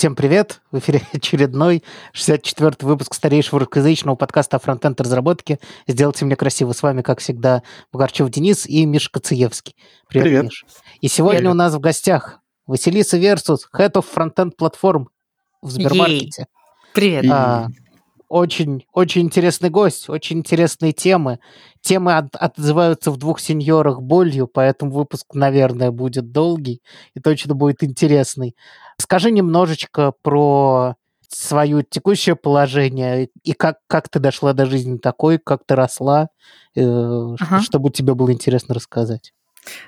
Всем привет! В эфире очередной 64-й выпуск старейшего русскоязычного подкаста о фронтенд разработке «Сделайте мне красиво». С вами, как всегда, Бугарчев Денис и Миша Коцеевский. Привет, привет. Миш. И сегодня привет. у нас в гостях Василиса Версус, Head of Frontend Platform в Сбермаркете. Привет. А, очень, очень интересный гость, очень интересные темы. Темы от, отзываются в двух сеньорах болью, поэтому выпуск, наверное, будет долгий и точно будет интересный. Скажи немножечко про свое текущее положение и как, как ты дошла до жизни такой, как ты росла, э, ага. чтобы тебе было интересно рассказать.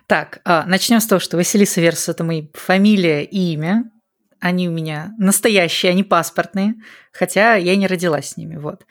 Так, а, начнем с того, что Василиса Верс – это моя фамилия и имя они у меня настоящие, они паспортные, хотя я не родилась с ними, вот.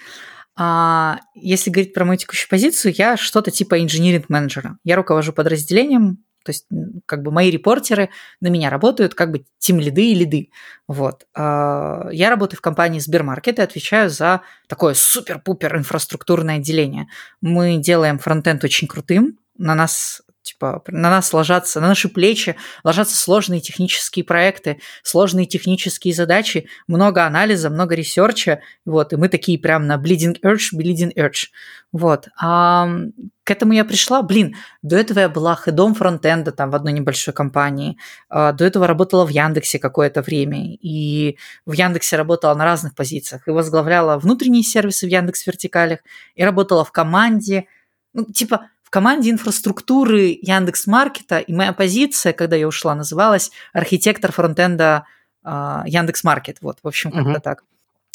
А если говорить про мою текущую позицию, я что-то типа инжиниринг-менеджера. Я руковожу подразделением, то есть как бы мои репортеры на меня работают как бы тимлиды и лиды. Вот. А, я работаю в компании Сбермаркет и отвечаю за такое супер-пупер инфраструктурное отделение. Мы делаем фронтенд очень крутым, на нас Типа на нас ложатся, на наши плечи ложатся сложные технические проекты, сложные технические задачи, много анализа, много research а, вот, и мы такие прям на bleeding edge, bleeding edge, вот. А к этому я пришла, блин, до этого я была хедом фронтенда там в одной небольшой компании, а, до этого работала в Яндексе какое-то время, и в Яндексе работала на разных позициях, и возглавляла внутренние сервисы в Яндекс вертикалях, и работала в команде, ну, типа, команде инфраструктуры Яндекс Маркета, и моя позиция, когда я ушла, называлась архитектор фронтенда uh, Яндекс Маркет. Вот, в общем, как-то uh-huh. так.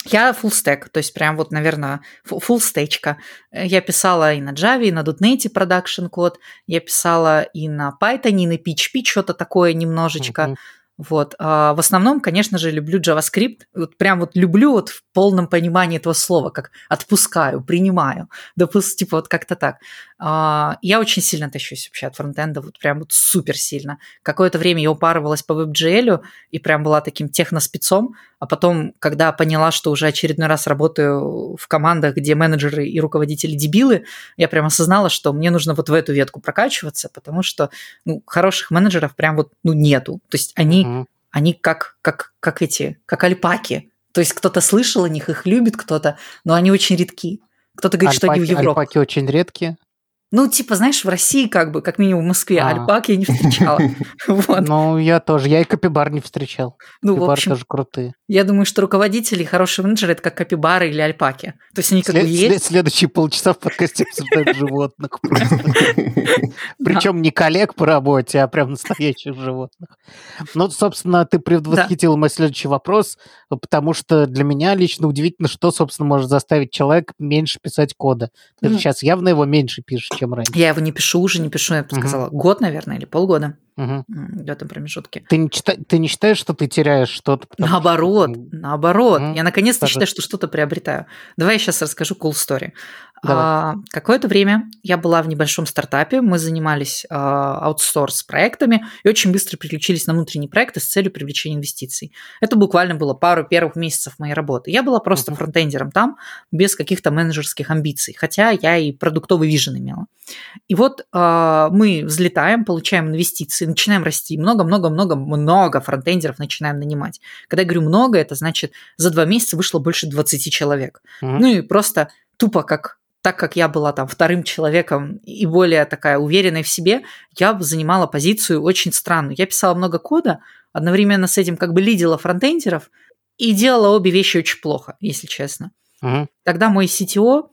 Я full stack, то есть прям вот, наверное, full стечка. Я писала и на Java, и на .NET продакшн код, я писала и на Python, и на PHP, что-то такое немножечко. Uh-huh. Вот. А в основном, конечно же, люблю JavaScript. Вот прям вот люблю вот в полном понимании этого слова, как отпускаю, принимаю. Допустим, типа вот как-то так. А, я очень сильно тащусь вообще от фронтенда, вот прям вот супер сильно. Какое-то время я упарывалась по WebGL и прям была таким техноспецом, а потом, когда поняла, что уже очередной раз работаю в командах, где менеджеры и руководители дебилы, я прям осознала, что мне нужно вот в эту ветку прокачиваться, потому что ну, хороших менеджеров прям вот ну, нету. То есть они, mm-hmm. они как, как, как эти, как альпаки. То есть кто-то слышал о них, их любит кто-то, но они очень редки. Кто-то говорит, альпаки, что они в Европе. Альпаки очень редкие. Ну, типа, знаешь, в России, как бы, как минимум в Москве, а. альпак я не встречала. вот. Ну, я тоже. Я и капибар не встречал. Ну, капибар в общем, тоже крутые. Я думаю, что руководители и хорошие менеджеры – это как капибары или альпаки. То есть они как бы есть. Следующие полчаса в подкасте обсуждают животных Причем не коллег по работе, а прям настоящих животных. Ну, собственно, ты предвосхитил мой следующий вопрос, потому что для меня лично удивительно, что, собственно, может заставить человека меньше писать кода. Ты же сейчас явно его меньше пишешь, чем раньше. Я его не пишу уже, не пишу, я бы сказала, год, наверное, или полгода угу. в этом промежутке. Ты не, чита... ты не считаешь, что ты теряешь что-то? Наоборот, что... наоборот. Угу. Я наконец-то считаю, что что-то приобретаю. Давай я сейчас расскажу cool story. А, какое-то время я была в небольшом стартапе, мы занимались а, аутсорс проектами и очень быстро переключились на внутренние проекты с целью привлечения инвестиций. Это буквально было пару первых месяцев моей работы. Я была просто uh-huh. фронтендером там, без каких-то менеджерских амбиций, хотя я и продуктовый вижен имела. И вот а, мы взлетаем, получаем инвестиции, начинаем расти, много-много-много-много фронтендеров начинаем нанимать. Когда я говорю много, это значит за два месяца вышло больше 20 человек. Uh-huh. Ну и просто тупо как так как я была там вторым человеком и более такая уверенной в себе, я занимала позицию очень странную. Я писала много кода, одновременно с этим как бы лидила фронтендеров и делала обе вещи очень плохо, если честно. Угу. Тогда мой CTO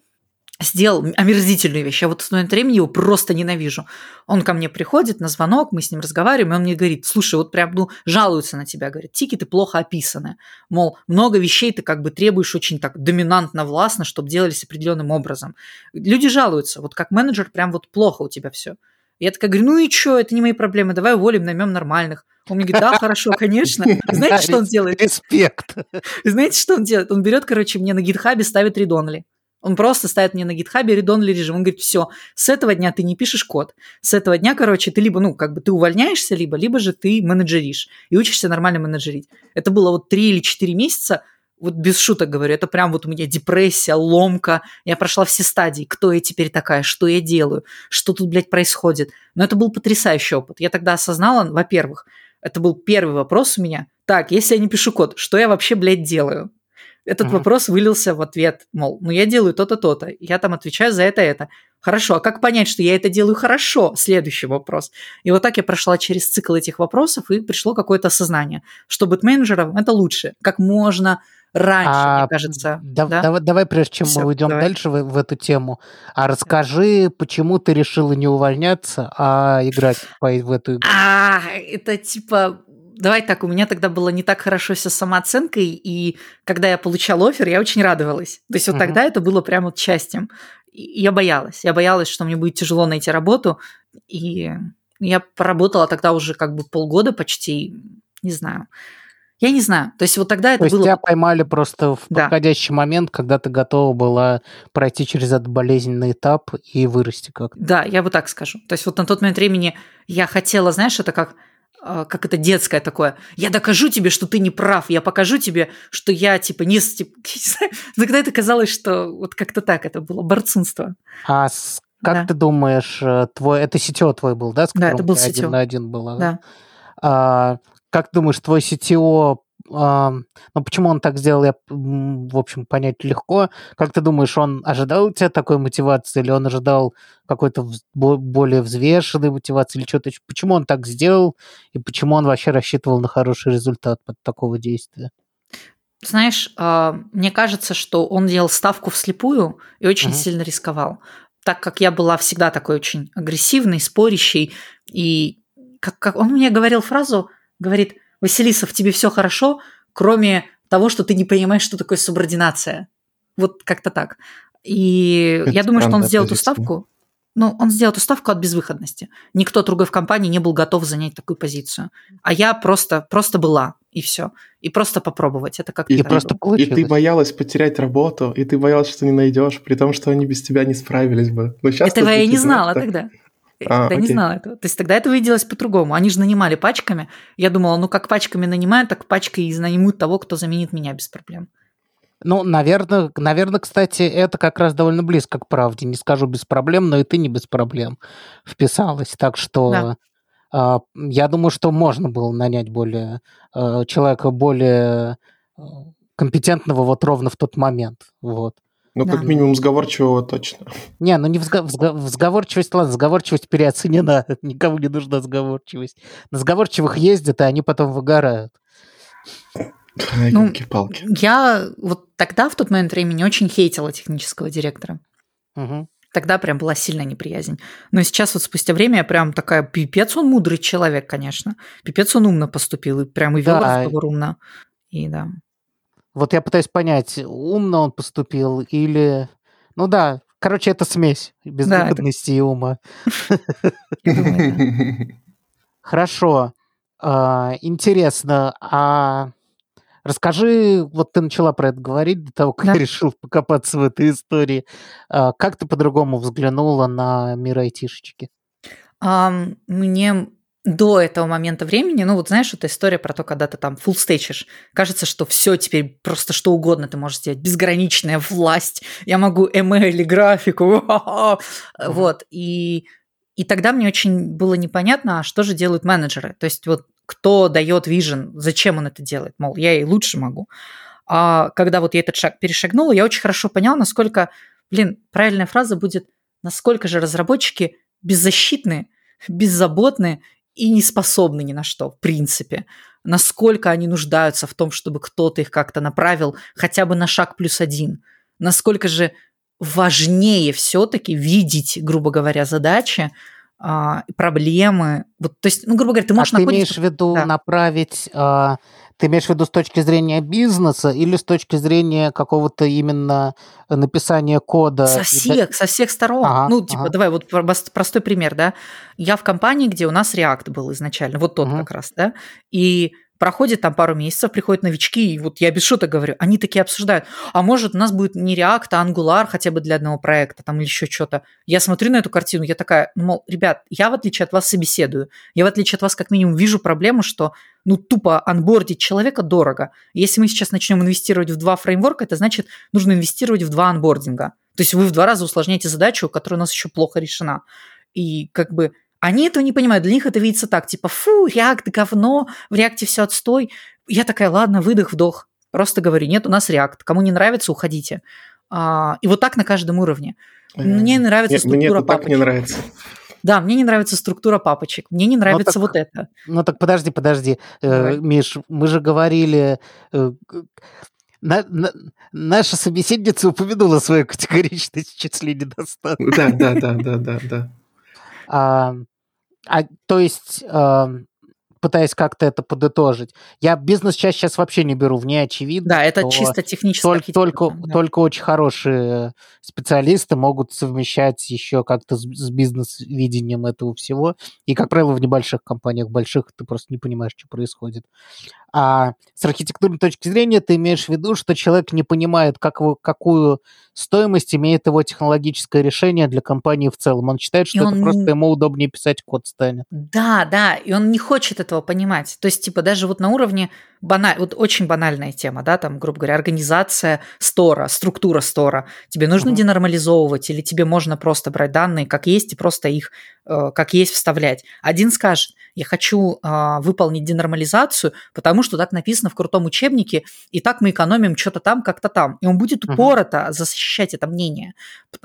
сделал омерзительную вещь. Я вот с момент времени его просто ненавижу. Он ко мне приходит на звонок, мы с ним разговариваем, и он мне говорит, слушай, вот прям, ну, жалуются на тебя, говорит, тикеты плохо описаны. Мол, много вещей ты как бы требуешь очень так доминантно, властно, чтобы делались определенным образом. Люди жалуются, вот как менеджер прям вот плохо у тебя все. Я такая говорю, ну и что, это не мои проблемы, давай уволим, наймем нормальных. Он мне говорит, да, хорошо, конечно. Знаете, что он делает? Респект. Знаете, что он делает? Он берет, короче, мне на гитхабе ставит редонли. Он просто ставит мне на гитхабе редонли режим. Он говорит, все, с этого дня ты не пишешь код. С этого дня, короче, ты либо, ну, как бы ты увольняешься, либо, либо же ты менеджеришь и учишься нормально менеджерить. Это было вот три или четыре месяца, вот без шуток говорю, это прям вот у меня депрессия, ломка. Я прошла все стадии. Кто я теперь такая? Что я делаю? Что тут, блядь, происходит? Но это был потрясающий опыт. Я тогда осознала, во-первых, Это был первый вопрос у меня. Так, если я не пишу код, что я вообще, блядь, делаю? Этот uh-huh. вопрос вылился в ответ, мол, ну я делаю то-то, то-то, я там отвечаю за это, это. Хорошо, а как понять, что я это делаю хорошо? Следующий вопрос. И вот так я прошла через цикл этих вопросов, и пришло какое-то осознание, что быть менеджером – это лучше. Как можно раньше, а, мне кажется. Да, да? Давай, давай, прежде чем Всё, мы уйдем давай. дальше в, в эту тему, а расскажи, почему ты решила не увольняться, а играть в эту игру? А, это типа давай так, у меня тогда было не так хорошо все с самооценкой, и когда я получала офер, я очень радовалась. То есть вот uh-huh. тогда это было прямо вот счастьем. И я боялась. Я боялась, что мне будет тяжело найти работу, и я поработала тогда уже как бы полгода почти, не знаю. Я не знаю. То есть вот тогда это То есть было... тебя поймали просто в да. подходящий момент, когда ты готова была пройти через этот болезненный этап и вырасти как Да, я бы так скажу. То есть вот на тот момент времени я хотела, знаешь, это как как это детское такое. Я докажу тебе, что ты не прав. Я покажу тебе, что я типа не... Типа, Тогда это казалось, что вот как-то так это было, борцунство. А как да. ты думаешь, э, твой... Это сетево твой был, да? С да, это был. Один на один было. Да. А, как думаешь, твой сетево ну, почему он так сделал, я, в общем, понять легко. Как ты думаешь, он ожидал у тебя такой мотивации, или он ожидал какой-то более взвешенной мотивации, или что-то? Почему он так сделал, и почему он вообще рассчитывал на хороший результат от такого действия? Знаешь, а, мне кажется, что он делал ставку вслепую и очень uh-huh. сильно рисковал. Так как я была всегда такой очень агрессивной, спорящей, и как, как он мне говорил фразу, говорит, Василиса, в тебе все хорошо, кроме того, что ты не понимаешь, что такое субординация. Вот как-то так. И Это я думаю, что он сделал позиция. эту ставку. Ну, он сделал эту ставку от безвыходности. Никто другой в компании не был готов занять такую позицию. А я просто, просто была, и все. И просто попробовать. Это как и, просто и ты боялась потерять работу, и ты боялась, что не найдешь, при том, что они без тебя не справились бы. Но сейчас Этого я не знала так. тогда. А, я не знала этого. То есть тогда это выделилось по-другому. Они же нанимали пачками. Я думала, ну как пачками нанимают, так пачкой и нанимут того, кто заменит меня без проблем. Ну, наверное, наверное, кстати, это как раз довольно близко к правде. Не скажу без проблем, но и ты не без проблем вписалась. Так что да. э, я думаю, что можно было нанять более э, человека более э, компетентного вот ровно в тот момент. Вот. Ну, да. как минимум, сговорчивого точно. Не, ну не взго- взго- сговорчивость, ладно, сговорчивость переоценена. Никому не нужна сговорчивость. На сговорчивых ездят, и они потом выгорают. Ай, ну, палки я вот тогда, в тот момент времени, очень хейтила технического директора. Угу. Тогда прям была сильная неприязнь. Но сейчас вот спустя время я прям такая, пипец он мудрый человек, конечно. Пипец он умно поступил, и прям и вел да. разговор умно. И да. Вот я пытаюсь понять, умно он поступил или... Ну да, короче, это смесь безвыходности да, это... и ума. Хорошо. А, интересно, а расскажи, вот ты начала про это говорить до того, как да. решил покопаться в этой истории. А, как ты по-другому взглянула на мир айтишечки? Мне до этого момента времени, ну вот знаешь, эта история про то, когда ты там фуллстейчишь, кажется, что все теперь просто что угодно ты можешь сделать, безграничная власть, я могу ML или графику, вот, и, и тогда мне очень было непонятно, а что же делают менеджеры, то есть вот кто дает вижен, зачем он это делает, мол, я и лучше могу. А когда вот я этот шаг перешагнула, я очень хорошо поняла, насколько, блин, правильная фраза будет, насколько же разработчики беззащитны, беззаботны и не способны ни на что, в принципе. Насколько они нуждаются в том, чтобы кто-то их как-то направил хотя бы на шаг плюс один. Насколько же важнее все-таки видеть, грубо говоря, задачи, а, проблемы. Вот, то есть, ну, грубо говоря, ты можешь а ты имеешь в виду да. направить а, ты имеешь в виду с точки зрения бизнеса или с точки зрения какого-то именно написания кода? Со всех, со всех сторон. Ага, ну, типа, ага. давай вот простой пример, да. Я в компании, где у нас React был изначально, вот тот угу. как раз, да, и Проходит там пару месяцев, приходят новички, и вот я без шуток говорю, они такие обсуждают, а может у нас будет не React, а Angular хотя бы для одного проекта там или еще что-то. Я смотрю на эту картину, я такая, ну, мол, ребят, я в отличие от вас собеседую, я в отличие от вас как минимум вижу проблему, что ну тупо анбордить человека дорого. Если мы сейчас начнем инвестировать в два фреймворка, это значит, нужно инвестировать в два анбординга. То есть вы в два раза усложняете задачу, которая у нас еще плохо решена. И как бы Они этого не понимают, для них это видится так, типа, фу, React говно, в React все отстой. Я такая, ладно, выдох, вдох. Просто говорю, нет, у нас React. Кому не нравится, уходите. А, и вот так на каждом уровне. Мне нравится структура Мне это так папочек. не нравится. Да, мне не нравится структура папочек. Мне не нравится так- вот это. Ну так подожди, подожди, Э. Миш, мы же говорили, э, на- на- наша собеседница упомянула свою категоричность в числе недостатков. Да, да, да, да, да, да. А, а, то есть, пытаясь как-то это подытожить, я бизнес часть сейчас вообще не беру, вне очевидно. Да, это чисто техническая Только, только, да. только очень хорошие специалисты могут совмещать еще как-то с, с бизнес-видением этого всего. И, как правило, в небольших компаниях, в больших ты просто не понимаешь, что происходит. А с архитектурной точки зрения ты имеешь в виду, что человек не понимает, как какую стоимость имеет его технологическое решение для компании в целом. Он считает, что И это он просто ему удобнее писать код станет. Да, да, и он не хочет этого понимать. То есть, типа, даже вот на уровне баналь, вот очень банальная тема, да, там, грубо говоря, организация стора, структура стора. Тебе нужно Мгм. денормализовывать или тебе можно просто брать данные как есть и просто их как есть вставлять. Один скажет, я хочу э, выполнить денормализацию, потому что так написано в крутом учебнике, и так мы экономим что-то там, как-то там. И он будет упорото защищать это мнение.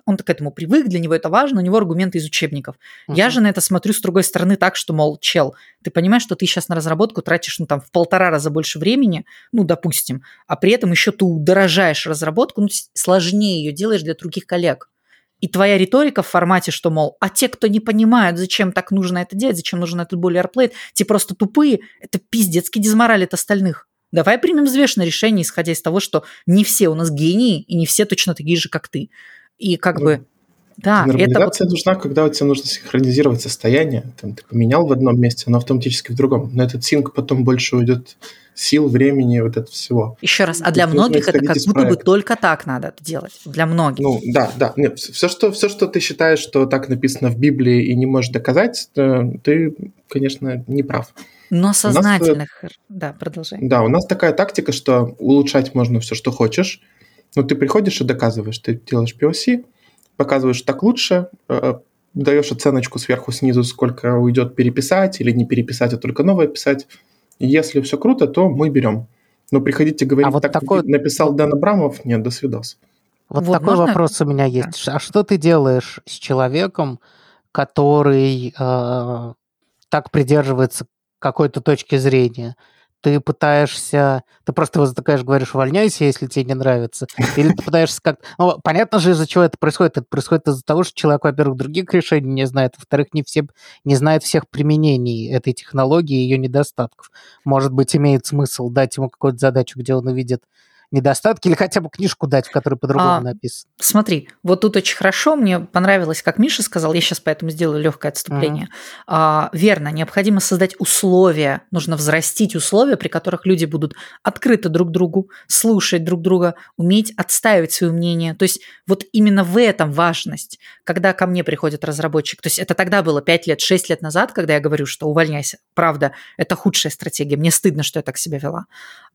Он к этому привык, для него это важно, у него аргументы из учебников. Я Мгм. же на это смотрю с другой стороны так, что, мол, чел, ты понимаешь, что ты сейчас на разработку тратишь, ну, там, в полтора раза больше времени, ну, допустим, а при этом еще ты удорожаешь разработку, ну, сложнее ее делаешь для других коллег. И твоя риторика в формате, что, мол, а те, кто не понимают, зачем так нужно это делать, зачем нужен этот бойлерплейт, те просто тупые, это пиздецкий дизморалит остальных. Давай примем взвешенное решение, исходя из того, что не все у нас гении, и не все точно такие же, как ты. И как Ну, бы, да, это Нормализация нужна, когда у тебя нужно синхронизировать состояние. Там, ты поменял в одном месте, но автоматически в другом. На этот синк потом больше уйдет сил, времени, вот это всего. Еще раз, а для нужно многих это как будто бы только так надо это делать. Для многих. Ну, да, да. Нет, все, что, все, что ты считаешь, что так написано в Библии и не можешь доказать, э, ты, конечно, не прав. Но э, сознательных... Да, продолжай. Да, у нас такая тактика, что улучшать можно все, что хочешь, но ты приходишь и доказываешь. Ты делаешь POC, показываешь так лучше, э, даешь оценочку сверху снизу, сколько уйдет переписать или не переписать, а только новое писать. Если все круто, то мы берем. Но приходите говорить, А вот так такой- написал Дэн Абрамов, нет, до свидос. Вот, Вот такой можно- вопрос у меня есть. Ш- А что ты делаешь с человеком, который э, так придерживается какой-то точки зрения? Ты пытаешься, ты просто его затыкаешь, говоришь, увольняйся, если тебе не нравится, или ты пытаешься как... Ну, понятно же, из-за чего это происходит. Это происходит из-за того, что человек, во-первых, других решений не знает, во-вторых, не, все, не знает всех применений этой технологии и ее недостатков. Может быть, имеет смысл дать ему какую-то задачу, где он увидит недостатки, или хотя бы книжку дать, в которой по-другому А, написано. Смотри, вот тут очень хорошо, мне понравилось, как Миша сказал, я сейчас поэтому сделаю легкое отступление. А, верно, необходимо создать условия, нужно взрастить условия, при которых люди будут открыты друг другу, слушать друг друга, уметь отстаивать свое мнение. То есть вот именно в этом важность, когда ко мне приходит разработчик. То есть это тогда было 5 лет, 6 лет назад, когда я говорю, что увольняйся. Правда, это худшая стратегия, мне стыдно, что я так себя вела.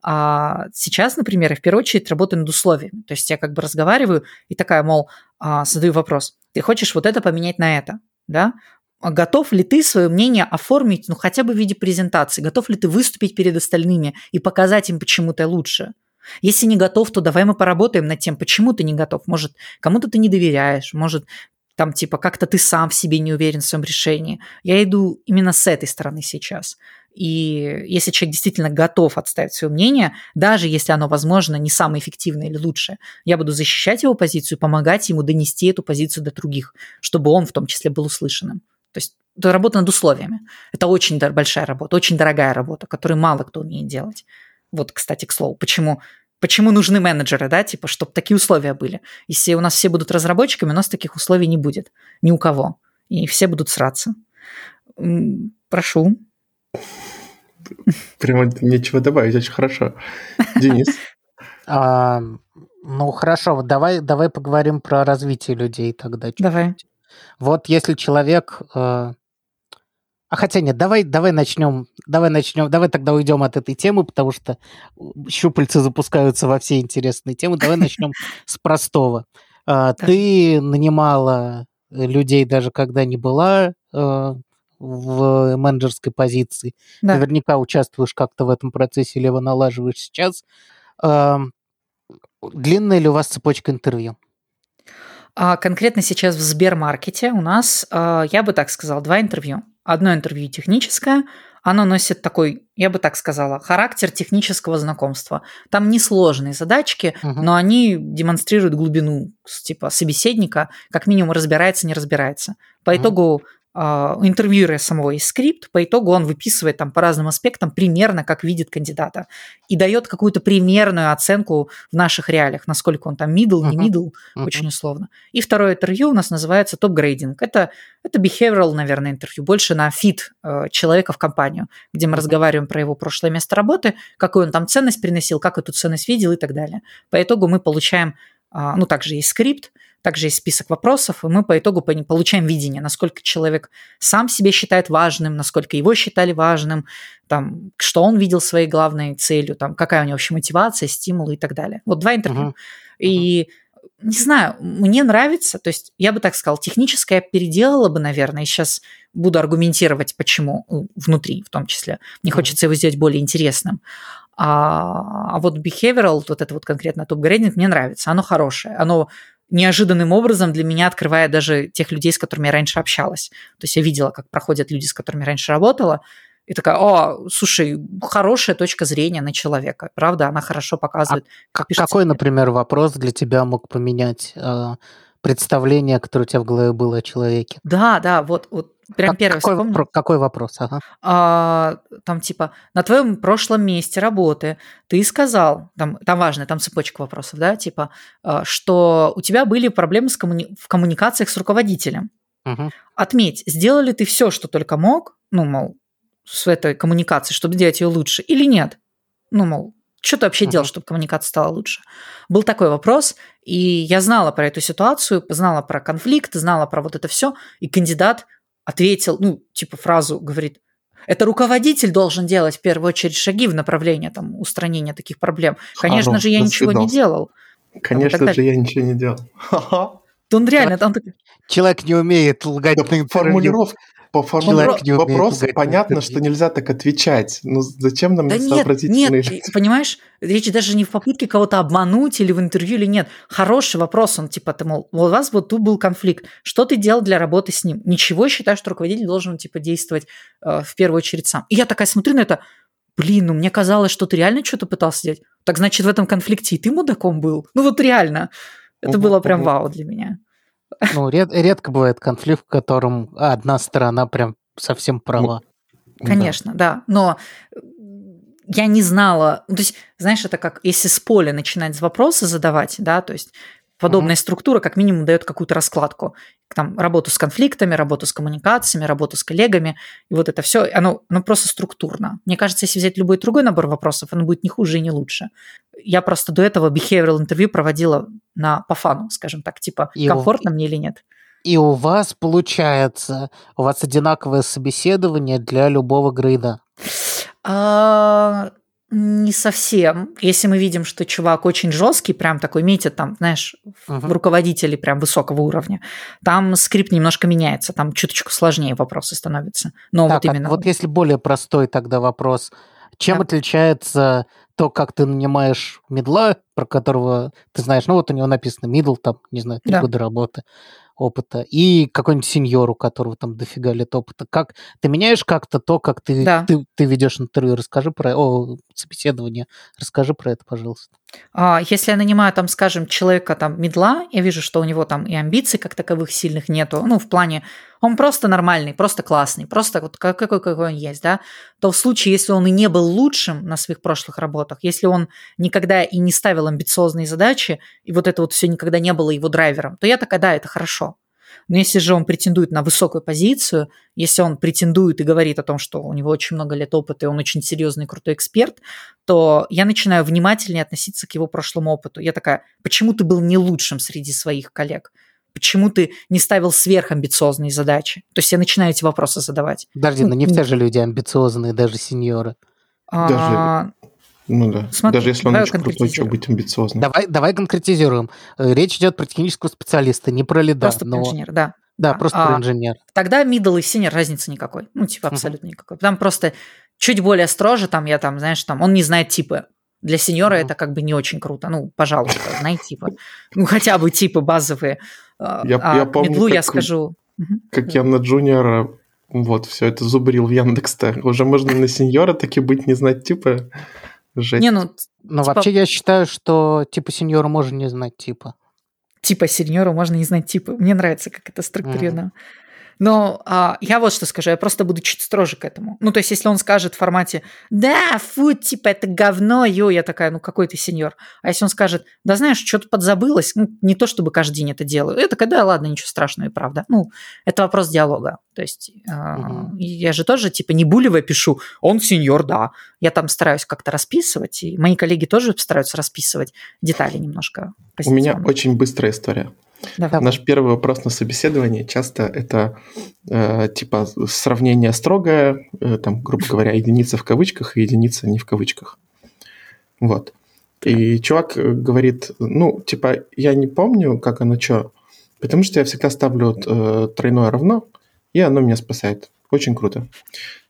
А сейчас, например, первую очередь работаю над условиями. То есть я как бы разговариваю и такая, мол, а, задаю вопрос. Ты хочешь вот это поменять на это? Да? А Готов ли ты свое мнение оформить, ну, хотя бы в виде презентации? Готов ли ты выступить перед остальными и показать им, почему ты лучше? Если не готов, то давай мы поработаем над тем, почему ты не готов. Может, кому-то ты не доверяешь, может, там, типа, как-то ты сам в себе не уверен в своем решении. Я иду именно с этой стороны сейчас. И если человек действительно готов отставить свое мнение, даже если оно, возможно, не самое эффективное или лучшее, я буду защищать его позицию, помогать ему донести эту позицию до других, чтобы он в том числе был услышанным. То есть это работа над условиями. Это очень большая работа, очень дорогая работа, которую мало кто умеет делать. Вот, кстати, к слову, почему, почему нужны менеджеры, да, типа, чтобы такие условия были. Если у нас все будут разработчиками, у нас таких условий не будет. Ни у кого. И все будут сраться. Прошу. Прямо нечего добавить, очень хорошо. Денис, А, ну хорошо, вот давай, давай поговорим про развитие людей тогда. чуть-чуть. Давай. Вот если человек... э, А хотя нет, давай, давай начнем, давай начнем, давай тогда уйдем от этой темы, потому что щупальца запускаются во все интересные темы. Давай начнем с простого. А, Ты нанимала людей даже когда не была э, в менеджерской позиции. Да. Наверняка участвуешь как-то в этом процессе или его налаживаешь сейчас. Длинная ли у вас цепочка интервью? А конкретно сейчас в Сбермаркете у нас, а, я бы так сказал, два интервью. Одно интервью техническое, оно носит такой, я бы так сказала, характер технического знакомства. Там несложные задачки, Мгм. но они демонстрируют глубину типа собеседника, как минимум разбирается, не разбирается. По Мгм. итогу у интервьюера самого есть скрипт, по итогу он выписывает там по разным аспектам примерно, как видит кандидата, и дает какую-то примерную оценку в наших реалиях, насколько он там middle, не middle, Мгм. очень условно. И второе интервью у нас называется topgrading. Это, это behavioral, наверное, интервью, больше на fit э, человека в компанию, где мы Мгм. разговариваем про его прошлое место работы, какую он там ценность приносил, как эту ценность видел и так далее. По итогу мы получаем, а, ну, также есть скрипт, также есть список вопросов, и мы по итогу получаем видение, насколько человек сам себе считает важным, насколько его считали важным, там, что он видел своей главной целью, там, какая у него вообще мотивация, стимулы и так далее. Вот два интервью. Мгм. И не знаю, мне нравится, то есть я бы так сказал, техническое переделала бы, наверное, и сейчас буду аргументировать, почему ну, внутри в том числе. Мне Мгм. хочется его сделать более интересным. А, а вот behavioral, вот это вот конкретно топ-грейдинг, мне нравится. Оно хорошее. Оно неожиданным образом для меня открывает даже тех людей, с которыми я раньше общалась. То есть я видела, как проходят люди, с которыми раньше работала, и такая, о, слушай, хорошая точка зрения на человека. Правда, она хорошо показывает. Как- пишется Какой, например, вопрос для тебя мог поменять э, представление, которое у тебя в голове было о человеке? Да, да, вот, вот прям Как- первый какой, вспомнил. вопро- какой вопрос? Ага. А, там типа на твоем прошлом месте работы ты сказал, там, там важно, там цепочка вопросов, да, типа, а, что у тебя были проблемы с коммуни- в коммуникациях с руководителем. Мгм. Отметь, сделал ли ты все, что только мог, ну, мол, с этой коммуникацией, чтобы сделать ее лучше, или нет? Ну, мол, что ты вообще делал, чтобы коммуникация стала лучше? Был такой вопрос, и я знала про эту ситуацию, знала про конфликт, знала про вот это все, и кандидат ответил, ну, типа фразу говорит, это руководитель должен делать в первую очередь шаги в направлении там, устранения таких проблем. Конечно Хорош, же, я ничего не делал. Конечно же, я ничего не делал. Он реально, там такой, Человек не умеет лгать Да на по формулировке вопроса понятно, что нельзя так отвечать. Ну зачем нам Да нет, сообразительные нет, люди? понимаешь, речь даже не в попытке кого-то обмануть или в интервью или нет. Хороший вопрос, он типа, ты, мол, у вас вот тут был конфликт, что ты делал для работы с ним? Ничего, считаю, что руководитель должен типа действовать э, в первую очередь сам. И я такая смотрю на это, блин, ну мне казалось, что ты реально что-то пытался сделать. Так значит, в этом конфликте и ты мудаком был? Ну вот реально. Это Мгм, было прям мгм. вау для меня. Ну, ред- редко бывает конфликт, в котором одна сторона прям совсем права. Да. Конечно, да. Но э, я не знала. ну, То есть, знаешь, это как если с поля начинать вопросы задавать, да, то есть подобная структура как минимум дает какую-то раскладку. Там работу с конфликтами, работу с коммуникациями, работу с коллегами. И вот это все, оно, оно просто структурно. Мне кажется, если взять любой другой набор вопросов, оно будет не хуже и не лучше. Я просто до этого behavioral интервью проводила на, по фану, скажем так, типа, И у- комфортно мне или нет. И у вас получается, у вас одинаковое собеседование для любого грейда. А, не совсем. Если мы видим, что чувак очень жесткий, прям такой метит там, знаешь, в руководителей прям высокого уровня, там скрипт немножко меняется, там чуточку сложнее вопросы становятся. Но Так, вот а именно. вот если более простой тогда вопрос. Чем Да. отличается то, как ты нанимаешь медла, про которого ты знаешь, ну вот у него написано мидл, там, не знаю, три Да. года работы, опыта, и какой-нибудь сеньор, у которого там дофига лет опыта. Как ты меняешь как-то то, как ты, Да. ты, ты ведешь интервью? Расскажи про о, собеседование. Расскажи про это, пожалуйста. А, Если я нанимаю, там, скажем, человека там медла, я вижу, что у него там и амбиций как таковых сильных нету, ну, в плане, он просто нормальный, просто классный, просто вот как- какой, какой он есть, да, то в случае, если он и не был лучшим на своих прошлых работах, если он никогда и не ставил амбициозные задачи, и вот это вот все никогда не было его драйвером, то я такая, да, это хорошо. Но если же он претендует на высокую позицию, если он претендует и говорит о том, что у него очень много лет опыта и он очень серьезный крутой эксперт, то я начинаю внимательнее относиться к его прошлому опыту. Я такая, почему ты был не лучшим среди своих коллег? Почему ты не ставил сверхамбициозные задачи? То есть я начинаю эти вопросы задавать. Подожди, Ну, но не ну. все же люди амбициозные, даже сеньоры. А, Ну да. Смотри, Даже если он очень крутой, что быть амбициозным. Давай, давай конкретизируем. Э, Речь идет про технического специалиста, не про лида. просто но, инженер, да. Да, просто А, про инженер. Тогда middle и senior разницы никакой. Ну, типа, абсолютно никакой. Там просто чуть более строже, там я там, знаешь, там, он не знает типы. Для сеньора Мгм. это как бы не очень круто. Ну, пожалуйста, знай типы. Ну, хотя бы типы базовые. А, Я- а я помню, медлу я как- скажу. Мгм. Как я на джуниора вот все это зубрил в Яндекс-то. Уже можно на сеньора таки быть, не знать типа. Жесть. Не, ну, Но Типа- вообще я считаю, что типа сеньора можно не знать типа. типа сеньору можно не знать типы. Мне нравится, как это структурировано. Но а, я вот что скажу, я просто буду чуть строже к этому. Ну, то есть, если он скажет в формате «Да, фу, типа, это говно, ё», я такая, ну, какой ты сеньор. А если он скажет «Да, знаешь, что-то подзабылось», ну, не то, чтобы каждый день это делаю. Я такая, да, ладно, ничего страшного, и правда. Ну, это вопрос диалога. То есть, а, Мгм. я же тоже, типа, не булево пишу «Он сеньор, да». Я там стараюсь как-то расписывать, и мои коллеги тоже стараются расписывать детали немножко. У меня очень быстрая история. Давай. Наш первый вопрос на собеседовании часто это э, типа сравнение строгое, э, там, грубо говоря, единица в кавычках и единица не в кавычках. Вот. И чувак э, говорит, ну, типа, я не помню, как оно что, потому что я всегда ставлю э, тройное равно, и оно меня спасает. Очень круто.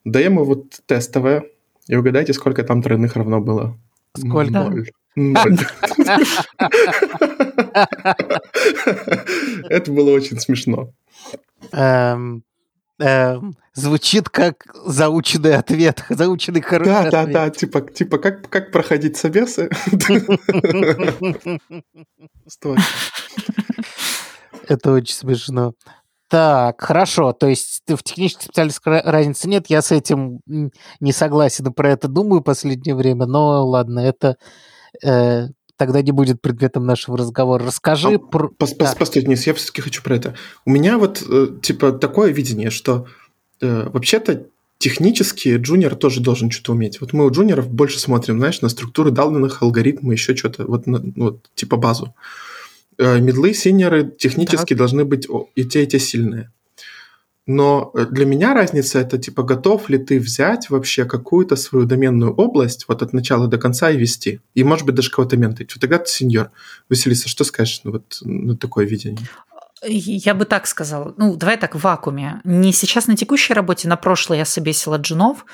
Даем ему вот тестовое, и угадайте, сколько там тройных равно было. Сколько? Ноль. Ноль. Это было очень смешно. Эм, эм, звучит как заученный ответ, заученный хороший Да, да, да, типа, типа как, как проходить собесы. Стой. Это очень смешно. Так, хорошо. То есть в технической специальности ра- разницы нет. Я с этим не согласен и про это думаю в последнее время. Но ладно, это э, тогда не будет предметом нашего разговора. Расскажи А, про... Пос- Да. пос- Постой, Денис, я все-таки хочу про это. У меня вот, э, типа, такое видение, что э, вообще-то технически джуниор тоже должен что-то уметь. Вот мы у джуниоров больше смотрим, знаешь, на структуры данных, алгоритмы, еще что-то, вот, на- вот типа базу. Э, Медлы, синеры технически должны быть и те, и те сильные. Но э, для меня разница это типа готов ли ты взять вообще какую-то свою доменную область вот от начала до конца и вести. И может быть даже кого-то ментить. Вот тогда ты сеньор. Василиса, что скажешь на вот на такое видение? Я бы так сказала. Ну, давай так, в вакууме. Не сейчас на текущей работе, на прошлой я собесила джунов.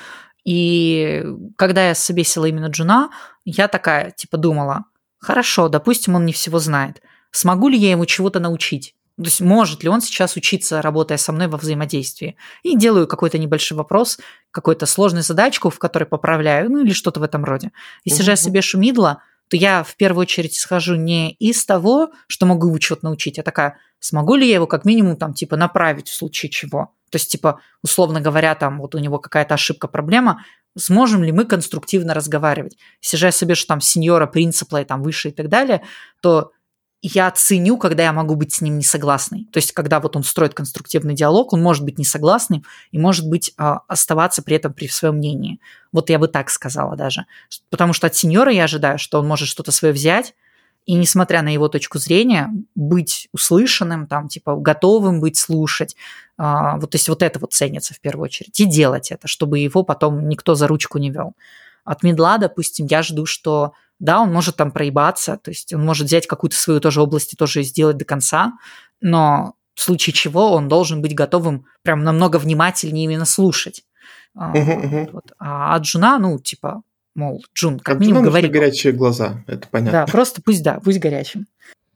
И когда я собесила именно джуна, я такая, типа, думала, хорошо, допустим, он не всего знает. Смогу ли я ему чего-то научить? То есть может ли он сейчас учиться, работая со мной во взаимодействии? И делаю какой-то небольшой вопрос, какую-то сложную задачку, в которой поправляю, ну или что-то в этом роде. Если же я себе шумидла, то я в первую очередь исхожу не из того, что могу его чего-то научить, а такая, смогу ли я его как минимум там типа направить в случае чего? То есть типа, условно говоря, там вот у него какая-то ошибка, проблема, сможем ли мы конструктивно разговаривать? Если же я себе, что там сеньора, принципла и там выше и так далее, то я ценю, когда я могу быть с ним не согласной. То есть, когда вот он строит конструктивный диалог, он может быть не согласным и может быть а, оставаться при этом при своем мнении. Вот я бы так сказала даже. Потому что от сеньора я ожидаю, что он может что-то свое взять, и несмотря на его точку зрения, быть услышанным, там, типа, готовым быть слушать. А, вот, то есть вот это вот ценится в первую очередь. И делать это, чтобы его потом никто за ручку не вел. От middle а, допустим, я жду, что да, он может там проебаться, то есть он может взять какую-то свою тоже область и тоже сделать до конца, но в случае чего он должен быть готовым прям намного внимательнее именно слушать. А, Мгм, мгм. вот. А от Джуна, ну, типа, мол, Джун, как Как минимум нужны говори. горячие глаза, это понятно. Да, просто пусть, да, пусть горячим.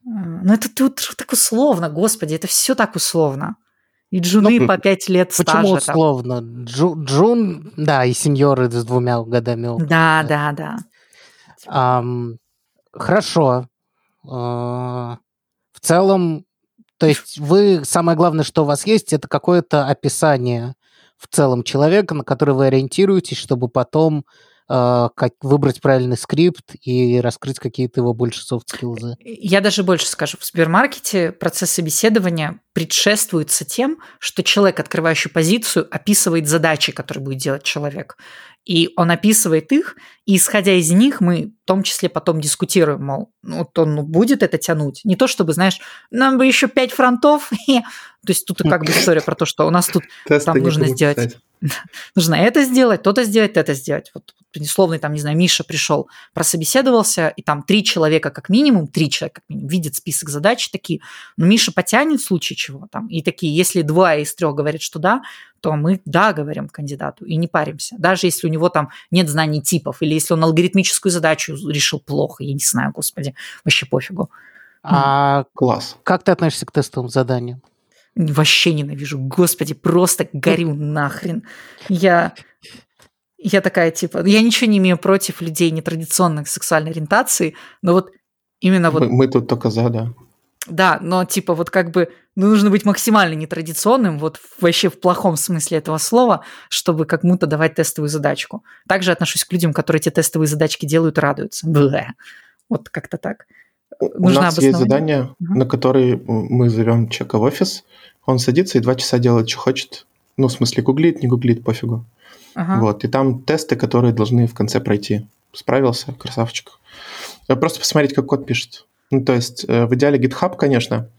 А, Но это тут так условно, господи, это все так условно. И джуны Ну, по пять лет Почему стажа. там. условно? Джу- Джун, да, и сеньоры с двумя годами опыта. Да, да, да. Ам, хорошо. А, В целом, то есть вы, самое главное, что у вас есть, это какое-то описание в целом человека, на который вы ориентируетесь, чтобы потом как выбрать правильный скрипт и раскрыть какие-то его больше софт-скиллзы. Я даже больше скажу. В Сбермаркете процесс собеседования предшествуется тем, что человек, открывающий позицию, описывает задачи, которые будет делать человек. И он описывает их, и исходя из них мы в том числе потом дискутируем, мол, ну, вот он ну, будет это тянуть. Не то чтобы, знаешь, нам бы еще пять фронтов. то есть тут как бы история про то, что у нас тут там нужно сделать нужно это сделать, то-то сделать, это сделать. Вот условный, там, не знаю, Миша пришел, прособеседовался, и там три человека как минимум, три человека как минимум видят список задач такие, но Миша потянет в случае чего там, и такие, если два из трех говорят, что да, то мы да говорим кандидату и не паримся. Даже если у него там нет знаний типов, или если он алгоритмическую задачу решил плохо, я не знаю, господи, вообще пофигу. А Класс. как ты относишься к тестовым заданиям? Вообще ненавижу. Господи, просто горю нахрен. Я я такая, типа, я ничего не имею против людей нетрадиционных сексуальной ориентации, но вот именно вот... Мы, мы тут только за, да. Да, но типа вот как бы ну, нужно быть максимально нетрадиционным, вот вообще в плохом смысле этого слова, чтобы как будто давать тестовую задачку. Также отношусь к людям, которые эти тестовые задачки делают, радуются. Блэ. Вот как-то так. У Нужно нас есть задание, на которое мы зовем человека в офис, он садится и два часа делает, что хочет. Ну, в смысле, гуглит, не гуглит, пофигу. Ага. Вот, и там тесты, которые должны в конце пройти. Справился, красавчик. Просто посмотреть, как код пишет. Ну, то есть, э, в идеале GitHub, конечно.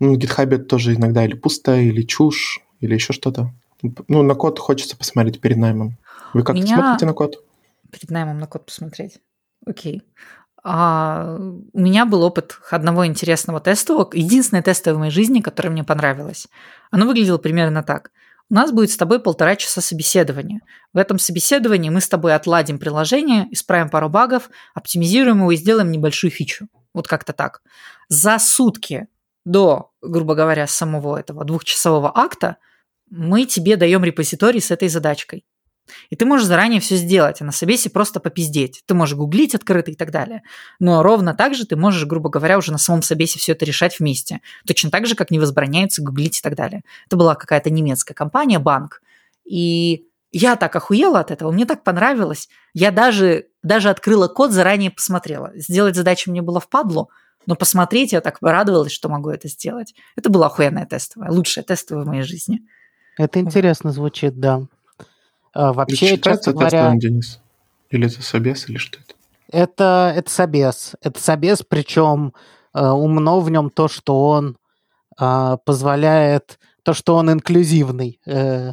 Ну, на GitHub тоже иногда или пусто, или чушь, или еще что-то. Ну, на код хочется посмотреть перед наймом. Вы как-то Меня- смотрите на код? Перед наймом на код посмотреть. Окей. А, у меня был опыт одного интересного тестового, единственное тестовое в моей жизни, которое мне понравилось. Оно выглядело примерно так. У нас будет с тобой полтора часа собеседования. В этом собеседовании мы с тобой отладим приложение, исправим пару багов, оптимизируем его и сделаем небольшую фичу. Вот как-то так. За сутки до, грубо говоря, самого этого двухчасового акта мы тебе даем репозиторий с этой задачкой. И ты можешь заранее все сделать, а на собесе просто попиздеть. Ты можешь гуглить открыто и так далее. Но ровно так же ты можешь, грубо говоря, уже на самом собесе все это решать вместе. Точно так же, как не возбраняется гуглить и так далее. Это была какая-то немецкая компания, банк. И я так охуела от этого, мне так понравилось. Я даже, даже открыла код, заранее посмотрела. Сделать задачу мне было впадлу, но посмотреть я так порадовалась, что могу это сделать. Это была охуенная тестовая, лучшая тестовая в моей жизни. Это интересно звучит, да. А, Это вообще, считается честно говоря, тестовым, Денис? Или это собес, или что это? это, это собес. Это собес, причем э, умно в нем то, что он а, позволяет, то, что он инклюзивный. э,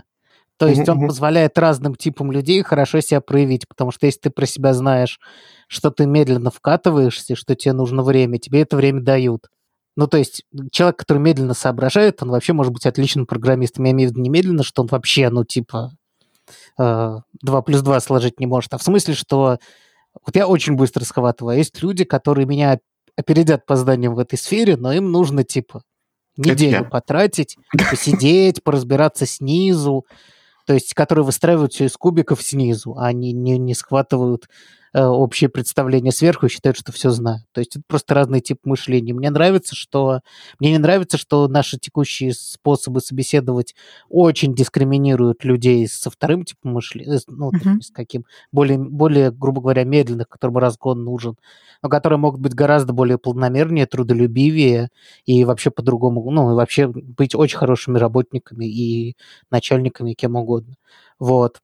то есть Мгм, он позволяет разным типам людей хорошо себя проявить, потому что если ты про себя знаешь, что ты медленно вкатываешься, что тебе нужно время, тебе это время дают. Ну, то есть человек, который медленно соображает, он вообще может быть отличным программистом. Я имею в виду не медленно, что он вообще, ну, типа, э, 2 плюс 2 сложить не может, а в смысле, что вот я очень быстро схватываю. Есть люди, которые меня опередят по знаниям в этой сфере, но им нужно, типа, неделю потратить, посидеть, поразбираться снизу, то есть которые выстраивают все из кубиков снизу, а не, не, не схватывают общее представление сверху и считают, что все знают. То есть это просто разный тип мышления. Мне нравится, что мне не нравится, что наши текущие способы собеседовать очень дискриминируют людей со вторым типом мышления, э, ну, точнее, с каким более, более, грубо говоря, медленных, которым разгон нужен, но которые могут быть гораздо более планомернее, трудолюбивее и вообще по-другому, ну, и вообще быть очень хорошими работниками и начальниками, кем угодно. Вот.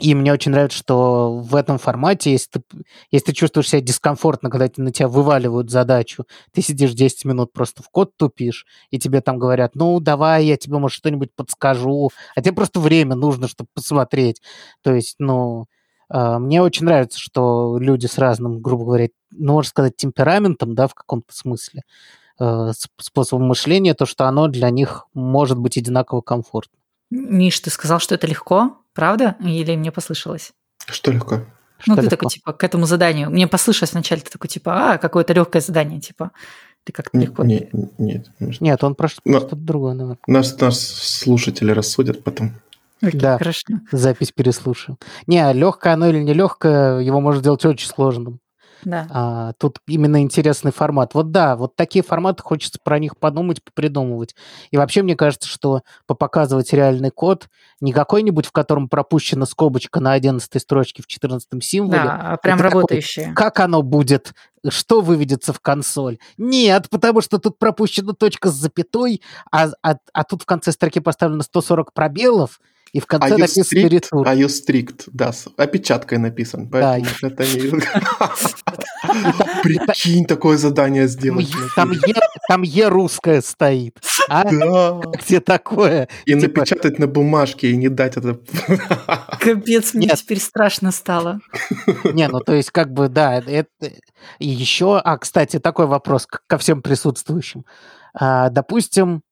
И мне очень нравится, что в этом формате, если ты, если ты чувствуешь себя дискомфортно, когда на тебя вываливают задачу, ты сидишь 10 минут просто в код тупишь, и тебе там говорят, ну, давай, я тебе, может, что-нибудь подскажу, а тебе просто время нужно, чтобы посмотреть. То есть, ну, а, мне очень нравится, что люди с разным, грубо говоря, ну, можно сказать, темпераментом, да, в каком-то смысле, сп- способом мышления, то, что оно для них может быть одинаково комфортно. Миш, ты сказал, что это легко, правда? Или мне послышалось? Что легко? ну, Что ты легко. такой, типа, к этому заданию. Мне послышалось вначале, ты такой, типа, а, какое-то легкое задание, типа. Ты как-то Не- легко. не- нет. Нет, он про что-то другое, наверное. Нас, нас слушатели рассудят потом. Окей, Да. Хорошо. Запись переслушаю. Не, легкое оно или не легкое, его можно сделать очень сложным. Да. А, тут именно интересный формат. Вот да, вот такие форматы хочется про них подумать, попридумывать. И вообще мне кажется, что попоказывать реальный код не какой-нибудь, в котором пропущена скобочка на 11 строчке в 14 символе, Да, а прям работающие. как оно будет, что выведется в консоль. Нет, потому что тут пропущена точка с запятой, а, а, а тут в конце строки поставлено 140 пробелов, И в конце Are you написано strict? ретур. Are you strict? Да, с опечаткой написан. Поэтому это не... Прикинь, такое задание сделать. там, е, там Е русское стоит. А? Да. Где такое? И Типа- напечатать на бумажке и не дать это... Капец, мне Нет. теперь страшно стало. Не, ну то есть как бы, да, это... И еще... А, кстати, такой вопрос ко всем присутствующим. А, допустим,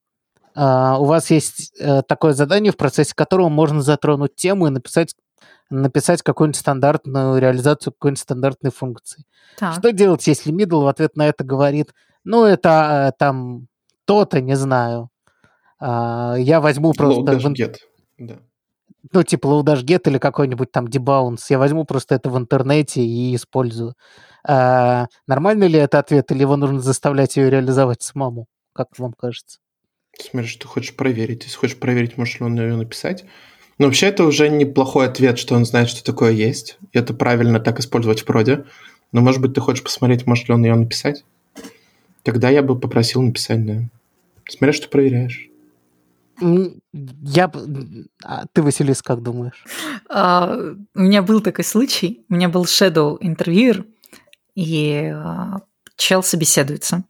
у вас есть э, такое задание, в процессе которого можно затронуть тему и написать написать какую-нибудь стандартную реализацию какой-нибудь стандартной функции. Так. Что делать, если middle в ответ на это говорит, ну, это э, там то-то, не знаю. А, я возьму просто... Low в ин- dash get. Да. ну, типа low-dash-get или какой-нибудь там debounce. Я возьму просто это в интернете и использую. А, нормальный ли это ответ, или его нужно заставлять ее реализовать самому? Как вам кажется? Смотри, что ты хочешь проверить. Если хочешь проверить, можешь ли он ее написать. Но вообще это уже неплохой ответ, что он знает, что такое есть. И это правильно так использовать в проде. Но, может быть, ты хочешь посмотреть, может ли он ее написать? Тогда я бы попросил написать, да. Смотря, что проверяешь. Я... а ты, Василис, как думаешь? А, у меня был такой случай. У меня был shadow интервьюер, и а, чел собеседуется.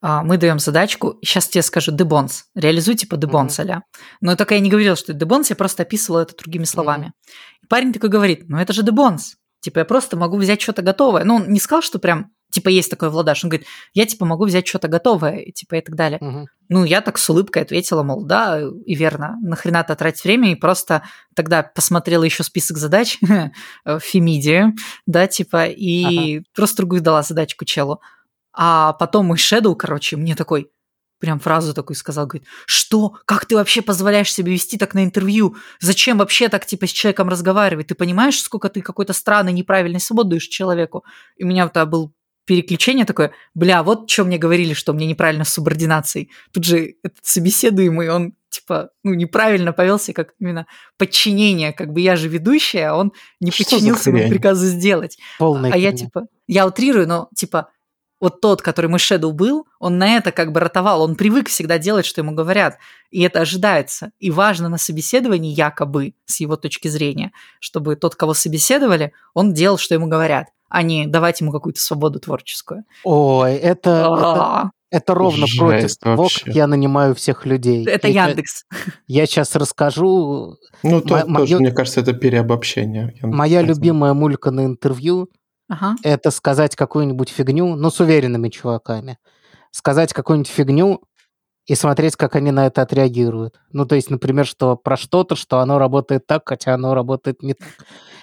А, мы даем задачку. Сейчас тебе скажу дебонс. Реализуй типа дебонс а Но только я не говорила, что это дебонс, я просто описывала это другими словами. И парень такой говорит, ну это же дебонс. Типа я просто могу взять что-то готовое. Ну он не сказал, что прям типа есть такой владаш. Он говорит, я типа могу взять что-то готовое, и, типа и так далее. Мгм. Ну, я так с улыбкой ответила, мол, да, и верно, нахрена ты тратить время, и просто тогда посмотрела еще список задач в Фемиде, да, типа, и просто другую дала задачку челу. А потом мой Shadow, короче, мне такой, прям фразу такую сказал, говорит, что? Как ты вообще позволяешь себе вести так на интервью? Зачем вообще так, типа, с человеком разговаривать? Ты понимаешь, сколько ты какой-то странный, неправильный свободу даешь человеку? И у меня вот был переключение такое, бля, вот что мне говорили, что мне неправильно с субординацией. Тут же этот собеседуемый, он типа, ну, неправильно повелся, как именно подчинение, как бы я же ведущая, а он не Что подчинился моему хрень? приказу сделать. Полная А я херня. типа, я утрирую, но типа вот тот, который мой Shadow был, он на это как бы ротовал, он привык всегда делать, что ему говорят, и это ожидается. И важно на собеседовании якобы, с его точки зрения, чтобы тот, кого собеседовали, он делал, что ему говорят, а не давать ему какую-то свободу творческую. Ой, это, это, А, это ровно Жесть против того, вообще. как я нанимаю всех людей. Это ща- Яндекс. Я сейчас расскажу. Ну, то, Мо- тоже, мне кажется, это переобобщение. Я Моя любимая мулька на интервью Ага. это сказать какую-нибудь фигню, ну, с уверенными чуваками. Сказать какую-нибудь фигню и смотреть, как они на это отреагируют. Ну, то есть, например, что про что-то, что оно работает так, хотя оно работает не так.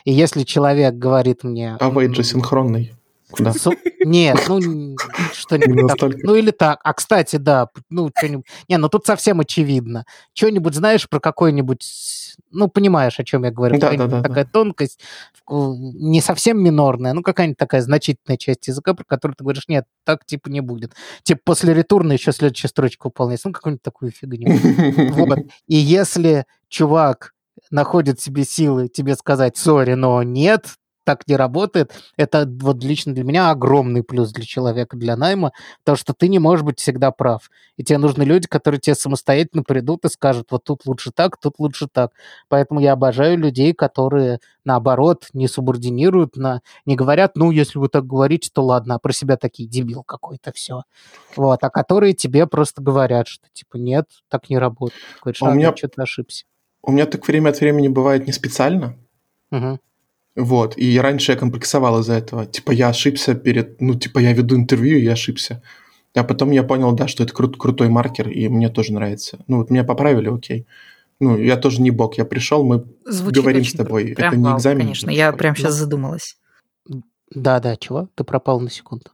И если человек говорит мне... А вейт же синхронный. Куда? Су- Нет, ну что-нибудь Не так. настолько. Ну или так. А кстати, да, ну что-нибудь. Не, ну тут совсем очевидно. Что-нибудь знаешь про какой-нибудь. Ну, понимаешь, о чем я говорю. Да, да, да, да. такая тонкость, в- не совсем минорная, ну какая-нибудь такая значительная часть языка, про которую ты говоришь, нет, так типа не будет. Типа после ретурна еще следующая строчка выполняется. Ну, какую-нибудь такую фигню. Вот. И если чувак находит себе силы тебе сказать, сори, но нет, так не работает, это вот лично для меня огромный плюс для человека, для найма, потому что ты не можешь быть всегда прав. И тебе нужны люди, которые тебе самостоятельно придут и скажут, вот тут лучше так, тут лучше так. Поэтому я обожаю людей, которые, наоборот, не субординируют, на, не говорят, ну, если вы так говорите, то ладно, а про себя такие, дебил какой-то, все. Вот, а которые тебе просто говорят, что типа нет, так не работает. Говоришь, А у меня- что-то ошибся. У меня так время от времени бывает не специально. Мгм. Вот, и раньше я комплексовал из-за этого. Типа я ошибся перед... Ну, типа я веду интервью, и я ошибся. А потом я понял, да, что это крут- крутой маркер, и мне тоже нравится. Ну, вот меня поправили, окей. Ну, я тоже не бог. Я пришел, мы Звучит говорим очень с тобой. Прям это не вау, экзамен. Конечно, я прям сейчас Ну. задумалась. Да-да, чего? Ты пропал на секунду.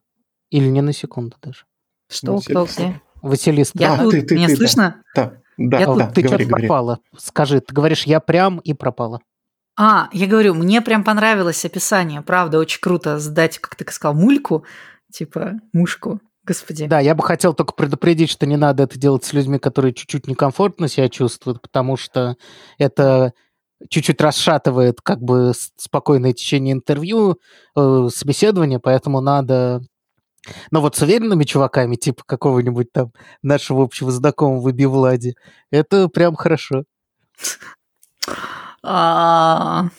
Или не на секунду даже. Что, Ну, кто, где? Василис, Я А, тут, ты- ты- меня ты, да. слышно? Да, да, Я да, тут- ты говори, что говори. пропала? Скажи, ты говоришь, я прям и пропала. А, я говорю, мне прям понравилось описание, правда, очень круто сдать, как ты сказал, мульку, типа мушку, господи. Да, я бы хотел только предупредить, что не надо это делать с людьми, которые чуть-чуть некомфортно себя чувствуют, потому что это чуть-чуть расшатывает как бы спокойное течение интервью, э, собеседования, поэтому надо... Но вот с уверенными чуваками, типа какого-нибудь там нашего общего знакомого Бивлади, это прям хорошо. А,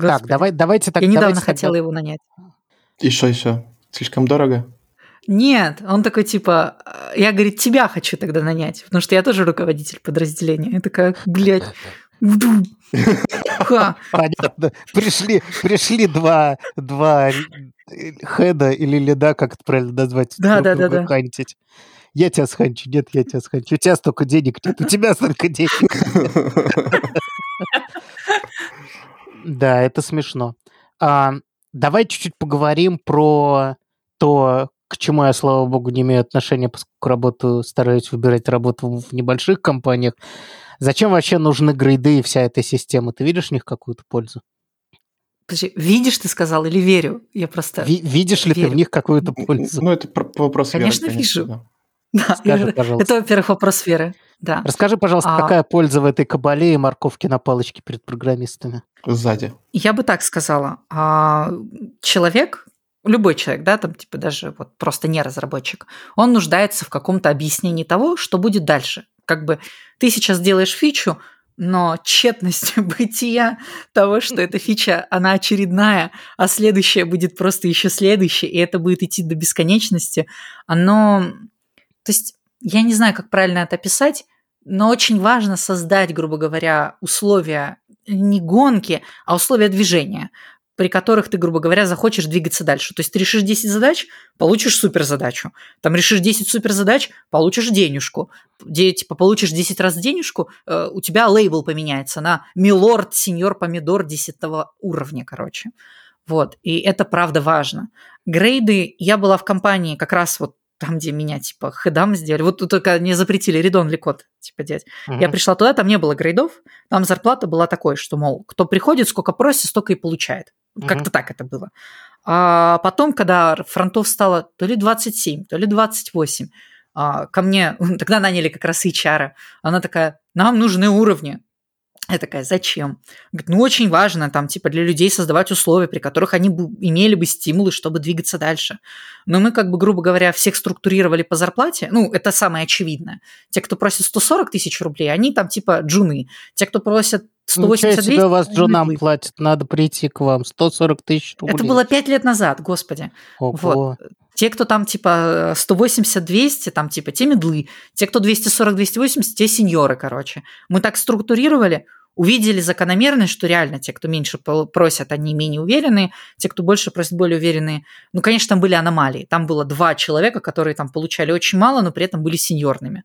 Так, давай, давайте так. Я недавно хотела его нанять. И что еще? Слишком дорого? Нет, он такой типа, э, я, говорит, тебя хочу тогда нанять, потому что я тоже руководитель подразделения. Я такая, блядь. Понятно. Пришли, пришли два, два э, хеда или лида, как это правильно назвать, Да, да, да, да. хантить. Я тебя сханчу, нет, я тебя сханчу. У тебя столько денег нет, у тебя столько денег. Да, это смешно. А, давай чуть-чуть поговорим про то, к чему я, слава богу, не имею отношения, поскольку работаю, стараюсь выбирать работу в небольших компаниях. Зачем вообще нужны грейды и вся эта система? Ты видишь в них какую-то пользу? Подожди, видишь, ты сказал, или верю? Я просто... Ви- видишь ли ты в верю. них какую-то пользу? Ну, это про- вопрос веры, Конечно, вижу. да. Да, Скажи, пожалуйста. Это, во-первых, вопрос веры. Да. Расскажи, пожалуйста, А. какая польза в этой кабале и морковке на палочке перед программистами? Сзади. Я бы так сказала. А, Человек, любой человек, да, там типа даже вот просто не разработчик, он нуждается в каком-то объяснении того, что будет дальше. Как бы ты сейчас делаешь фичу, но тщетность бытия того, что эта фича, она очередная, а следующая будет просто еще следующая, и это будет идти до бесконечности, оно... То есть я не знаю, как правильно это описать, но очень важно создать, грубо говоря, условия не гонки, а условия движения, при которых ты, грубо говоря, захочешь двигаться дальше. То есть ты решишь 10 задач, получишь суперзадачу. Там решишь 10 суперзадач, получишь денежку. Где, типа, получишь 10 раз денежку, э, у тебя лейбл поменяется на милорд, сеньор, помидор 10 уровня, короче. Вот, и это правда важно. Грейды, я была в компании как раз вот там, где меня, типа, хедам сделали. Вот тут только не запретили редон код, типа, делать. Я Мгм. пришла туда, там не было грейдов, там зарплата была такой, что, мол, кто приходит, сколько просит, столько и получает. Мгм. Как-то так это было. А потом, когда фронтов стало то ли 27, то ли 28, а, ко мне, тогда наняли как раз HR, она такая, нам нужны уровни. Я такая, зачем? Говорит, ну, очень важно там, типа, для людей создавать условия, при которых они бы, имели бы стимулы, чтобы двигаться дальше. Но мы, как бы, грубо говоря, всех структурировали по зарплате. Ну, это самое очевидное. Те, кто просит 140 тысяч рублей, они там, типа, джуны. Те, кто просят Ничего 180 себе вас джунам медлы. платят, надо прийти к вам. 140 тысяч рублей. Это было 5 лет назад, господи. Ого. Вот. Те, кто там типа 180-200, там типа те медлы. Те, кто 240-280, те сеньоры, короче. Мы так структурировали, увидели закономерность, что реально те, кто меньше просят, они менее уверенные, те, кто больше просят, более уверенные. Ну, конечно, там были аномалии. Там было два человека, которые там получали очень мало, но при этом были сеньорными.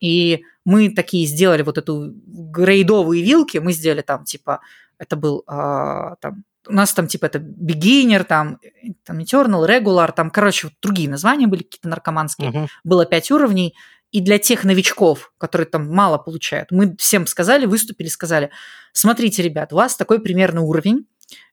И мы такие сделали вот эту грейдовые вилки, мы сделали там типа, это был а, там, у нас там типа это beginner, там, там eternal, regular, там, короче, вот другие названия были какие-то наркоманские. Мгм. Было пять уровней, и для тех новичков, которые там мало получают, мы всем сказали, выступили, сказали, смотрите, ребят, у вас такой примерно уровень,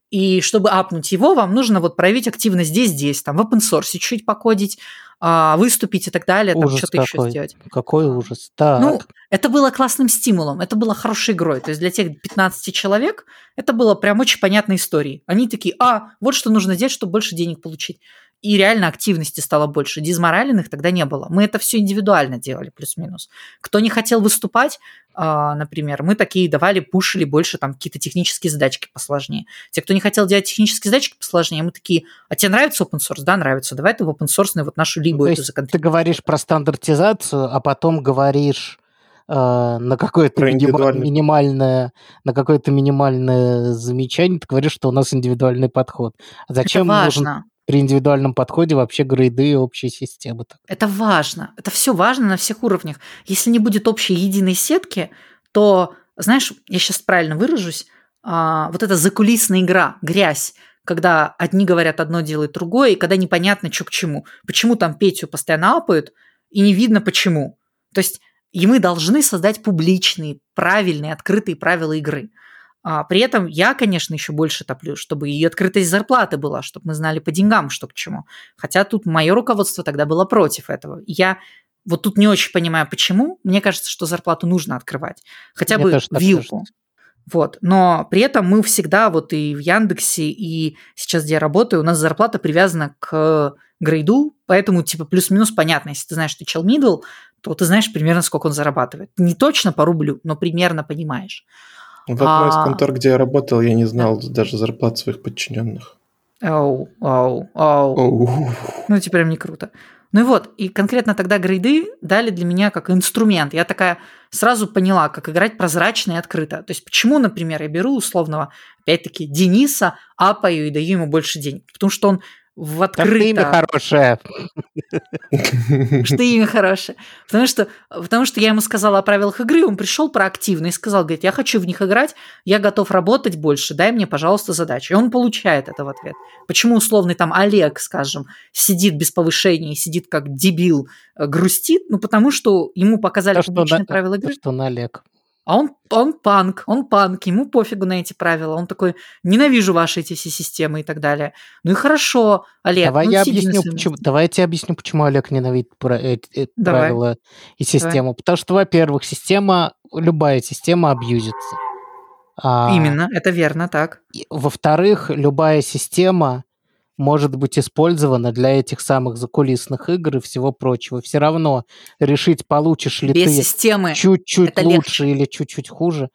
и чтобы апнуть его, вам нужно вот проявить активность здесь, здесь, там, в open source чуть-чуть покодить, выступить и так далее, там, Ужас что-то еще какой. сделать. Какой ужас. Так. Ну, это было классным стимулом, это было хорошей игрой. То есть для тех 15 человек это было прям очень понятной историей. Они такие, а, вот что нужно сделать, чтобы больше денег получить. И реально активности стало больше. Дизморалиных тогда не было. Мы это все индивидуально делали, плюс-минус. Кто не хотел выступать, а, например, мы такие давали, пушили больше там какие-то технические задачки посложнее. Те, кто не хотел делать технические задачки посложнее, мы такие, а тебе нравится open source? Да, нравится. Давай ты в open source вот нашу либо Ну, то эту ты говоришь про стандартизацию, а потом говоришь э, на какое-то минимальное, на какое-то минимальное замечание, ты говоришь, что у нас индивидуальный подход. А зачем это нужен важно. При индивидуальном подходе вообще грейды и общие системы? Это важно. Это все важно на всех уровнях. Если не будет общей единой сетки, то, знаешь, я сейчас правильно выражусь, а, вот эта закулисная игра, грязь, когда одни говорят одно, делают другое, и когда непонятно, что к чему. Почему там Петю постоянно апают, и не видно почему. То есть и мы должны создать публичные, правильные, открытые правила игры. А, при этом я, конечно, еще больше топлю, чтобы и открытость зарплаты была, чтобы мы знали по деньгам, что к чему. Хотя тут мое руководство тогда было против этого. Я вот тут не очень понимаю, почему. Мне кажется, что зарплату нужно открывать. Хотя Мне бы тоже вилку. кажется. Вот. Но при этом мы всегда, вот и в Яндексе, и сейчас, где я работаю, у нас зарплата привязана к грейду, поэтому, типа, плюс-минус понятно. Если ты знаешь, что чел middle, то ты знаешь примерно, сколько он зарабатывает. Не точно по рублю, но примерно понимаешь. В одной из А. контор, где я работал, я не знал даже зарплат своих подчиненных. Оу, оу, оу. Оу. Ну, это прям не круто. Ну и вот, и конкретно тогда грейды дали для меня как инструмент. Я такая сразу поняла, как играть прозрачно и открыто. То есть почему, например, я беру условного, опять-таки, Дениса, апаю и даю ему больше денег? Потому что он в Так ты имя открыто... хорошее. Что имя хорошее. Потому что, потому что я ему сказала о правилах игры, он пришел проактивно и сказал, говорит, я хочу в них играть, я готов работать больше, дай мне, пожалуйста, задачу. И он получает это в ответ. Почему условный там Олег, скажем, сидит без повышения, сидит как дебил, э, грустит? Ну, потому что ему показали То, что на- правила то, игры. что на Олег. А он, он панк, он панк, ему пофигу на эти правила. Он такой, ненавижу ваши эти все системы и так далее. Ну и хорошо, Олег, Давай ну я объясню, почему. Давай я тебе объясню, почему Олег ненавидит пра- э, э, Давай. правила и систему. Потому что, во-первых, система, любая система абьюзится. А, Именно, это верно, так. Во-вторых, любая система может быть использована для этих самых закулисных игр и всего прочего. Все равно решить, получишь ли Без ты системы чуть-чуть лучше легче. или чуть-чуть хуже.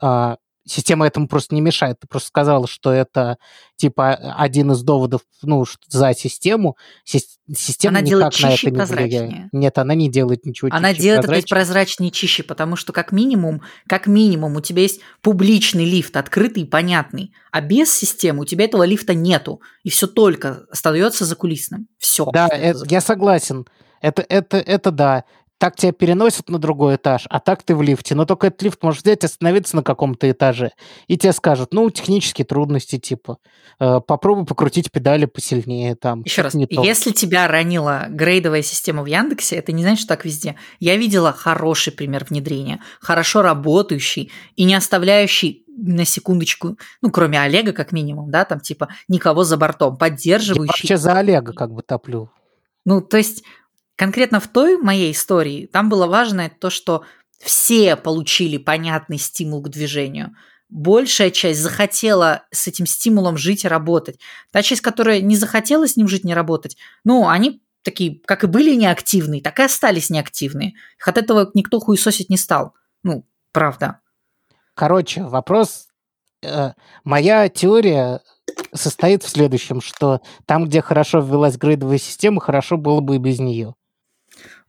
а, система этому просто не мешает. Ты просто сказал, что это типа один из доводов ну, за систему. Сис- Система Она делает никак на чище и это не влияет. прозрачнее. Нет, она не делает ничего Она чище делает прозрачнее. прозрачнее и чище, потому что как минимум, как минимум у тебя есть публичный лифт, открытый и понятный, а без системы у тебя этого лифта нету, и все только остается закулисным. Все. Да, э- я согласен. Это, это, это да. Так тебя переносят на другой этаж, а так ты в лифте. Но только этот лифт может взять, остановиться на каком-то этаже, и тебе скажут, ну, технические трудности, типа, э, попробуй покрутить педали посильнее там. Еще раз, не то. если тебя ранила грейдовая система в Яндексе, это не значит, что так везде. Я видела хороший пример внедрения, хорошо работающий и не оставляющий на секундочку, ну, кроме Олега, как минимум, да, там, типа, никого за бортом, Я поддерживающий. вообще за Олега как бы топлю. Ну, то есть, конкретно в той моей истории, там было важно то, что все получили понятный стимул к движению. Большая часть захотела с этим стимулом жить и работать. Та часть, которая не захотела с ним жить, не работать, ну, они такие, как и были неактивные, так и остались неактивные. Их от этого никто хуесосить не стал. Ну, правда. Короче, вопрос... э, моя теория состоит в следующем, что там, где хорошо ввелась грейдовая система, хорошо было бы и без нее.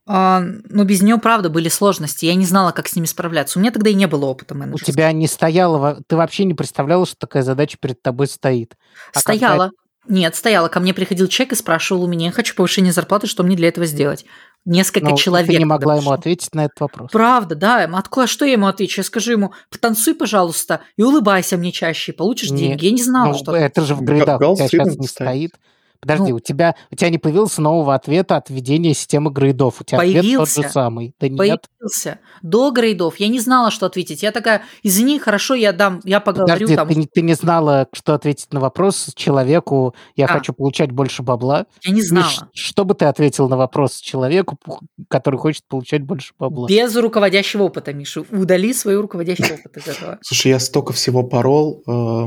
А, ну, без нее, правда, были сложности. Я не знала, как с ними справляться. У меня тогда и не было опыта У менеджерского. тебя не стояло... Ты вообще не представляла, что такая задача перед тобой стоит. А когда Стояла. Нет, стояла. Ко мне приходил человек и спрашивал у меня, я хочу повышение зарплаты, что мне для этого сделать? Несколько Ну, человек. Ты не могла ему ответить на этот вопрос. Правда, да. Ему откуда, что я ему отвечу? Я скажу ему, потанцуй, пожалуйста, и улыбайся мне чаще, и получишь Не, деньги. Я не знала, Ну, что... это же в грейдах у тебя сейчас не ставить. стоит. Подожди, Ну. у тебя у тебя не появился нового ответа от введения системы грейдов. У тебя ответ тот Появился. же самый. Да нет. Появился до грейдов. Я не знала, что ответить. Я такая, извини, хорошо, я дам, я поговорю Подожди, там. ты, не- ты не знала, что ответить на вопрос человеку «я А. хочу получать больше бабла». Я не И знала. ш- что бы ты ответил на вопрос человеку, который хочет получать больше бабла? Без руководящего опыта, Миша. Удали свой руководящий опыт из этого. Слушай, я столько всего порол, э,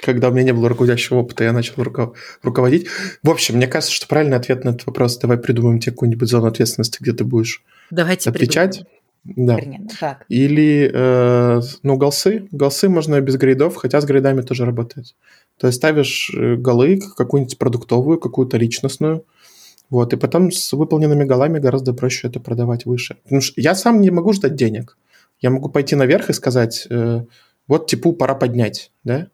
когда у меня не было руководящего опыта, я начал руко- руководить. В общем, мне кажется, что правильный ответ на этот вопрос, давай придумаем тебе какую-нибудь зону ответственности, где ты будешь Давайте отвечать. придумаем. Да. Так. Или, э, ну, голсы. Голсы можно без грейдов, хотя с грейдами тоже работает. То есть ставишь э, голы, какую-нибудь продуктовую, какую-то личностную, вот, и потом с выполненными голами гораздо проще это продавать выше. Потому что я сам не могу ждать денег. Я могу пойти наверх и сказать, э, вот типу пора поднять, да?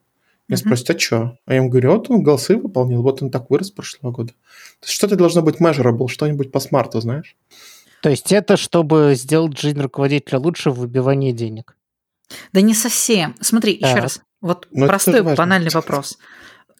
Меня спросят, а что? А я им говорю, вот он голсы выполнил, вот он так вырос с прошлого года. То есть что-то должно быть measurable, что-нибудь по смарту, знаешь? То есть это чтобы сделать жизнь руководителя лучше в выбивании денег. Да не совсем. Смотри, еще Так. раз. Вот Ну, это простой, банальный вопрос.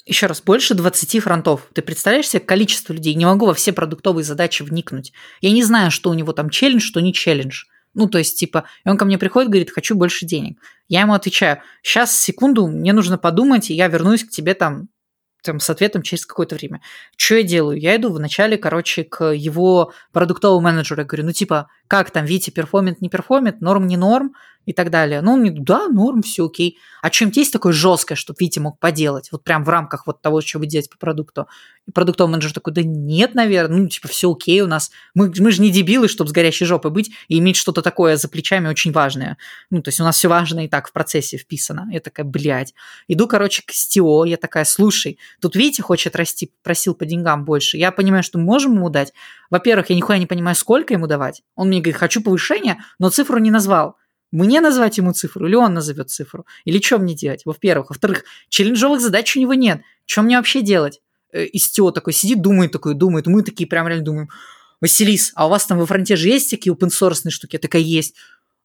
Еще раз, больше 20 фронтов. Ты представляешь себе количество людей? Не могу во все продуктовые задачи вникнуть. Я не знаю, что у него там челлендж, что не челлендж. Ну, то есть, типа, и он ко мне приходит, говорит, хочу больше денег. Я ему отвечаю, сейчас, секунду, мне нужно подумать, и я вернусь к тебе там, там с ответом через какое-то время. Что я делаю? Я иду вначале, короче, к его продуктовому менеджеру. Я говорю, ну, типа, как там, Витя, perform ит, не perform ит, норм, не норм и так далее. Ну, он мне, да, норм, все окей. А че-то есть такое жесткое, чтобы Витя мог поделать, вот прям в рамках вот того, что вы делаете по продукту. И продуктовый менеджер такой, да нет, наверное, ну, типа, все окей у нас. Мы, мы же не дебилы, чтобы с горящей жопой быть и иметь что-то такое за плечами очень важное. Ну, то есть у нас все важное и так в процессе вписано. Я такая, блядь. Иду, короче, к СТО, я такая, слушай, тут Витя хочет расти, просил по деньгам больше. Я понимаю, что мы можем ему дать. Во-первых, я нихуя не понимаю, сколько ему давать. Он мне говорит, хочу повышения, но цифру не назвал. Мне назвать ему цифру, или он назовет цифру? Или что мне делать? Во-первых. Во-вторых, челленджовых задач у него нет. Что мне вообще делать? Э, Истео такой сидит, думает такой, думает. Мы такие прям реально думаем, Василис, а у вас там во фронте же есть такие open source штуки? Я такая, есть.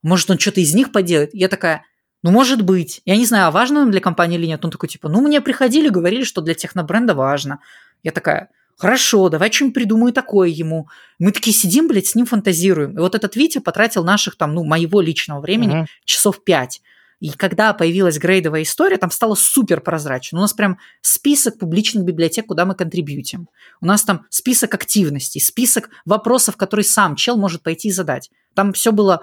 Может, он что-то из них поделает? Я такая, ну, может быть. Я не знаю, а важно он для компании или нет. Он такой, типа, ну, мне приходили, говорили, что для технобренда важно. Я такая, Хорошо, давай что-нибудь придумаю такое ему. Мы такие сидим, блядь, с ним фантазируем. И вот этот Витя потратил наших там, ну, моего личного времени uh-huh. часов пять. И когда появилась грейдовая история, там стало супер прозрачно. У нас прям список публичных библиотек, куда мы контрибьютим. У нас там список активностей, список вопросов, которые сам чел может пойти и задать. Там все было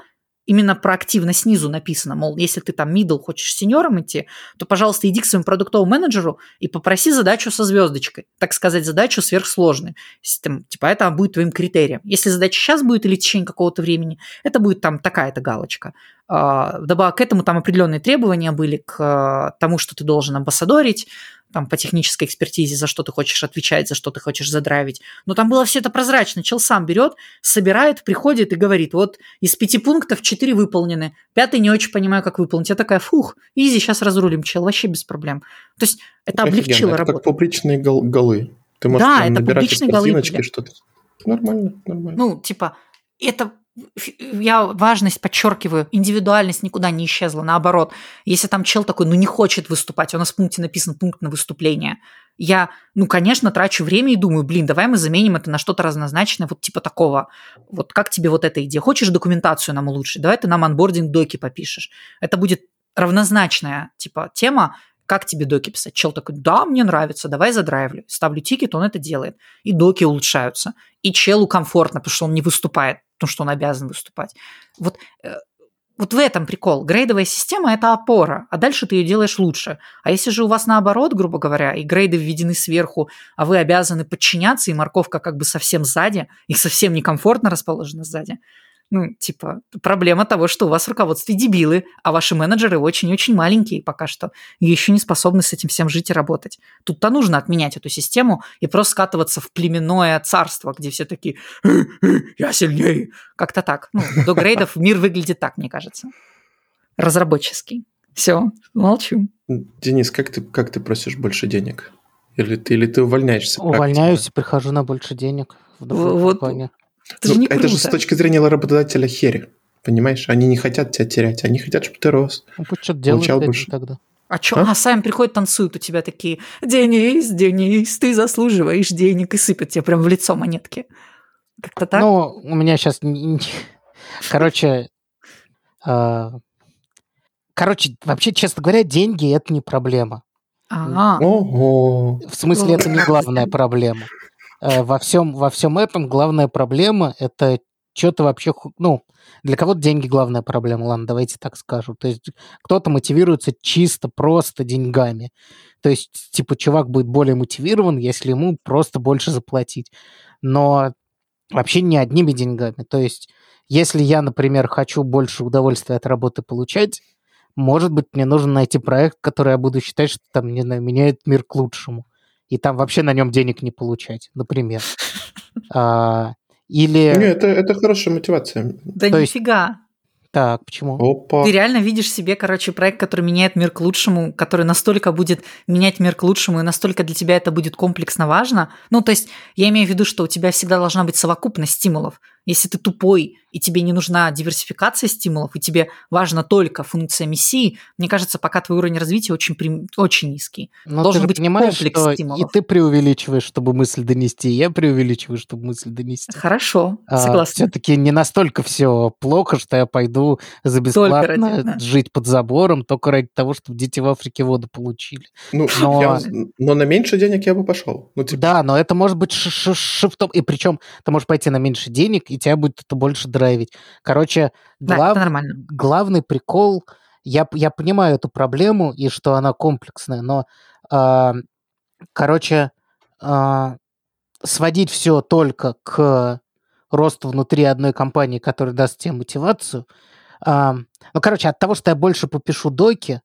именно проактивно снизу написано, мол, если ты там middle хочешь сеньором идти, то, пожалуйста, иди к своему продуктовому менеджеру и попроси задачу со звездочкой, так сказать, задачу сверхсложную. Там, типа это будет твоим критерием. Если задача сейчас будет или в течение какого-то времени, это будет там такая-то галочка. А, вдобавок к этому там определенные требования были к а, тому, что ты должен амбассадорить, там, по технической экспертизе, за что ты хочешь отвечать, за что ты хочешь задравить. Но там было все это прозрачно. Чел сам берет, собирает, приходит и говорит, вот из пяти пунктов четыре выполнены, пятый не очень понимаю, как выполнить. Я такая, фух, изи, сейчас разрулим, чел, вообще без проблем. То есть это Офигенно, облегчило это работу. как публичные гол- голы. Ты можешь да, это набирать публичные голы. что-то. Нормально, нормально. Ну, типа, это я важность подчеркиваю, индивидуальность никуда не исчезла, наоборот. Если там чел такой, ну, не хочет выступать, у нас в пункте написан пункт на выступление, я, ну, конечно, трачу время и думаю, блин, давай мы заменим это на что-то разнозначное, вот типа такого. Вот как тебе вот эта идея? Хочешь документацию нам улучшить? Давай ты нам onboarding доки попишешь. Это будет равнозначная, типа, тема, как тебе доки писать? Чел такой, да, мне нравится, давай задрайвлю. Ставлю тикет, он это делает. И доки улучшаются. И челу комфортно, потому что он не выступает потому что он обязан выступать. Вот, э, вот в этом прикол. Грейдовая система – это опора, а дальше ты ее делаешь лучше. А если же у вас наоборот, грубо говоря, и грейды введены сверху, а вы обязаны подчиняться, и морковка как бы совсем сзади, и совсем некомфортно расположена сзади – ну, типа, проблема того, что у вас в руководстве дебилы, а ваши менеджеры очень-очень маленькие пока что, и еще не способны с этим всем жить и работать. Тут-то нужно отменять эту систему и просто скатываться в племенное царство, где все такие «я сильнее». Как-то так. Ну, до грейдов мир выглядит так, мне кажется. Разработческий. Все, молчу. Денис, как ты, как ты просишь больше денег? Или ты, или ты увольняешься? Увольняюсь и прихожу на больше денег в вот, компании. Это, ну, же, не это же с точки зрения работодателя хери. Понимаешь? Они не хотят тебя терять, они хотят, чтобы ты рос. Ну, пусть что-то делают больше. тогда. А что? А? а сами приходят, танцуют у тебя такие, Денис, Денис, ты заслуживаешь денег, и сыпят тебе прям в лицо монетки. Как-то так? Ну, у меня сейчас... Короче, а, короче, вообще, честно говоря, деньги – это не проблема. Ага. Ого. В смысле, это не главная проблема. Э, во всем, во всем этом главная проблема – это что-то вообще, ну, для кого-то деньги главная проблема, ладно, давайте так скажу. То есть кто-то мотивируется чисто просто деньгами. То есть, типа, чувак будет более мотивирован, если ему просто больше заплатить. Но вообще не одними деньгами. То есть, если я, например, хочу больше удовольствия от работы получать, может быть, мне нужно найти проект, который я буду считать, что там, не знаю, меняет мир к лучшему и там вообще на нем денег не получать, например. А, или... Нет, это, это хорошая мотивация. Да То нифига. Есть... Так, почему? Опа. Ты реально видишь себе, короче, проект, который меняет мир к лучшему, который настолько будет менять мир к лучшему, и настолько для тебя это будет комплексно важно. Ну, то есть я имею в виду, что у тебя всегда должна быть совокупность стимулов. Если ты тупой, и тебе не нужна диверсификация стимулов, и тебе важна только функция миссии, мне кажется, пока твой уровень развития очень, очень низкий. Но Должен быть комплекс что стимулов. И ты преувеличиваешь, чтобы мысль донести, и я преувеличиваю, чтобы мысль донести. Хорошо, а, согласна. Все-таки не настолько все плохо, что я пойду за бесплатно ради, да. жить под забором только ради того, чтобы дети в Африке воду получили. Ну, но... Я, но на меньше денег я бы пошел. Ну, типа... Да, но это может быть шифтом, и причем ты можешь пойти на меньше денег и тебя будет это больше драйвить. Короче, Да, глав- нормально. главный прикол, я, я понимаю эту проблему и что она комплексная, но, а, короче, а, сводить все только к росту внутри одной компании, которая даст тебе мотивацию. а, ну, короче, от того, что я больше попишу доки,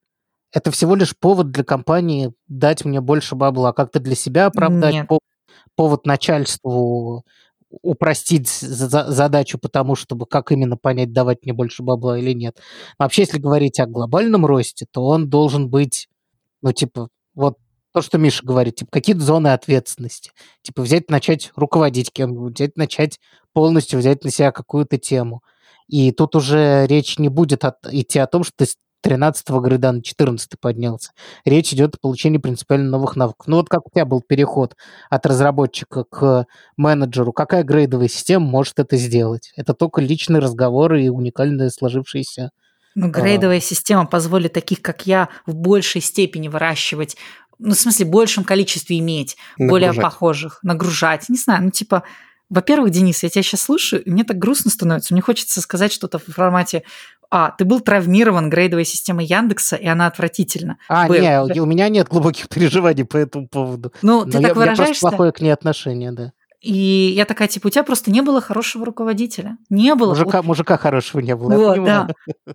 это всего лишь повод для компании дать мне больше бабла, а как-то для себя оправдать, Нет. по- повод начальству упростить за- за- задачу потому, чтобы как именно понять, давать мне больше бабла или нет. Вообще, если говорить о глобальном росте, то он должен быть, ну, типа, вот то, что Миша говорит, типа, какие-то зоны ответственности. Типа, взять, начать руководить кем-нибудь, взять, начать полностью взять на себя какую-то тему. И тут уже речь не будет от- идти о том, что ты 13 грида на 14 поднялся. Речь идет о получении принципиально новых навыков. Ну вот как у тебя был переход от разработчика к менеджеру, какая грейдовая система может это сделать? Это только личные разговоры и уникальные сложившиеся Ну, грейдовая система позволит таких, как я, в большей степени выращивать, ну, в смысле, в большем количестве иметь, более Нагружать. похожих, нагружать. Не знаю, ну, типа, во-первых, Денис, я тебя сейчас слушаю, и мне так грустно становится. Мне хочется сказать что-то в формате а, ты был травмирован грейдовой системой Яндекса, и она отвратительна. А, Был. не, у меня нет глубоких переживаний по этому поводу. Ну, ты Но я, так я просто выражаешься, плохое к ней отношение, да. И я такая, типа, у тебя просто не было хорошего руководителя. Не было. Мужика, мужика хорошего не было. Вот, да.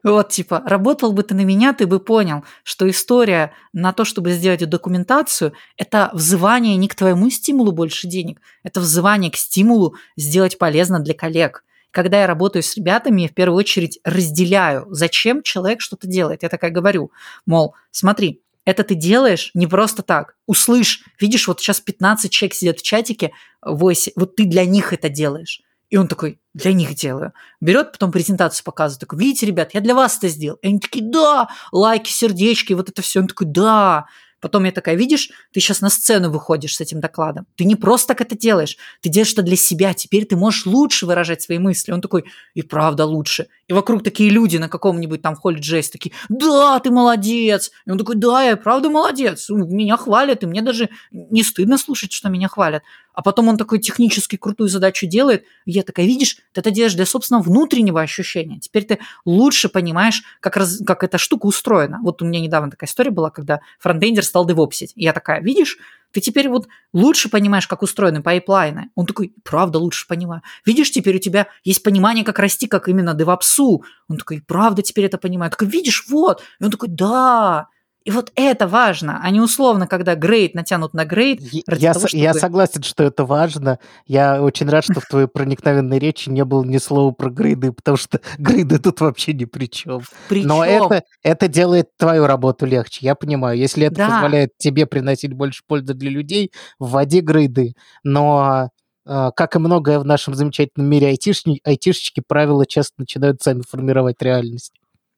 Вот, типа, работал бы ты на меня, ты бы понял, что история на то, чтобы сделать документацию, это взывание не к твоему стимулу больше денег, это взывание к стимулу сделать полезно для коллег. Когда я работаю с ребятами, я в первую очередь разделяю, зачем человек что-то делает. Я такая говорю, мол, смотри, это ты делаешь не просто так. Услышь, видишь, вот сейчас 15 человек сидят в чатике, 8, вот ты для них это делаешь. И он такой, для них делаю. Берет, потом презентацию показывает. Такой, видите, ребят, я для вас это сделал. И они такие, да, лайки, сердечки, вот это все. Он такой, да. Потом я такая, видишь, ты сейчас на сцену выходишь с этим докладом. Ты не просто так это делаешь. Ты делаешь это для себя. Теперь ты можешь лучше выражать свои мысли. Он такой, и правда лучше. И вокруг такие люди на каком-нибудь там холле Джейс такие, да, ты молодец. И он такой, да, я правда молодец. Меня хвалят, и мне даже не стыдно слушать, что меня хвалят. А потом он такой технически крутую задачу делает. И я такая, видишь, ты это делаешь для собственного внутреннего ощущения. Теперь ты лучше понимаешь, как, раз, как эта штука устроена. Вот у меня недавно такая история была, когда фронтендер стал девопсить. И я такая, видишь, ты теперь вот лучше понимаешь, как устроены пайплайны. Он такой, правда, лучше понимаю. Видишь, теперь у тебя есть понимание, как расти, как именно девопсу. Он такой, правда, теперь это понимаю. Я такой, видишь, вот. И он такой, да. И вот это важно, а не условно, когда грейд натянут на грейд. Я, того, со- я согласен, что это важно. Я очень рад, что в твоей проникновенной речи не было ни слова про грейды, потому что грейды тут вообще ни при чем. Причем, Но это, это делает твою работу легче, я понимаю. Если это Да. позволяет тебе приносить больше пользы для людей, вводи грейды. Но, э, как и многое в нашем замечательном мире айтишни- айтишечки, правила часто начинают сами формировать реальность.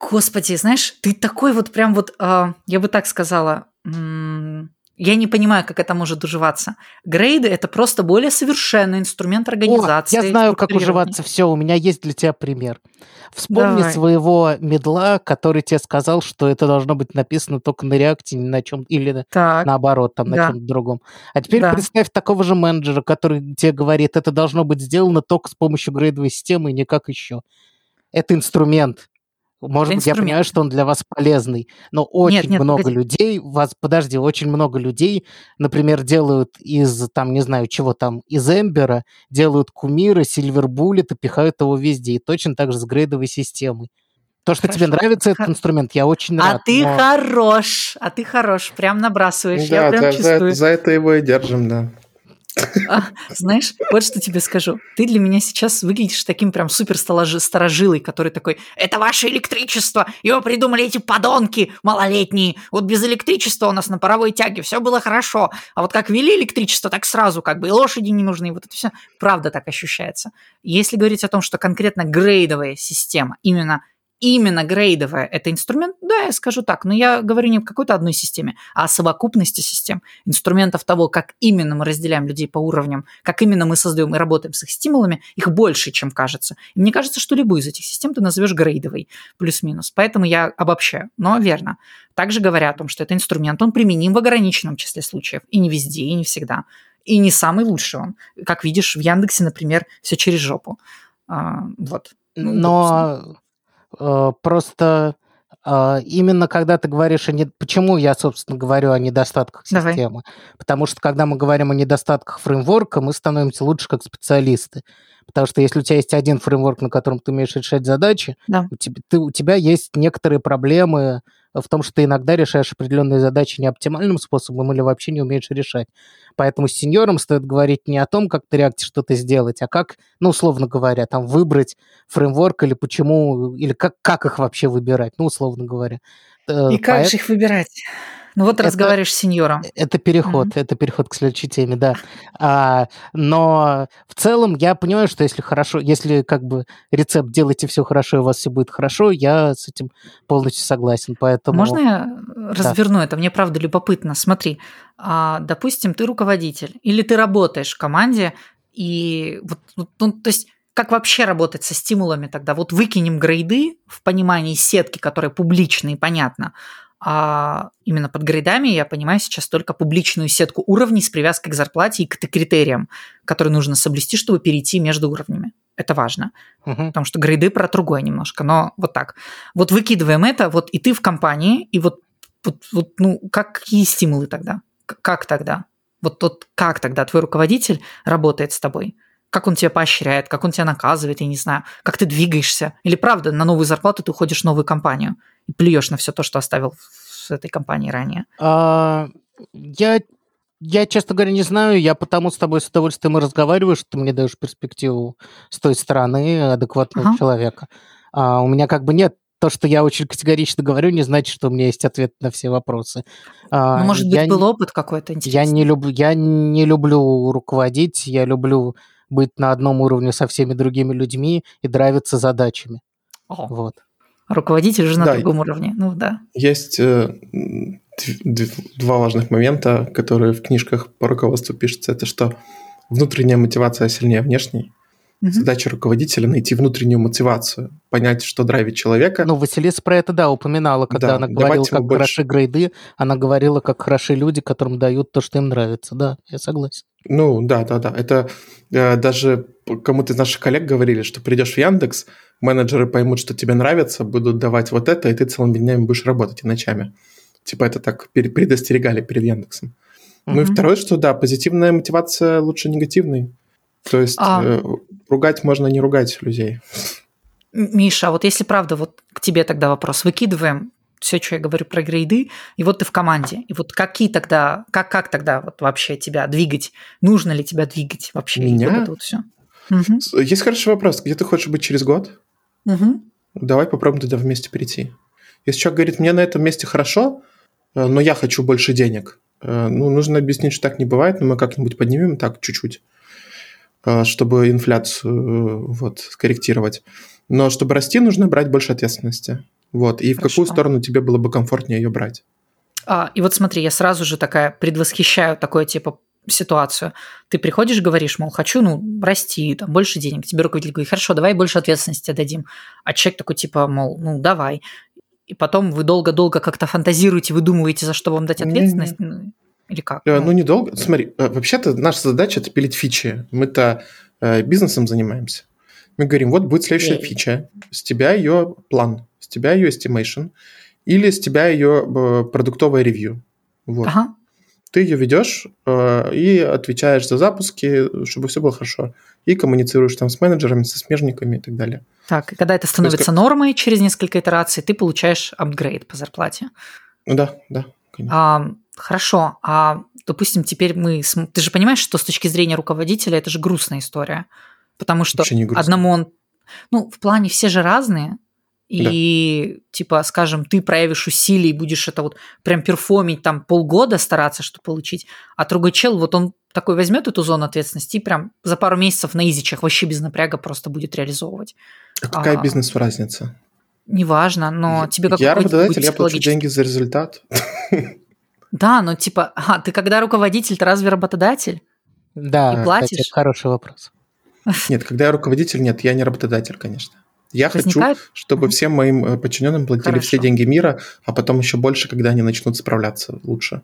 Господи, знаешь, ты такой вот прям вот, а, я бы так сказала, я не понимаю, как это может уживаться. Грейды – это просто более совершенный инструмент О, организации. я знаю, как уживаться. Все, у меня есть для тебя пример. Вспомни Давай. своего медла, который тебе сказал, что это должно быть написано только на реакте, не на чем или Так, наоборот, там на Да. чем-то другом. А теперь Да. представь такого же менеджера, который тебе говорит, это должно быть сделано только с помощью грейдовой системы и никак еще. Это инструмент. Может быть, я понимаю, что он для вас полезный, но очень нет, много погоди. людей, вас, подожди, очень много людей, например, делают из, там, не знаю, чего там, из Эмбера, делают кумира, Сильвербуллет и пихают его везде. И точно так же с грейдовой системой. То, что тебе Хорошо. нравится этот инструмент, я очень А рад. ты но- хорош, а ты хорош, прям набрасываешь, я Да, прям за, за чувствую. это, за это его и держим, да. А, знаешь, вот что тебе скажу. Ты для меня сейчас выглядишь таким прям супер старожилой, который такой, это ваше электричество, его придумали эти подонки малолетние. Вот без электричества у нас на паровой тяге все было хорошо. А вот как ввели электричество, так сразу как бы и лошади не нужны, вот это все правда так ощущается. Если говорить о том, что конкретно грейдовая система, именно именно грейдовая это инструмент, да, я скажу так, но я говорю не о какой-то одной системе, а о совокупности систем, инструментов того, как именно мы разделяем людей по уровням, как именно мы создаем и работаем с их стимулами, их больше, чем кажется. И мне кажется, что любую из этих систем ты назовешь грейдовой, плюс-минус. Поэтому я обобщаю, но верно. Также говоря о том, что это инструмент, он применим в ограниченном числе случаев, и не везде, и не всегда. И не самый лучший он. Как видишь, в Яндексе, например, все через жопу. А, вот. Ну, Но просто э, именно когда ты говоришь о... Не... Почему я, собственно, говорю о недостатках Давай. системы? Потому что когда мы говорим о недостатках фреймворка, мы становимся лучше как специалисты. Потому что если у тебя есть один фреймворк, на котором ты умеешь решать задачи, Да. у, тебя, ты, у тебя есть некоторые проблемы в том, что ты иногда решаешь определенные задачи не оптимальным способом или вообще не умеешь решать. Поэтому с сеньором стоит говорить не о том, как ты реакте что-то сделать, а как, ну, условно говоря, там выбрать фреймворк или почему, или как, как их вообще выбирать, ну, условно говоря. Э, И как поэт- же их выбирать? Ну вот Это- разговариваешь с сеньором. это переход, Мгм. это переход к следующей теме, да. А, но в целом я понимаю, что если хорошо, если как бы рецепт делайте все хорошо, и у вас все будет хорошо, я с этим полностью согласен. Поэтому Можно я разверну это? Мне правда любопытно. Смотри, а, допустим, ты руководитель или ты работаешь в команде, и вот, вот, ну, то есть как вообще работать со стимулами тогда? Вот выкинем грейды в понимании сетки, которая публичная и понятно. А именно под грейдами я понимаю сейчас только публичную сетку уровней с привязкой к зарплате и к критериям, которые нужно соблюсти, чтобы перейти между уровнями. Это важно Мгм. потому что грейды про другое немножко, но вот так. Вот выкидываем это, вот и ты в компании, и вот, вот, вот ну, как, какие стимулы тогда? Как тогда? Вот тот, как тогда твой руководитель работает с тобой? Как он тебя поощряет, как он тебя наказывает, я не знаю, как ты двигаешься? Или правда, на новую зарплату ты уходишь в новую компанию и плюешь на все то, что оставил в этой компании ранее? А, я, я, честно говоря, не знаю. Я потому с тобой с удовольствием и разговариваю, что ты мне даешь перспективу с той стороны адекватного Ага. человека. А, у меня как бы нет то, что я очень категорично говорю, не значит, что у меня есть ответ на все вопросы. А, ну, может быть, я был не- опыт какой-то Я интересный? не люблю, я не люблю руководить, я люблю быть на одном уровне со всеми другими людьми и драйвиться задачами. О, Вот. руководитель уже на Да. другом уровне. Ну да. Есть э, два важных момента, которые в книжках по руководству пишутся. Это что внутренняя мотивация сильнее внешней. Мгм. Задача руководителя найти внутреннюю мотивацию, понять, что драйвит человека. Ну, Василиса про это, да, упоминала, когда Да, она говорила, как больше- хороши грейды, она говорила, как хороши люди, которым дают то, что им нравится. Да, я согласен. Ну, да, да, да. Это э, даже кому-то из наших коллег говорили, что придешь в Яндекс, менеджеры поймут, что тебе нравится, будут давать вот это, и ты целыми днями будешь работать и ночами. Типа это так предостерегали перед Яндексом. Ну и второе, что да, позитивная мотивация лучше негативной. То есть А. э, ругать можно не ругать людей. Миша, а вот если правда, вот к тебе тогда вопрос. Выкидываем все, что я говорю про грейды, и вот ты в команде. И вот какие тогда, как, как тогда вот вообще тебя двигать? Нужно ли тебя двигать вообще? Меня? вот это вот все. С- Есть хороший вопрос. Где ты хочешь быть через год? Давай попробуем туда вместе перейти. Если человек говорит, мне на этом месте хорошо, э, но я хочу больше денег, э, ну, нужно объяснить, что так не бывает, но мы как-нибудь поднимем так чуть-чуть, чтобы инфляцию э, вот, скорректировать. Но чтобы расти, нужно брать больше ответственности. Вот. И в какую Хорошо. сторону тебе было бы комфортнее ее брать? А, и вот смотри, я сразу же такая предвосхищаю такое типа ситуацию. Ты приходишь, говоришь, мол, хочу, ну, расти, там, больше денег. Тебе руководитель говорит, хорошо, давай больше ответственности дадим. А человек такой, типа, мол, ну, давай. И потом вы долго-долго как-то фантазируете, выдумываете, за что вам дать ответственность. Ну, Или как? Э, Ну, недолго. Смотри, э, вообще-то наша задача это пилить фичи. Мы-то э, бизнесом занимаемся. Мы говорим, вот будет следующая Эй. фича. С тебя ее план, с тебя ее estimation, или с тебя ее э, продуктовое ревью. Вот. Ага. Ты ее ведешь э, и отвечаешь за запуски, чтобы все было хорошо. И коммуницируешь там с менеджерами, со смежниками и так далее. Так, и когда это становится как- нормой через несколько итераций, ты получаешь апгрейд по зарплате. Да, да, конечно. А, хорошо, а допустим, теперь мы... Ты же понимаешь, что с точки зрения руководителя это же грустная история. Потому что одному он... Ну, в плане все же разные. И, типа, скажем, ты проявишь усилий и будешь это вот прям перформить там полгода стараться, что получить, а другой чел, вот он такой возьмет эту зону ответственности и прям за пару месяцев на изичах вообще без напряга просто будет реализовывать. А какая а, бизнес-разница? Неважно, но тебе как я работодатель, я плачу деньги за результат. Да, но типа, а, ты когда руководитель, ты разве работодатель? Да, И кстати, платишь? это хороший вопрос. Нет, когда я руководитель, нет, я не работодатель, конечно. Я Возникает- хочу, чтобы всем моим э, подчиненным платили Хорошо. все деньги мира, а потом еще больше, когда они начнут справляться лучше.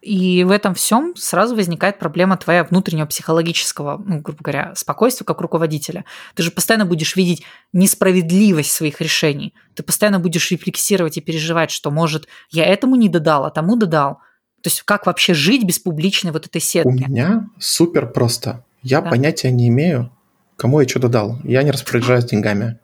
И в этом всем сразу возникает проблема твоя внутреннего психологического, ну, грубо говоря, спокойствия как руководителя. Ты же постоянно будешь видеть несправедливость своих решений. Ты постоянно будешь рефлексировать и переживать, что, может, я этому не додал, а тому додал. То есть как вообще жить без публичной вот этой сетки? У меня супер просто. Я да. понятия не имею, кому я что додал. Я не распоряжаюсь деньгами.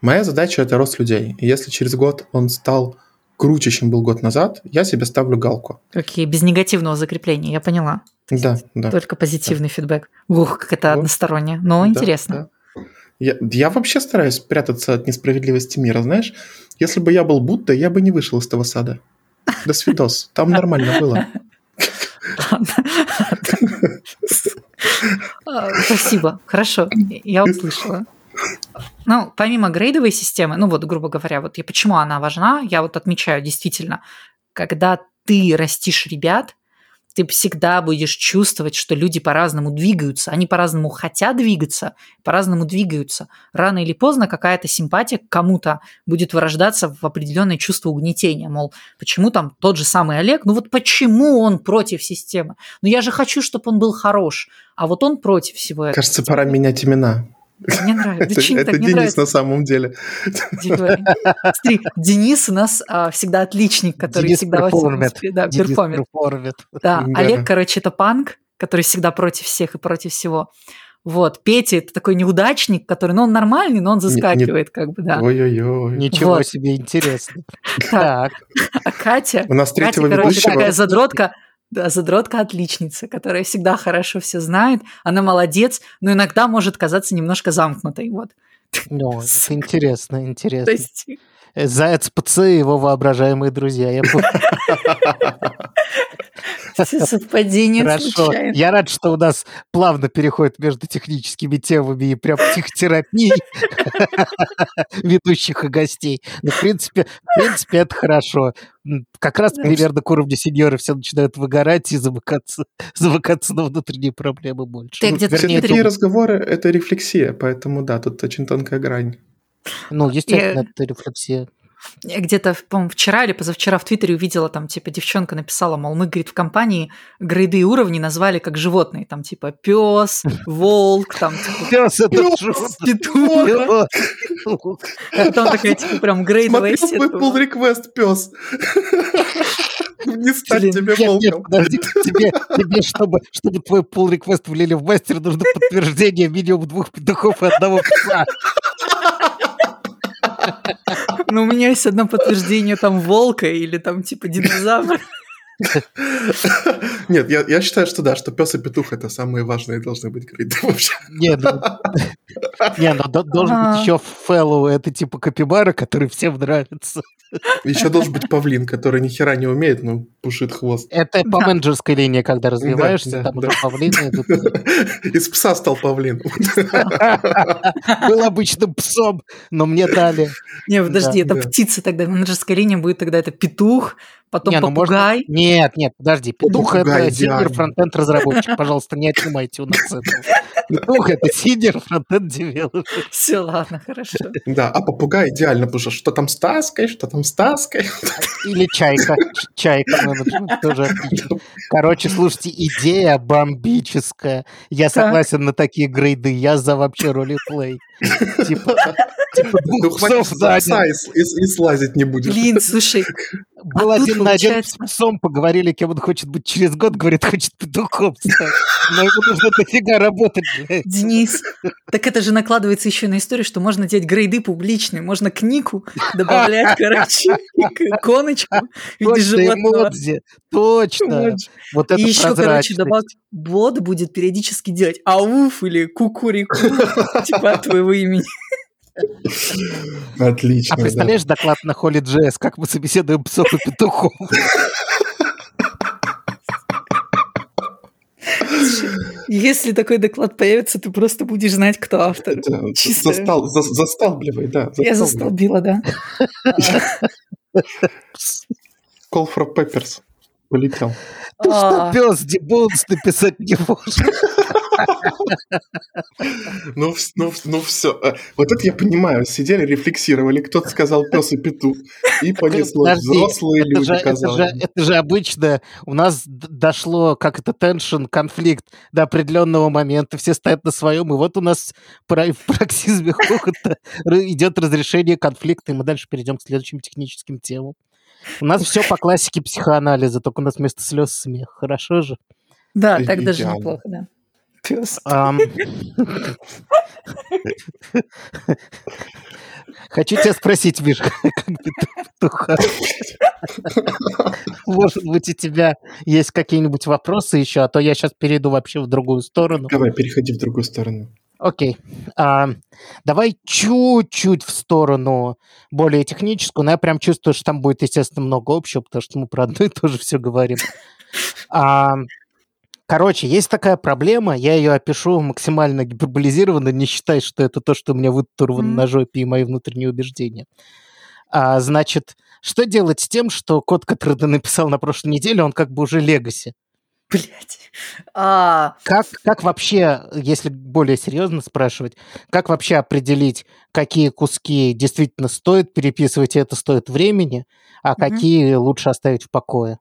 Моя задача – это рост людей. И если через год он стал круче, чем был год назад, я себе ставлю галку. Окей, без негативного закрепления, я поняла. Да, да. Только позитивный да. фидбэк. Ух, как это вот. односторонне. Но да, интересно. Да. Я, я вообще стараюсь прятаться от несправедливости мира, знаешь? Если бы я был Будда, я бы не вышел из того сада. До свидос. Там нормально было. Спасибо. Хорошо, я услышала. Ну, помимо грейдовой системы, ну вот, грубо говоря, вот я, почему она важна, я вот отмечаю действительно, когда ты растишь ребят, ты всегда будешь чувствовать, что люди по-разному двигаются, они по-разному хотят двигаться, по-разному двигаются. Рано или поздно какая-то симпатия к кому-то будет вырождаться в определенное чувство угнетения, мол, почему там тот же самый Олег, ну вот почему он против системы? Ну я же хочу, чтобы он был хорош, а вот он против всего этого. Кажется, пора менять имена. Мне нравится. Это, это Денис нравится? на самом деле. Смотри, Денис у нас а, всегда отличник, который Денис всегда перформит. Да, Денис перформит. перформит. Да, да, Олег, короче, это панк, который всегда против всех и против всего. Вот, Петя это такой неудачник, который, ну, он нормальный, но он заскакивает, не, как бы, да. Ой-ой-ой. Ничего вот. себе, интересно. Так. А Катя, у нас третьего Катя, короче, такая задротка, да, задротка отличница, которая всегда хорошо все знает, она молодец, но иногда может казаться немножко замкнутой, вот. Ну, это интересно, интересно. есть... Заяц ПЦ и его воображаемые друзья, я. Все совпадения Хорошо. случайно. Я рад, что у нас плавно переходит между техническими темами и прям психотерапией ведущих и гостей. Но, в принципе, в принципе, это хорошо. Как раз примерно к уровню сеньора все начинают выгорать и замыкаться, замыкаться на внутренние проблемы больше. Ты где-то Все такие разговоры – это рефлексия, поэтому да, тут очень тонкая грань. Ну, естественно, это рефлексия. Я где-то, по-моему, вчера или позавчера в Твиттере увидела, там, типа, девчонка написала, мол, мы, говорит, в компании грейды и уровни назвали как животные, там, типа, пес, волк, там, типа, Пес это петух. Там такая, типа, прям грейдовая Смотри, мой pull request пес. Не стать тебе волком. подожди, тебе, тебе чтобы, чтобы твой pull request влили в мастер, нужно подтверждение минимум двух петухов и одного пса. Ну, у меня есть одно подтверждение там волка или там типа динозавра. Нет, я, я считаю, что да, что пес и петух это самые важные должны быть гриды вообще. Не, ну, не, ну должен быть еще фэллоу, это типа капибара, который всем нравится. Еще должен быть павлин, который ни хера не умеет, но пушит хвост. Это по менеджерской линии, когда развиваешься, там уже павлины идут. Из пса стал павлин. Был обычным псом, но мне дали. Не, подожди, это птица тогда, менеджерская линия будет тогда это петух, потом не, ну попугай. Можно... Нет, нет, подожди, петух это senior frontend разработчик, пожалуйста, не отнимайте у нас это. Петух это senior frontend developer. Все, ладно, хорошо. Да, а попугай идеально, потому что что там с таской, что там с таской. Или чайка, чайка менеджмент тоже отлично. Короче, слушайте, идея бомбическая. Я согласен на такие грейды, я за вообще ролеплей. Типа, типа двух псов за и слазить не будешь. Блин, слушай, был а один на один с псом, поговорили, кем он хочет быть через год, говорит, хочет петухом стать. Но ему нужно дофига работать, блядь. Денис, так это же накладывается еще на историю, что можно делать грейды публичные, можно к нику добавлять, короче, иконочку в виде животного. Точно. Вот это И еще, короче, добавить, бот будет периодически делать ауф или кукурику, типа от твоего имени. Отлично. А представляешь да. доклад на Холли Джесс, как мы собеседуем псов и петухов? Если такой доклад появится, ты просто будешь знать, кто автор. Чисто... Застал, за, засталбливай, да. Я застолбила, да. Call for Peppers. Полетел. Ты что, А. пес, дебонс написать не можешь? Ну, ну, ну все. Вот это я понимаю. Сидели, рефлексировали. Кто-то сказал пес и петух. И понесло. Взрослые люди, казалось это же обычно у нас дошло, как это теншн, конфликт до определенного момента, все стоят на своем, и вот у нас в хохота р- идет разрешение конфликта, и мы дальше перейдем к следующим техническим темам. У нас все по классике психоанализа, только у нас вместо слез смех. Хорошо же? Да, И- так даже неплохо, да. Пес. Хочу тебя спросить, Миша, как ты петуха? Может быть, у тебя есть какие-нибудь вопросы еще, а то я сейчас перейду вообще в другую сторону. Давай, переходи в другую сторону. Окей. А, давай чуть-чуть в сторону более техническую, но я прям чувствую, что там будет, естественно, много общего, потому что мы про одно и то же все говорим. А, короче, есть такая проблема, я ее опишу максимально гиперболизированно, не считай, что это то, что у меня вытурвано Мгм. на жопе и мои внутренние убеждения. А, значит, что делать с тем, что код, который ты написал на прошлой неделе, он как бы уже легаси? Блять. А, Как, как вообще, если более серьезно спрашивать, как вообще определить, какие куски действительно стоит переписывать, и это стоит времени, а Мгм. какие лучше оставить в покое?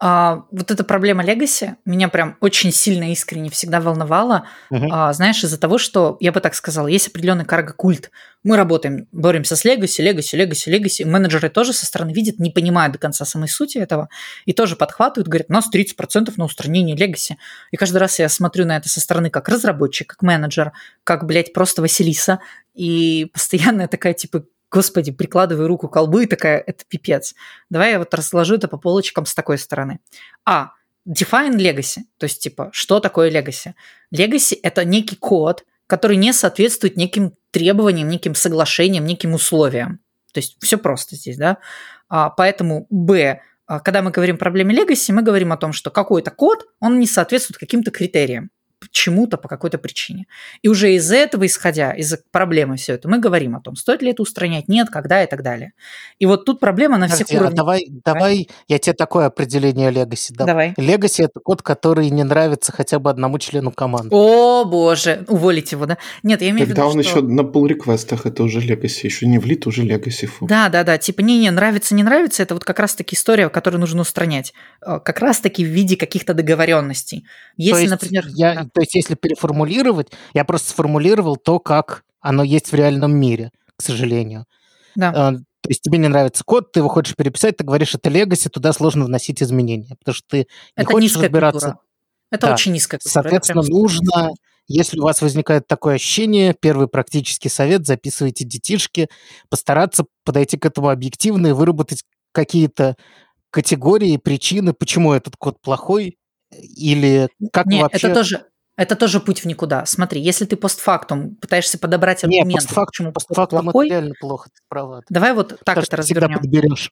А, вот эта проблема Legacy меня прям очень сильно искренне всегда волновала. Мгм. А, знаешь, из-за того, что, я бы так сказала, есть определенный карго-культ. Мы работаем, боремся с Legacy, Legacy, Legacy, Legacy. Менеджеры тоже со стороны видят, не понимают до конца самой сути этого, и тоже подхватывают, говорят, у нас 30% на устранение Legacy. И каждый раз я смотрю на это со стороны как разработчик, как менеджер, как, блядь, просто Василиса, и постоянно я такая, типа, господи, прикладываю руку к колбу и такая, это пипец. Давай я вот разложу это по полочкам с такой стороны. А, define legacy, то есть, типа, что такое legacy? Legacy – это некий код, который не соответствует неким требованиям, неким соглашениям, неким условиям. То есть все просто здесь, да. А, поэтому Б, а, когда мы говорим о проблеме legacy, мы говорим о том, что какой-то код, он не соответствует каким-то критериям чему-то по какой-то причине. И уже из этого, исходя, из проблемы все это, мы говорим о том, стоит ли это устранять, нет, когда и так далее. И вот тут проблема на всех Подожди, а уровнях. давай, давай я тебе такое определение Legacy дам. Давай. Legacy – это код, который не нравится хотя бы одному члену команды. О, боже, уволить его, да? Нет, я имею в Когда виду, он что... еще на pull реквестах это уже Legacy, еще не влит, уже. Фу. Да, да, да. Типа, не-не, нравится, не нравится, это вот как раз-таки история, которую нужно устранять. Э, Как раз-таки в виде каких-то договоренностей. то Если, есть, например... я, да. То есть, если переформулировать, я просто сформулировал то, как оно есть в реальном мире, к сожалению. Да. А, То есть тебе не нравится код, ты его хочешь переписать, ты говоришь, это legacy, туда сложно вносить изменения, потому что ты не это хочешь разбираться. культура. Это Да. очень низкая культура. Соответственно, прям- нужно, если у вас возникает такое ощущение, первый практический совет, записывайте детишки, постараться подойти к этому объективно и выработать какие-то категории, причины, почему этот код плохой, или как Не, вообще... это тоже... Это тоже путь в никуда. Смотри, если ты постфактум пытаешься подобрать аргументы, постфактум, почему постфактум это плохой, реально плохо, ты права. давай вот так Потому это развернем. подберешь.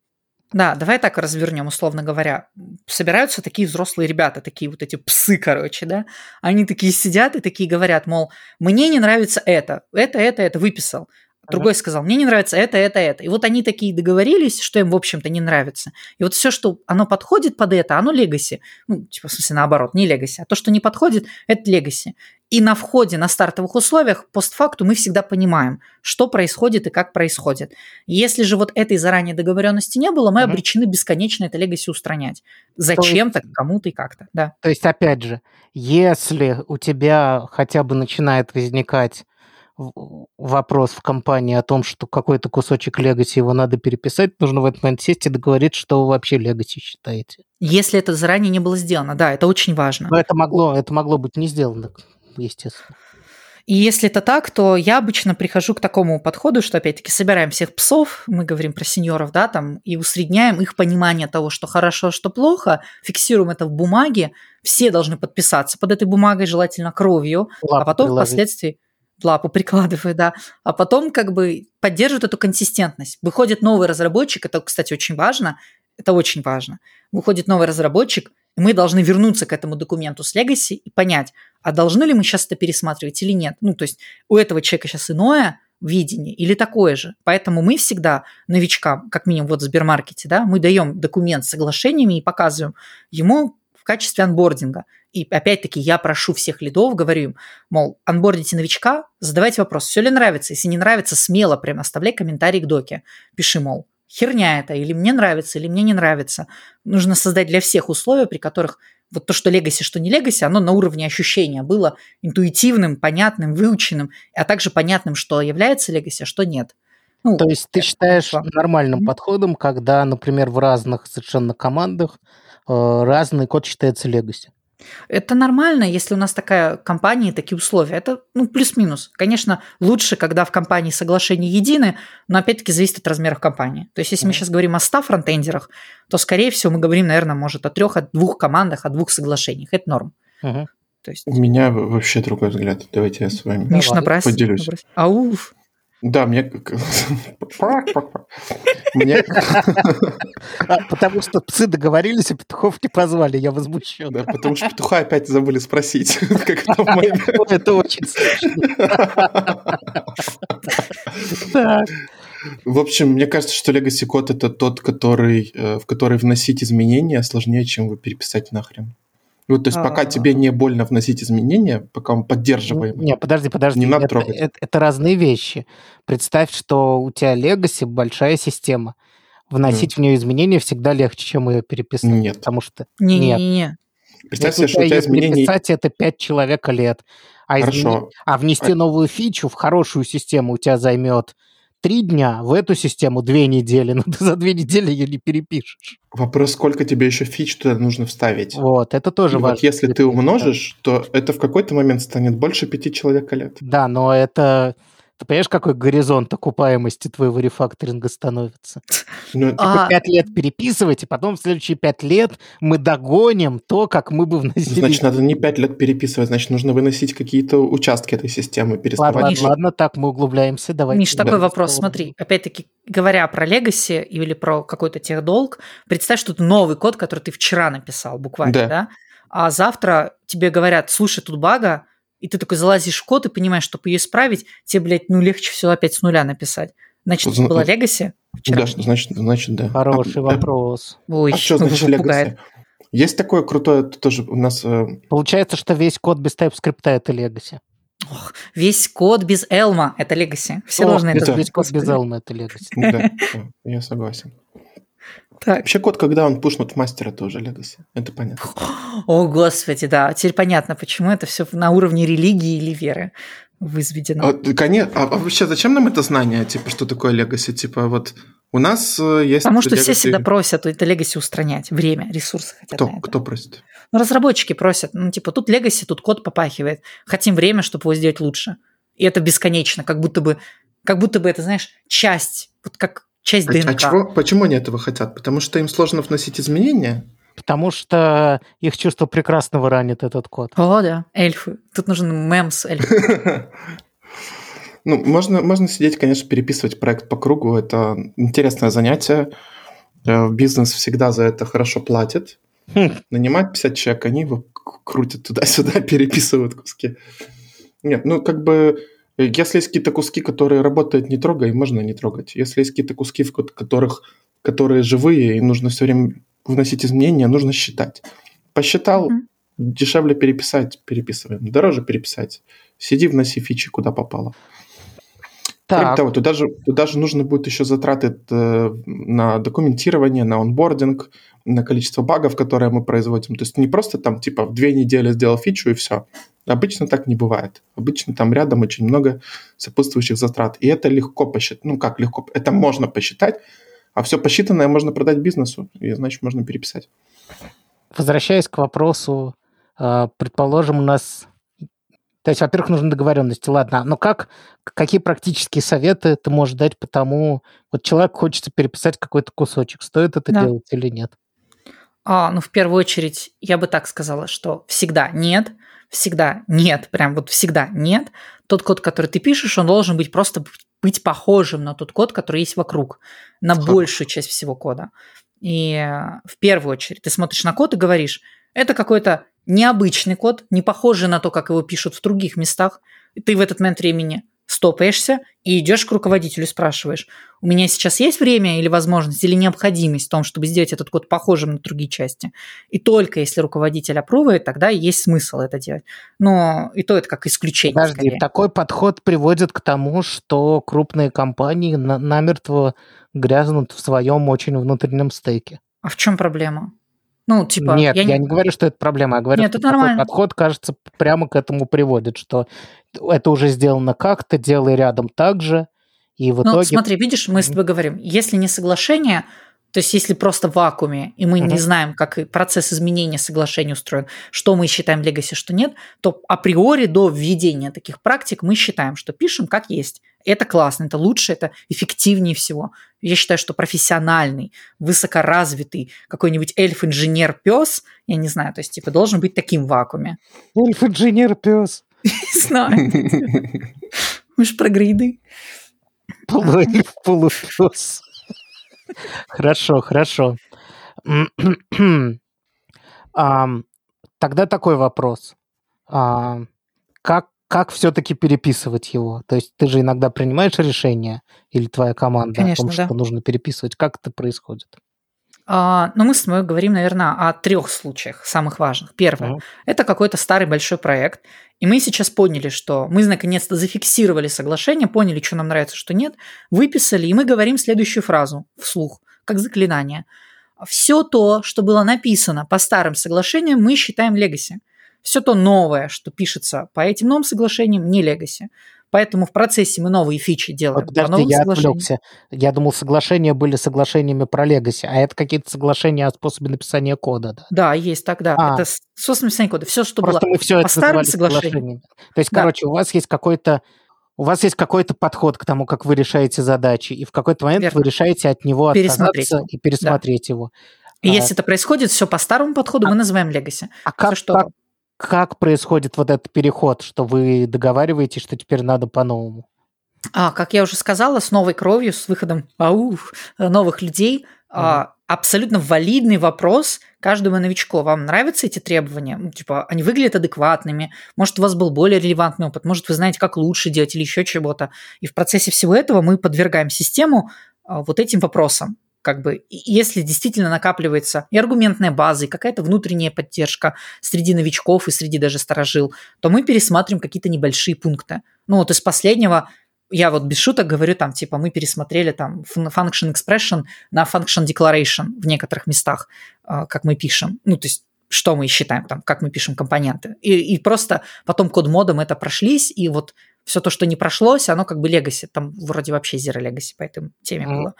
Да, давай так развернем, условно говоря. Собираются такие взрослые ребята, такие вот эти псы, короче, да? Они такие сидят и такие говорят, мол, мне не нравится это, это, это, это выписал. Другой сказал, мне не нравится это, это, это. И вот они такие договорились, что им, в общем-то, не нравится. И вот все, что оно подходит под это, оно легаси. Ну, типа, в смысле, наоборот, не легаси. А то, что не подходит, это легаси. И на входе, на стартовых условиях, постфакту мы всегда понимаем, что происходит и как происходит. Если же вот этой заранее договоренности не было, мы Мгм. обречены бесконечно это легаси устранять. Зачем-то, кому-то и как-то, да. То есть, опять же, если у тебя хотя бы начинает возникать вопрос в компании о том, что какой-то кусочек легаси его надо переписать, нужно в этот момент сесть и договориться, что вы вообще легаси считаете. Если это заранее не было сделано, да, это очень важно. Но это могло, это могло быть не сделано, естественно. И если это так, то я обычно прихожу к такому подходу, что опять-таки собираем всех псов, мы говорим про сеньоров, да, там, и усредняем их понимание того, что хорошо, что плохо, фиксируем это в бумаге, все должны подписаться под этой бумагой, желательно кровью, а Лапу потом приложить. впоследствии лапу прикладываю, да, а потом как бы поддерживают эту консистентность. Выходит новый разработчик, это, кстати, очень важно, это очень важно. Выходит новый разработчик, и мы должны вернуться к этому документу с Legacy и понять, а должны ли мы сейчас это пересматривать или нет. Ну, то есть у этого человека сейчас иное видение или такое же. Поэтому мы всегда новичкам, как минимум вот в Сбермаркете, да, мы даем документ с соглашениями и показываем ему в качестве анбординга. И опять-таки я прошу всех лидов, говорю им, мол, анбордите новичка, задавайте вопрос, все ли нравится. Если не нравится, смело прям оставляй комментарий к доке. Пиши, мол, херня это, или мне нравится, или мне не нравится. Нужно создать для всех условия, при которых вот то, что легаси, что не легаси, оно на уровне ощущения было интуитивным, понятным, выученным, а также понятным, что является легаси, а что нет. Ну, То есть ты считаешь нормальным подходом, когда, например, в разных совершенно командах э, разный код считается легаси? Это нормально, если у нас такая компания, такие условия. Это ну, плюс-минус. Конечно, лучше, когда в компании соглашения едины, но опять-таки зависит от размеров компании. То есть, если mm-hmm. мы сейчас говорим о 100 фронтендерах, то, скорее всего, мы говорим, наверное, может, о трех, о двух командах, о двух соглашениях. Это норм. Mm-hmm. То есть... У меня вообще другой взгляд. Давайте я с вами Миш, набрось, поделюсь. Набрось. Ауф. Да, мне... мне... А, потому что псы договорились, а петухов не позвали, я возмущен. Да, потому что петуха опять забыли спросить. Это очень смешно. В общем, мне кажется, что Legacy код это тот, который, э, в который вносить изменения сложнее, чем его переписать нахрен. Ну, то есть а, пока тебе не больно вносить изменения, пока он поддерживаем. Не, подожди, подожди. Не надо это, трогать. Это, это разные вещи. Представь, что у тебя Legacy большая система. Вносить mm. в нее изменения всегда легче, чем ее переписать. Нет. Потому что... Не, нет. Не, не. Представь себе, что у тебя изменения... Переписать это 5 человека лет. А, Хорошо. Измен... а внести а... новую фичу в хорошую систему у тебя займет три дня, в эту систему две недели, но ты за две недели ее не перепишешь. Вопрос, сколько тебе еще фич туда нужно вставить. Вот, это тоже И важно. Вот если ты умножишь, то это в какой-то момент станет больше пяти человека лет. Да, но это ты понимаешь, какой горизонт окупаемости твоего рефакторинга становится? Ну, типа а... 5 лет переписывать, и потом в следующие пять лет мы догоним то, как мы бы вносили. Значит, надо не пять лет переписывать, значит, нужно выносить какие-то участки этой системы, переставать. Ладно, Миш, ладно, так, мы углубляемся. Давай. Миш, такой вопрос, смотри. Опять-таки, говоря про Legacy или про какой-то техдолг, представь, что это новый код, который ты вчера написал буквально, да? да? А завтра тебе говорят, слушай, тут бага, и ты такой залазишь в код и понимаешь, чтобы ее исправить, тебе, блядь, ну легче все опять с нуля написать. Значит, это была Legacy? Да, значит, значит, да. Хороший а, вопрос. Ой, а что значит Legacy? Есть такое крутое тоже у нас... Э... Получается, что весь код без TypeScript – это Legacy. Ох, весь код без Elm – это Legacy. Все О, должны это... Весь код без Elm – это Legacy. Да, я согласен. Так. Вообще код, когда он пушнут в мастера, тоже Legacy. Это понятно. О, господи, да. Теперь понятно, почему это все на уровне религии или веры возведено. А, конечно. А, а вообще зачем нам это знание, типа, что такое Legacy? Типа, вот у нас э, есть... Потому что legacy... все всегда просят это Legacy устранять. Время, ресурсы хотят Кто, кто просит? Ну, разработчики просят. Ну, типа, тут Legacy, тут код попахивает. Хотим время, чтобы его сделать лучше. И это бесконечно, как будто бы, как будто бы это, знаешь, часть, вот как часть ДНК. А чего, почему они этого хотят? Потому что им сложно вносить изменения? Потому что их чувство прекрасного ранит этот код. О, да, эльфы. Тут нужен мем с эльфами. Ну, можно, можно сидеть, конечно, переписывать проект по кругу. Это интересное занятие. Э, бизнес всегда за это хорошо платит. Хм. Нанимать 50 человек, они его крутят туда-сюда, переписывают куски. Нет, ну, как бы если есть какие-то куски, которые работают, не трогай, можно не трогать. Если есть какие-то куски, в которых, которые живые, и нужно все время вносить изменения, нужно считать. Посчитал, mm-hmm. дешевле переписать, переписываем. Дороже переписать. Сиди, вноси фичи, куда попало. Так. Кроме того, туда же, туда же нужно будет еще затраты э, на документирование, на онбординг, на количество багов, которые мы производим. То есть не просто там типа в две недели сделал фичу и все. Обычно так не бывает. Обычно там рядом очень много сопутствующих затрат. И это легко посчитать. Ну как легко? Это можно посчитать, а все посчитанное можно продать бизнесу, и значит можно переписать. Возвращаясь к вопросу, а, предположим, у нас... То есть, во-первых, нужны договоренности, ладно. Но как, какие практические советы ты можешь дать по тому, вот человек хочется переписать какой-то кусочек, стоит это да. делать или нет? А, ну, в первую очередь, я бы так сказала, что всегда нет, всегда нет, прям вот всегда нет. Тот код, который ты пишешь, он должен быть просто быть похожим на тот код, который есть вокруг, на большую часть всего кода. И в первую очередь ты смотришь на код и говоришь, это какой-то необычный код, не похожий на то, как его пишут в других местах. И ты в этот момент времени стопаешься и идешь к руководителю, спрашиваешь, у меня сейчас есть время или возможность, или необходимость в том, чтобы сделать этот код похожим на другие части. И только если руководитель опрувает, тогда есть смысл это делать. Но и то это как исключение. Подожди, скорее. такой подход приводит к тому, что крупные компании на- намертво грязнут в своем очень внутреннем стейке. А в чем проблема? Ну, типа... Нет, я, я не... не говорю, что это проблема, я говорю, Нет, что это такой подход, кажется, прямо к этому приводит, что это уже сделано как-то, делай рядом так же, и в ну, итоге... смотри, видишь, мы с тобой говорим, если не соглашение, то есть если просто в вакууме, и мы uh-huh. не знаем, как процесс изменения соглашения устроен, что мы считаем легаси, что нет, то априори до введения таких практик мы считаем, что пишем как есть. Это классно, это лучше, это эффективнее всего. Я считаю, что профессиональный, высокоразвитый какой-нибудь эльф-инженер-пес, я не знаю, то есть типа должен быть таким в вакууме. Эльф-инженер-пес. Не знаю. Мы же про гриды. Полуэльф, полупес. Хорошо, хорошо. Тогда такой вопрос. Как как все-таки переписывать его? То есть ты же иногда принимаешь решение, или твоя команда Конечно, о том, что да. нужно переписывать. Как это происходит? А, ну, мы с тобой говорим, наверное, о трех случаях самых важных. Первое Мгм. – это какой-то старый большой проект, и мы сейчас поняли, что мы наконец-то зафиксировали соглашение, поняли, что нам нравится, что нет, выписали, и мы говорим следующую фразу вслух, как заклинание. Все то, что было написано по старым соглашениям, мы считаем легаси. Все то новое, что пишется по этим новым соглашениям, не легаси. Поэтому в процессе мы новые фичи делаем Вот по подожди, я отвлекся. Я думал, соглашения были соглашениями про Legacy, а это какие-то соглашения о способе написания кода, да? Да, есть тогда. А. Это с- собственно написание кода. Все, что Просто было мы все по это старым соглашениям. То есть, Да. короче, у вас есть какой-то у вас есть какой-то подход к тому, как вы решаете задачи, и в какой-то момент Верно. вы решаете от него Пересмотреть и пересмотреть его. И А. если это происходит, все по старому подходу мы называем legacy. А как, Всё, что как, как происходит вот этот переход, что вы договариваетесь, что теперь надо по-новому? А, как я уже сказала, с новой кровью, с выходом ауф, новых людей, а, абсолютно валидный вопрос каждому новичку. Вам нравятся эти требования? Ну, типа, они выглядят адекватными. Может, у вас был более релевантный опыт. Может, вы знаете, как лучше делать или еще чего-то. И в процессе всего этого мы подвергаем систему а, вот этим вопросам. Как бы, если действительно накапливается и аргументная база, и какая-то внутренняя поддержка среди новичков и среди даже старожил, то мы пересматриваем какие-то небольшие пункты. Ну вот из последнего я вот без шуток говорю, там, типа, мы пересмотрели там fun- function expression на function declaration в некоторых местах, а, как мы пишем. Ну, то есть, что мы считаем там, как мы пишем компоненты. И, и просто потом код-модом это прошлись, и вот все то, что не прошлось, оно как бы legacy. Там вроде вообще zero legacy по этой теме Мгм. было.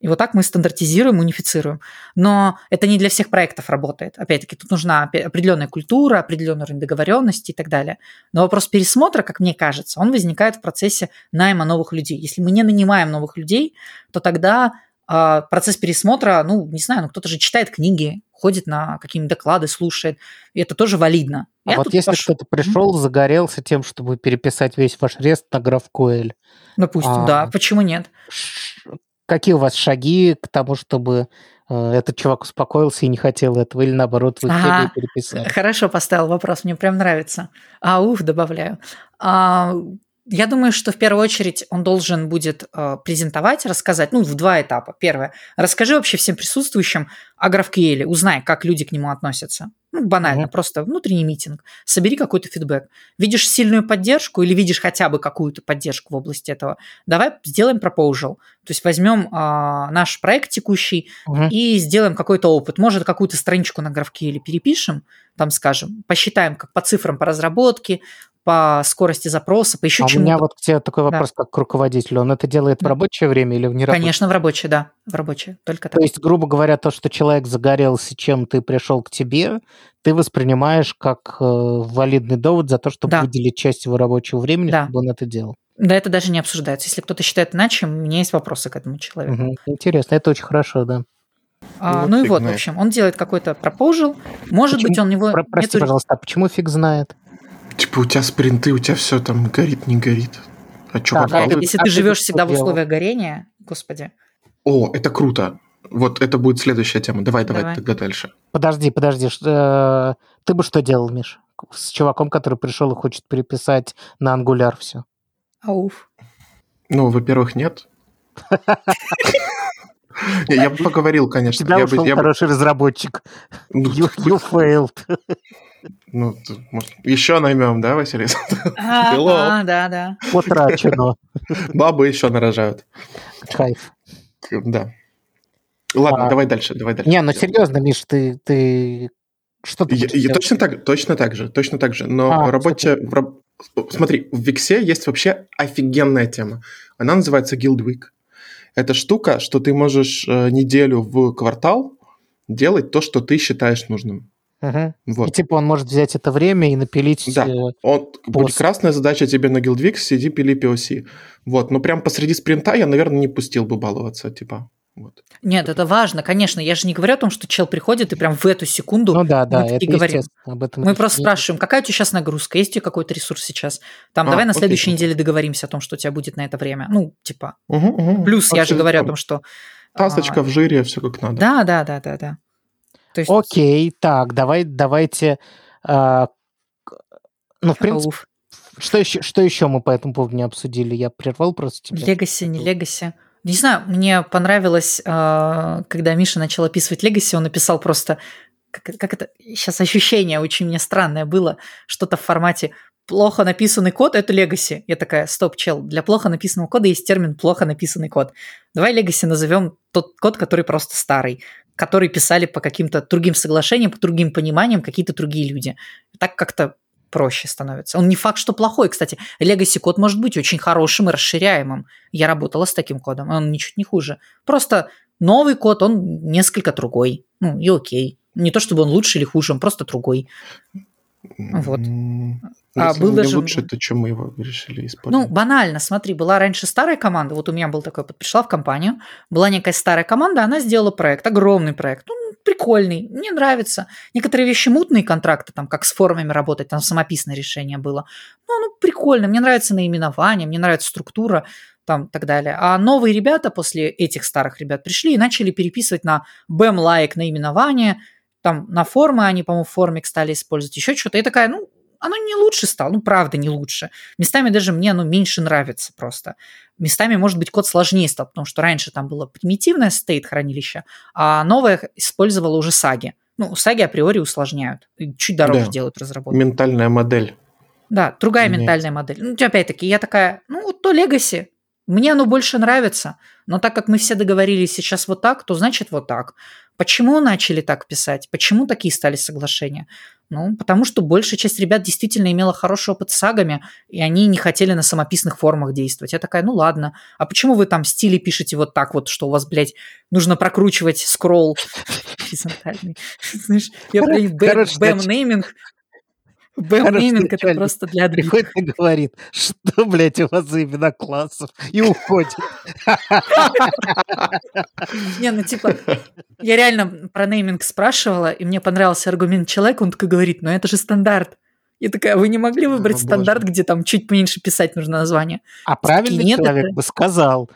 И вот так мы стандартизируем, унифицируем. Но это не для всех проектов работает. Опять-таки, тут нужна определенная культура, определенный уровень договоренности и так далее. Но вопрос пересмотра, как мне кажется, он возникает в процессе найма новых людей. Если мы не нанимаем новых людей, то тогда а, процесс пересмотра, ну, не знаю, ну, кто-то же читает книги, ходит на какие-нибудь доклады, слушает, и это тоже валидно. А Я вот если пош- кто-то пришел, загорелся тем, чтобы переписать весь ваш рест на GraphQL, Допустим, А. да, почему нет? Какие у вас шаги к тому, чтобы э, этот чувак успокоился и не хотел этого, или наоборот, вы Ага. и переписали? Хорошо поставил вопрос, мне прям нравится. А, ух, добавляю. А, я думаю, что в первую очередь он должен будет э, презентовать, рассказать, ну, в два этапа. Первое. Расскажи вообще всем присутствующим о GraphQL, узнай, как люди к нему относятся. Ну, банально, Мгм. просто внутренний митинг. Собери какой-то фидбэк. Видишь сильную поддержку или видишь хотя бы какую-то поддержку в области этого, давай сделаем proposal. То есть возьмем а, наш проект текущий, Мгм. и сделаем какой-то опыт. Может, какую-то страничку на GraphQL перепишем, там скажем, посчитаем как по цифрам по разработке, по скорости запроса, по еще А у чему-то. меня вот к тебе такой Да. вопрос, как к руководителю. Он это делает в Да. рабочее время или в нерабочее? Конечно, в рабочее, да, в рабочее, только так. То есть, грубо говоря, то, что человек загорелся чем-то и пришел к тебе, ты воспринимаешь как э, валидный довод за то, чтобы Да. выделить часть его рабочего времени, Да. чтобы он это делал. Да, это даже не обсуждается. Если кто-то считает иначе, у меня есть вопросы к этому человеку. Мгм. Интересно, это очень хорошо, да. А, Вот ну и вот, в знает. общем, он делает какой-то пропозал. Может Почему- быть, он его... Про- прости, нету- пожалуйста, а почему фиг знает? Типа у тебя спринты, у тебя все там горит, не горит. А что Да, а ты- если а ты ты живешь всегда в условиях горения, господи. О, это круто. Вот это будет следующая тема. Давай, давай, Давай. тогда дальше. Подожди, подожди. э, ты бы что делал, Миш? С чуваком, который пришел и хочет переписать на Angular все. Ауф. Ну, во-первых, нет. Я бы поговорил, конечно. Тебя ушел хороший разработчик. Ну, You failed. Ну, еще наймем, да, Василий? А, да, да. Потрачено. Бабы еще нарожают. Кайф. Да. Ладно, А. давай дальше, давай дальше. Не, ну серьезно, Миш, ты, ты что ты Я- точно так, точно так же, точно так же. Но А, в работе, в раб- смотри, в Виксе есть вообще офигенная тема. Она называется Guild Week. Это штука, что ты можешь э, неделю в квартал делать то, что ты считаешь нужным. И Вот. типа он может взять это время и напилить... Да. э, Он, будет Пост. красная задача тебе на Guild Week, сиди, пили POC. Вот. Но прям посреди спринта я, наверное, не пустил бы баловаться, типа. Вот. Нет, это важно, конечно. Я же не говорю о том, что чел приходит и прям в эту секунду Ну да, да, мы это говорим. Об этом Мы просто спрашиваем, какая у тебя сейчас нагрузка, есть у тебя какой-то ресурс сейчас? Там, А, давай на окей, следующей неделе договоримся о том, что у тебя будет на это время. Ну, типа. Мгм, мгм. Плюс я же говорю о том, что... Тасочка а, в жире, все как надо. Да, да, да, да, да. То есть, Окей, так, давай, давайте... к- ну, в принципе, Ауф. что еще, что еще мы по этому поводу не обсудили? Я прервал просто тебя. Легаси, не легаси. Не знаю, мне понравилось, а, когда Миша начал описывать легаси, он написал просто, как, как это, сейчас ощущение очень мне странное было, что-то в формате плохо написанный код – это легаси. Я такая, стоп, чел, для плохо написанного кода есть термин плохо написанный код. Давай легаси назовем тот код, который просто старый, который писали по каким-то другим соглашениям, по другим пониманиям какие-то другие люди. Так как-то проще становится. Он не факт, что плохой, кстати. Legacy код может быть очень хорошим и расширяемым. Я работала с таким кодом, он ничуть не хуже. Просто новый код, он несколько другой. Ну, и окей. Не то чтобы он лучше или хуже, он просто другой. Вот. А был даже- лучше, то чем мы его решили Ну, использовать? банально, смотри, была раньше старая команда, вот у меня был такой, пришла в компанию, была некая старая команда, она сделала проект, огромный проект, ну, прикольный, мне нравится. Некоторые вещи мутные контракты, там, как с формами работать, там самописное решение было. Ну, ну, прикольно, мне нравится наименование, мне нравится структура, там, так далее. А новые ребята после этих старых ребят пришли и начали переписывать на BEM-like наименование, там, на формы они, по-моему, в форме стали использовать, еще что-то. И такая, ну, оно не лучше стало, ну, правда, не лучше. Местами даже мне оно меньше нравится просто. Местами, может быть, код сложнее стал, потому что раньше там было примитивное стейт хранилище, а новое использовало уже саги. Ну, саги априори усложняют, чуть дороже Да. делают разработку. Ментальная модель. Да, другая Меняется. ментальная модель. Ну, опять-таки, я такая, ну, то Legacy, мне оно больше нравится, но так как мы все договорились сейчас вот так, то значит вот так. Почему начали так писать? Почему такие стали соглашения? Ну, потому что большая часть ребят действительно имела хороший опыт с сагами, и они не хотели на самописных формах действовать. Я такая, ну ладно, а почему вы там стили пишете вот так вот, что у вас, блядь, нужно прокручивать скролл горизонтальный? Знаешь, я Хоро- говорю, хороший Хороший BEM-нейминг это просто для админа. Приходит и говорит, что, блядь, у вас за имена классов, и уходит. Не, ну типа, я реально про нейминг спрашивала, и мне понравился аргумент человека, он такой говорит, ну это же стандарт. Я такая, вы не могли выбрать О, боже. стандарт, где там чуть меньше писать нужно название? А правильный нет, человек это- бы сказал,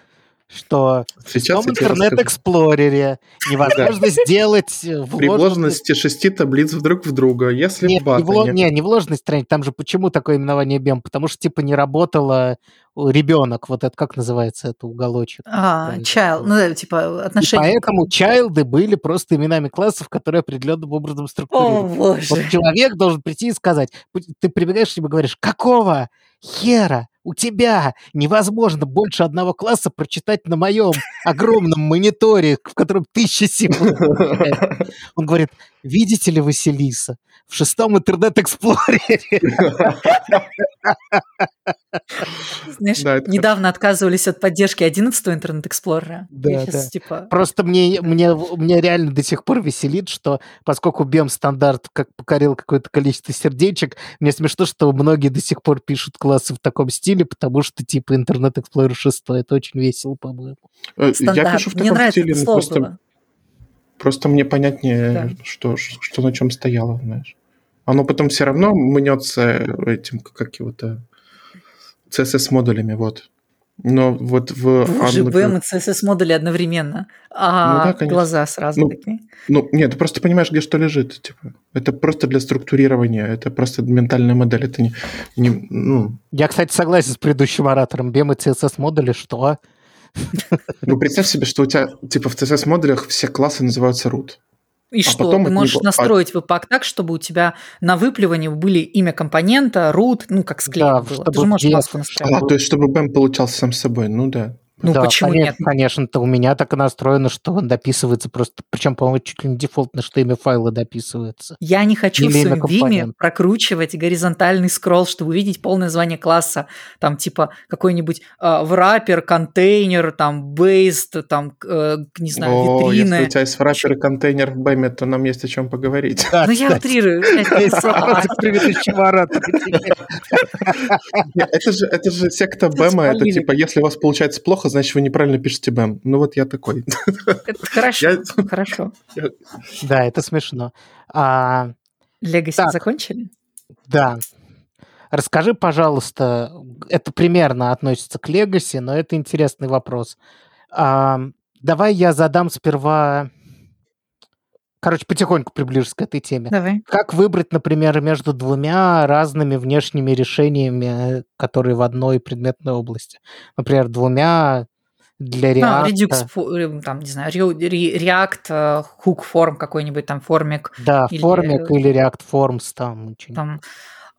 что в Сейчас тебе расскажу. интернет-эксплорере невозможно сделать э, При вложенности шести таблиц друг в друга, если Нет, в не, вло- не, не вложенной странице. Там же почему такое именование BEM? Потому что, типа, не работало ребенок, вот это как называется, это уголочек. А, Правильно. child, ну да, типа И отношения. поэтому чайлды были просто именами классов, которые определенным образом О, структурированы. Вот боже. человек должен прийти и сказать, ты прибегаешь к нему и говоришь, какого хера у тебя невозможно больше одного класса прочитать на моем огромном мониторе, в котором тысяча символов. Он говорит, видите ли, Василиса, в шестом интернет-эксплорере Знаешь, Да, это недавно отказывались от поддержки 11 интернет-эксплорера. Да, Я сейчас, да. типа, Просто мне, мне, мне реально до сих пор веселит, что поскольку BEM стандарт как покорил какое-то количество сердечек, мне смешно, что многие до сих пор пишут классы в таком стиле, потому что типа Explorer 6, это очень весело, по-моему. Э, Я стандарт. пишу в Мне таком нравится стиле, это ну, слово просто, было. Просто мне понятнее, Да. что, что на чем стояло, знаешь. Оно потом все равно мнется этим, как его-то, CSS-модулями, вот. Но вот в... Вы же Angular- BM и CSS модули одновременно, а Ну да, конечно. глаза сразу Ну, такие. Ну, нет, ты просто понимаешь, где что лежит. Типа. Это просто для структурирования, это просто ментальная модель. Это не, не- ну, Я, кстати, согласен с предыдущим оратором. BEM и CSS модули, что? ну, представь себе, что у тебя типа в CSS-модулях все классы называются root. И а что, потом ты можешь него- настроить веб-пак так, чтобы у тебя на выпливании были имя компонента, root, ну, как Да, склеено было. Ты же можешь маску настроить. А, то есть, чтобы BEM получался сам с собой. Ну да. Ну, Да, почему конечно, нет? Конечно, то у меня так и настроено, что он дописывается просто, причем, по-моему, чуть ли не дефолтно, что имя файла дописывается. Я не хочу в Или имя своем Виме компонента. прокручивать горизонтальный скролл, чтобы увидеть полное название класса. Там типа какой-нибудь э, враппер, контейнер, там бейст, там, э, не знаю, О, если витрины. у тебя есть враппер и контейнер в BEM, то нам есть о чем поговорить. Да, Ну, я утрирую. это же, это же секта BEM, это типа, если у вас получается плохо, значит, вы неправильно пишете BEM. Ну вот я такой. это хорошо, Я- хорошо. Да, это смешно. А, Легаси Так. закончили? да. Расскажи, пожалуйста, это примерно относится к Legacy, но это интересный вопрос. А, давай я задам сперва... Короче, потихоньку приближусь к этой теме. Давай. Как выбрать, например, между двумя разными внешними решениями, которые в одной предметной области? Например, двумя для Ну, React. Redux, э, там, не знаю, React, э, Hook Form какой-нибудь, там, формик, Да, или- формик или React Forms там. там.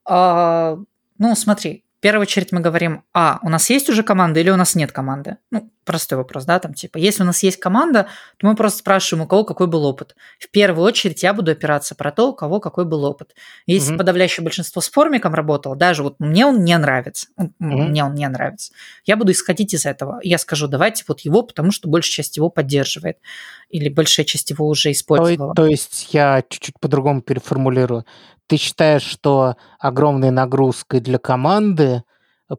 А, ну, смотри, первую очередь мы говорим, а, у нас есть уже команда или у нас нет команды? Ну, простой вопрос, да, там типа, если у нас есть команда, то мы просто спрашиваем, у кого какой был опыт. В первую очередь я буду опираться про то, у кого какой был опыт. Если Мгм. подавляющее большинство с формиком работало, даже вот мне он не нравится, Мгм. мне он не нравится, я буду исходить из этого. Я скажу, давайте вот его, потому что большая часть его поддерживает. Или большая часть его уже То, использовала. то есть я чуть-чуть по-другому переформулирую. Ты считаешь, что огромной нагрузкой для команды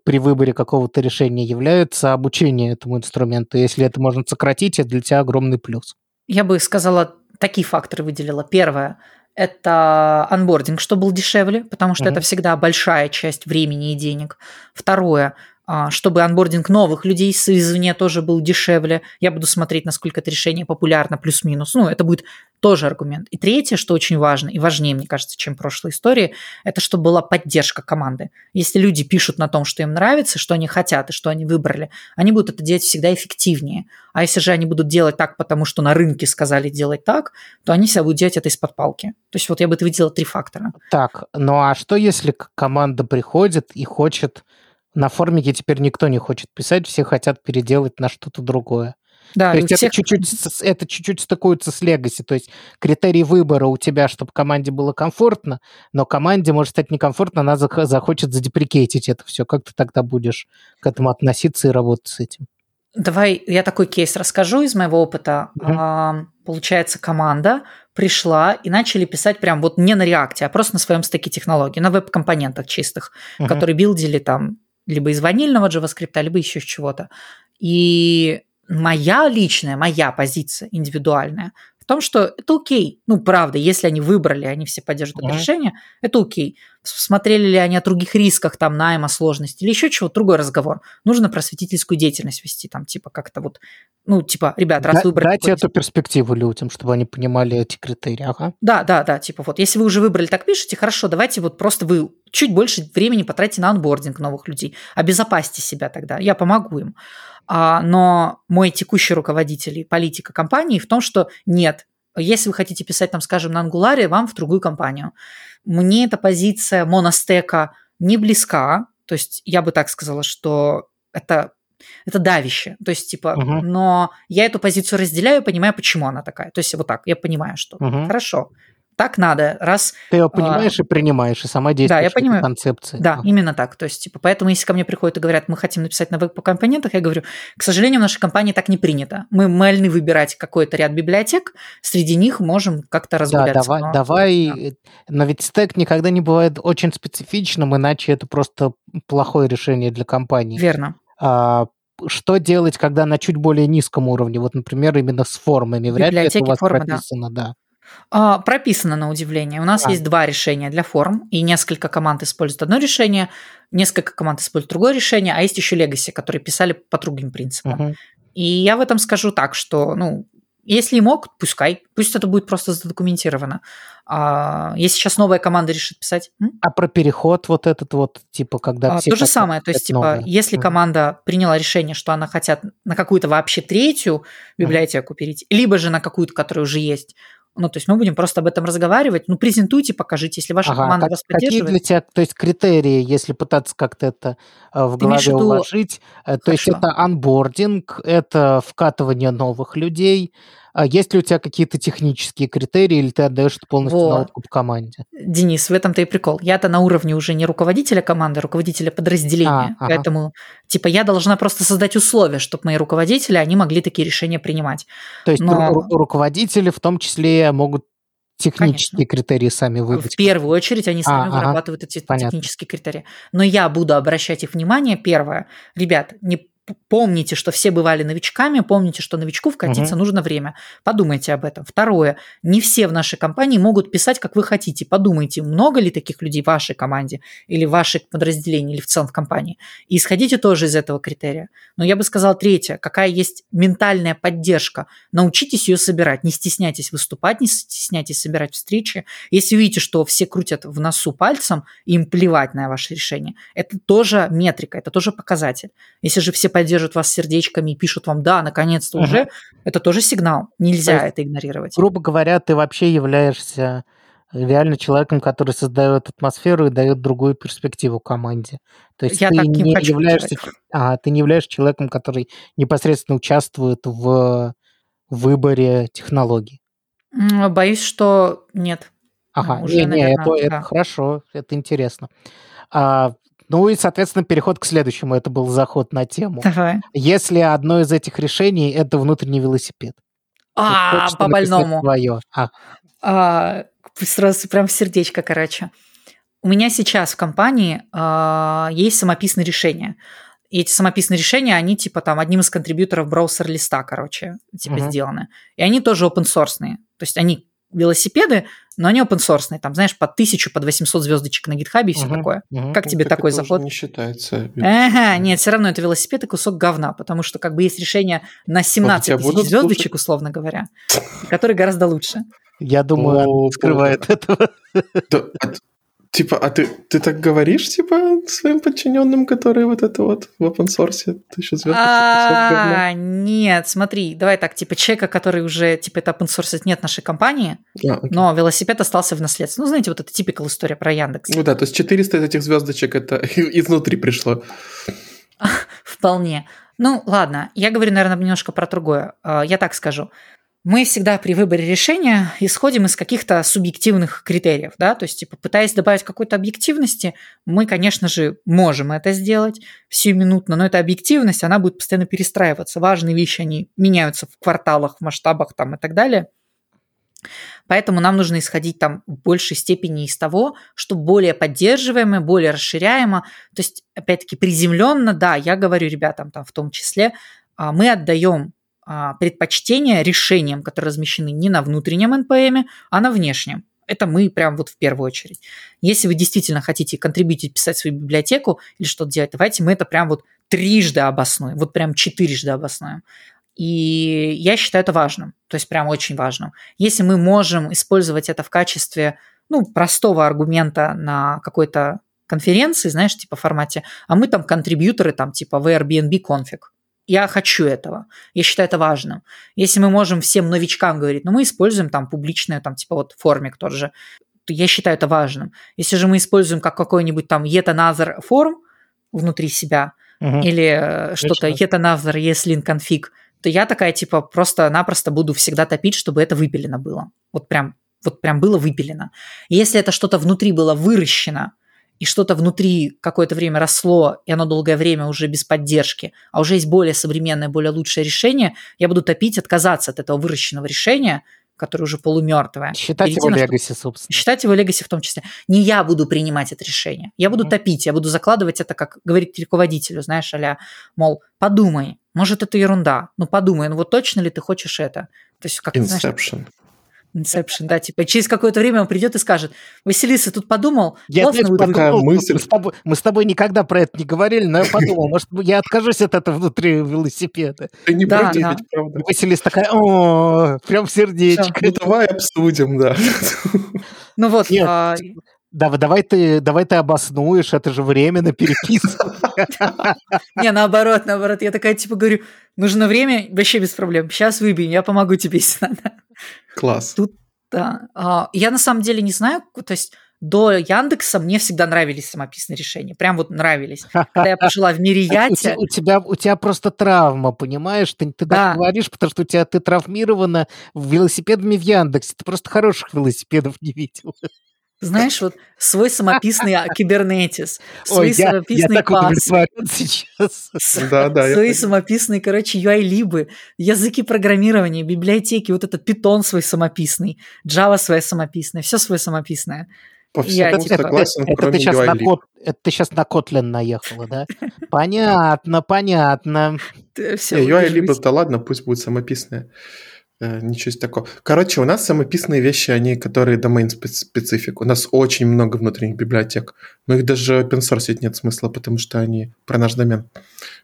при выборе какого-то решения является обучение этому инструменту? Если это можно сократить, это для тебя огромный плюс. Я бы сказала, такие факторы выделила. Первое – это анбординг, что был дешевле, потому что Мгм. это всегда большая часть времени и денег. Второе – чтобы анбординг новых людей извне тоже был дешевле. Я буду смотреть, насколько это решение популярно, плюс-минус. Ну, это будет тоже аргумент. И третье, что очень важно, и важнее, мне кажется, чем прошлой истории, это чтобы была поддержка команды. Если люди пишут на том, что им нравится, что они хотят и что они выбрали, они будут это делать всегда эффективнее. А если же они будут делать так, потому что на рынке сказали делать так, то они всегда будут делать это из-под палки. То есть вот я бы это выделила три фактора. Так, ну а что если команда приходит и хочет... На формике теперь никто не хочет писать, все хотят переделать на что-то другое. Да, То есть у это всех- чуть-чуть, это чуть-чуть стыкуется с Legacy. То есть критерий выбора у тебя, чтобы команде было комфортно, но команде может стать некомфортно, она зах- захочет задеприкейтить это все. Как ты тогда будешь к этому относиться и работать с этим? Давай я такой кейс расскажу из моего опыта. Мгм. А, Получается, команда пришла и начали писать прям вот не на реакте, а просто на своем стеке технологий, на веб-компонентах чистых, Мгм. которые билдили там либо из ванильного JavaScript, либо еще из чего-то. И моя личная, моя позиция индивидуальная в том, что это окей. Ну, правда, если они выбрали, они все поддерживают это Мгм. решение, это окей. Смотрели ли они о других рисках, там, найма, сложности или еще чего, другой разговор. Нужно просветительскую деятельность вести, там, типа, как-то вот, ну, типа, ребят, раз Да- выбрали... Такой эту перспективу людям, чтобы они понимали эти критерии. Ага. да, да, да, типа вот, если вы уже выбрали, так пишете, хорошо, давайте вот просто вы чуть больше времени потратите на анбординг новых людей, обезопасьте себя тогда, я помогу им. А, но мой текущий руководитель и политика компании в том, что нет, если вы хотите писать, там, скажем, на ангуларе, вам в другую компанию. Мне эта позиция моностека не близка, то есть я бы так сказала, что это это давище. То есть, типа, Мгм. но я эту позицию разделяю, понимаю, почему она такая. То есть, вот так, я понимаю, что Мгм. хорошо, так надо, раз Ты ее понимаешь и принимаешь, и сама действуешь А, я понимаю. концепции. да, Ага. именно так. То есть, типа, поэтому, если ко мне приходят и говорят, мы хотим написать на веб-компонентах, я говорю, к сожалению, в нашей компании так не принято. Мы мальны выбирать какой-то ряд библиотек, среди них можем как-то Да, разгуляться. давай, но- давай. да. э, Но ведь стек никогда не бывает очень специфичным, иначе это просто плохое решение для компании. Верно. А, что делать, когда на чуть более низком уровне? Вот, например, именно с формами. Вряд ли это у Библиотеки, вас формы, да. прописано, да. А, прописано на удивление. У нас А. есть два решения для форм, и несколько команд используют одно решение, несколько команд используют другое решение, а есть еще Legacy, которые писали по другим принципам. Мгм. И я в этом скажу так, что, ну, если и мог, пускай, пусть это будет просто задокументировано. А если сейчас новая команда решит писать, м? А про переход вот этот вот, типа, когда А, все то же самое, то есть, типа, новое. если команда приняла решение, что она хотят на какую-то вообще третью библиотеку перейти, либо же на какую-то, которая уже есть, ну, то есть мы будем просто об этом разговаривать, ну, презентуйте, покажите, если ваша Ага, команда как- вас какие поддерживает. для тебя, то есть критерии, если пытаться как-то это э, в голове виду- уложить, э, то есть Хорошо. это анбординг, это вкатывание новых людей, а есть ли у тебя какие-то технические критерии, или ты отдаешь это полностью на Вот. откуп команде? Денис, в этом-то и прикол. Я-то на уровне уже не руководителя команды, а руководителя подразделения. А, ага. Поэтому, типа, я должна просто создать условия, чтобы мои руководители, они могли такие решения принимать. То есть Но- ру- ру- руководители в том числе могут технические критерии сами выдать. В первую очередь они сами А, ага. вырабатывают эти Понятно. технические критерии. Но я буду обращать их внимание. Первое, ребят, не помните, что все бывали новичками, помните, что новичку вкатиться нужно время. Подумайте об этом. Второе, не все в нашей компании могут писать, как вы хотите. Подумайте, много ли таких людей в вашей команде или в вашей подразделении, или в целом в компании. И исходите тоже из этого критерия. Но я бы сказала третье, какая есть ментальная поддержка. Научитесь ее собирать, не стесняйтесь выступать, не стесняйтесь собирать встречи. Если увидите, что все крутят в носу пальцем, им плевать на ваше решение, это тоже метрика, это тоже показатель. Если же все поддерживают вас сердечками и пишут вам «да, наконец-то Мгм. уже», это тоже сигнал. Нельзя То это игнорировать. Грубо говоря, ты вообще являешься реально человеком, который создает атмосферу и дает другую перспективу команде. То есть Я ты не являешься, а, ты не являешься человеком, который непосредственно участвует в выборе технологий. Боюсь, что нет. Ага, уже, не, не, наверное, это, это да. хорошо, это интересно. А, ну и, соответственно, переход к следующему. Это был заход на тему. Давай. Если одно из этих решений это внутренний велосипед. А, хочется по написать больному. твое. А, А, сразу прям сердечко, короче. У меня сейчас в компании а, есть самописные решения. И эти самописные решения, они типа там одним из контрибьюторов браузер-листа, короче, типа Мгм. сделаны. И они тоже open source. То есть они велосипеды, но они open source. Там, знаешь, по 1000, под 800 звездочек на гитхабе и все Мгм, такое. мгм. Как тебе Ну, так такой заход? не считается. Ага, нет, все равно это велосипед и кусок говна, потому что как бы есть решение на 17 тебя тысяч звездочек, условно говоря, которые гораздо лучше. Я думаю, О, скрывает этого. А типа, а ты, ты так говоришь, типа, своим подчиненным, которые вот это вот в open source, ты еще звезды А, нет, смотри, давай так, типа человека, который уже, типа, это open source нет нашей компании, но велосипед остался в наследство. Ну, знаете, вот это типикал история про Яндекс. Ну да, то есть 400 из этих звездочек это изнутри пришло. Вполне. Ну, ладно, я говорю, наверное, немножко про другое. А, Я так скажу. Мы всегда при выборе решения исходим из каких-то субъективных критериев, да, то есть, типа, пытаясь добавить какой-то объективности, мы, конечно же, можем это сделать сиюминутно, но эта объективность, она будет постоянно перестраиваться. Важные вещи, они меняются в кварталах, в масштабах там и так далее. Поэтому нам нужно исходить там в большей степени из того, что более поддерживаемо, более расширяемо. То есть, опять-таки, приземленно, да, я говорю ребятам там в том числе, а, мы отдаем а, предпочтение решениям, которые размещены не на внутреннем NPM, а на внешнем. Это мы прям вот в первую очередь. Если вы действительно хотите контрибьютить, писать свою библиотеку или что-то делать, давайте мы это прям вот трижды обоснуем, вот прям четырежды обоснуем. И я считаю это важным, то есть прям очень важным. Если мы можем использовать это в качестве ну, простого аргумента на какой-то конференции, знаешь, типа формате, а мы там контрибьюторы, там типа в Airbnb конфиг. Я хочу этого. Я считаю это важным. Если мы можем всем новичкам говорить, ну, мы используем там публичное, там, типа вот формик тот же, то я считаю это важным. Если же мы используем как какой-нибудь там yet форм внутри себя, Мгм. или э, что-то yet another ESLint config, то я такая типа просто-напросто буду всегда топить, чтобы это выпилено было. Вот прям, вот прям было выпилено. Если это что-то внутри было выращено, и что-то внутри какое-то время росло, и оно долгое время уже без поддержки, а уже есть более современное, более лучшее решение, я буду топить отказаться от этого выращенного решения, которое уже полумертвое. Считать перейти его на легаси, собственно. Считать его легаси в том числе. Не я буду принимать это решение. Я буду Мгм. топить, я буду закладывать это, как говорить руководителю, знаешь, аля, мол, подумай, может, это ерунда, ну подумай, ну вот точно ли ты хочешь это? То есть, как, знаешь, Inception. Да, типа через какое-то время он придет и скажет, Василиса, тут подумал, Я классно опять вы такая подумал, мысль. Мы с, тобой, мы с тобой никогда про это не говорили, но я подумал, может, я откажусь от этого внутри велосипеда. Ты не Да, против, да. правда? Василиса такая, о, прям сердечко. Ну давай обсудим, да. Ну вот, Нет, а, Да, давай ты, давай ты обоснуешь, это же временно переписывать. не, наоборот, наоборот, я такая, типа, говорю, нужно время, вообще без проблем, сейчас выбьем, я помогу тебе, если надо. Класс. Да. А, Я на самом деле не знаю, то есть до Яндекса мне всегда нравились самописные решения. Прям вот нравились. Когда я пожила в мире У те- Яти, У тебя, у тебя просто травма, понимаешь? Ты, ты Да. так говоришь, потому что у тебя ты травмирована велосипедами в Яндексе. Ты просто хороших велосипедов не видел. Знаешь, вот свой самописный а, кибернетис, свой Ой, я, я самописный так пас, сейчас. Да, да, я свои понимаю. самописные, короче, UI-либы, языки программирования, библиотеки, вот этот питон свой самописный, Java своя самописная, все свое самописное. По Я всему типа- согласен, это, кроме ты сейчас на кот, это ты сейчас на Kotlin наехала, да? Понятно, понятно. Все, Не, UI либо да ладно, пусть будет самописные. Э, Ничего себе такого. Короче, у нас самописные вещи, они, которые domain специфик. У нас очень много внутренних библиотек, но их даже open source нет смысла, потому что они про наш домен.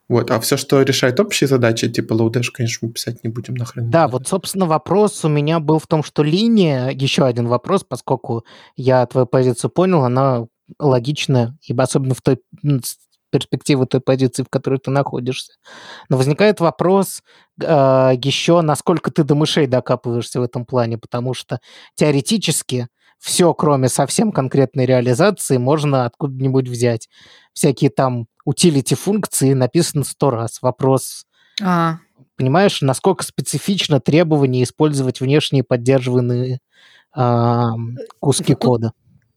Вот. А все, что решает общие задачи, типа Lodash, конечно, мы писать не будем нахрен. Да, вот, собственно, вопрос у меня был в том, что линия, еще один вопрос, поскольку я твою позицию понял, она логичная, ибо особенно в той перспективы той позиции, в которой ты находишься. Но возникает вопрос э, еще, насколько ты до мышей докапываешься в этом плане, потому что теоретически все, кроме совсем конкретной реализации, можно откуда-нибудь взять. Всякие там утилити функции написано сто раз. Вопрос, А, понимаешь, насколько специфично требование использовать внешние поддерживаемые ам, куски тут кода.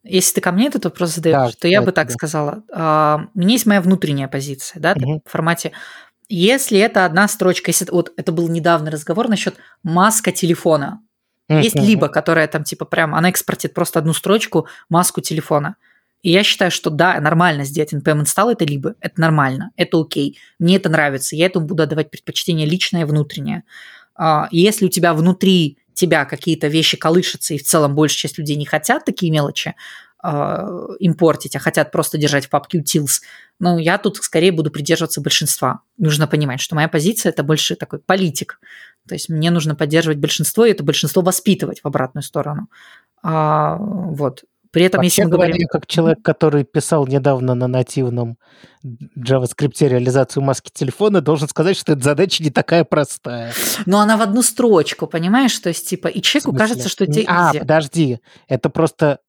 Если ты ко мне этот вопрос задаешь, Да, то я бы так да. сказала. А, У меня есть моя внутренняя позиция, да, Мгм. в формате. Если это одна строчка, если вот это был недавний разговор насчет маска телефона. Есть Мгм. либо, которая там типа прям, она экспортит просто одну строчку, маску телефона. И я считаю, что да, нормально сделать npm install это либо, это нормально, это окей, мне это нравится, я этому буду отдавать предпочтение личное внутреннее. А, если у тебя внутри тебя какие-то вещи колышутся, и в целом большая часть людей не хотят такие мелочи а, импортить, а хотят просто держать в папке utils, ну, я тут скорее буду придерживаться большинства. Нужно понимать, что моя позиция – это больше такой политик. То есть мне нужно поддерживать большинство, и это большинство воспитывать в обратную сторону. А, вот. При этом, Вообще если мы говоря, говорим... как человек, который писал недавно на нативном JavaScript реализацию маски телефона, должен сказать, что эта задача не такая простая. Но она в одну строчку, понимаешь? То есть, типа, и человеку кажется, что тебе А, easy. подожди, это просто...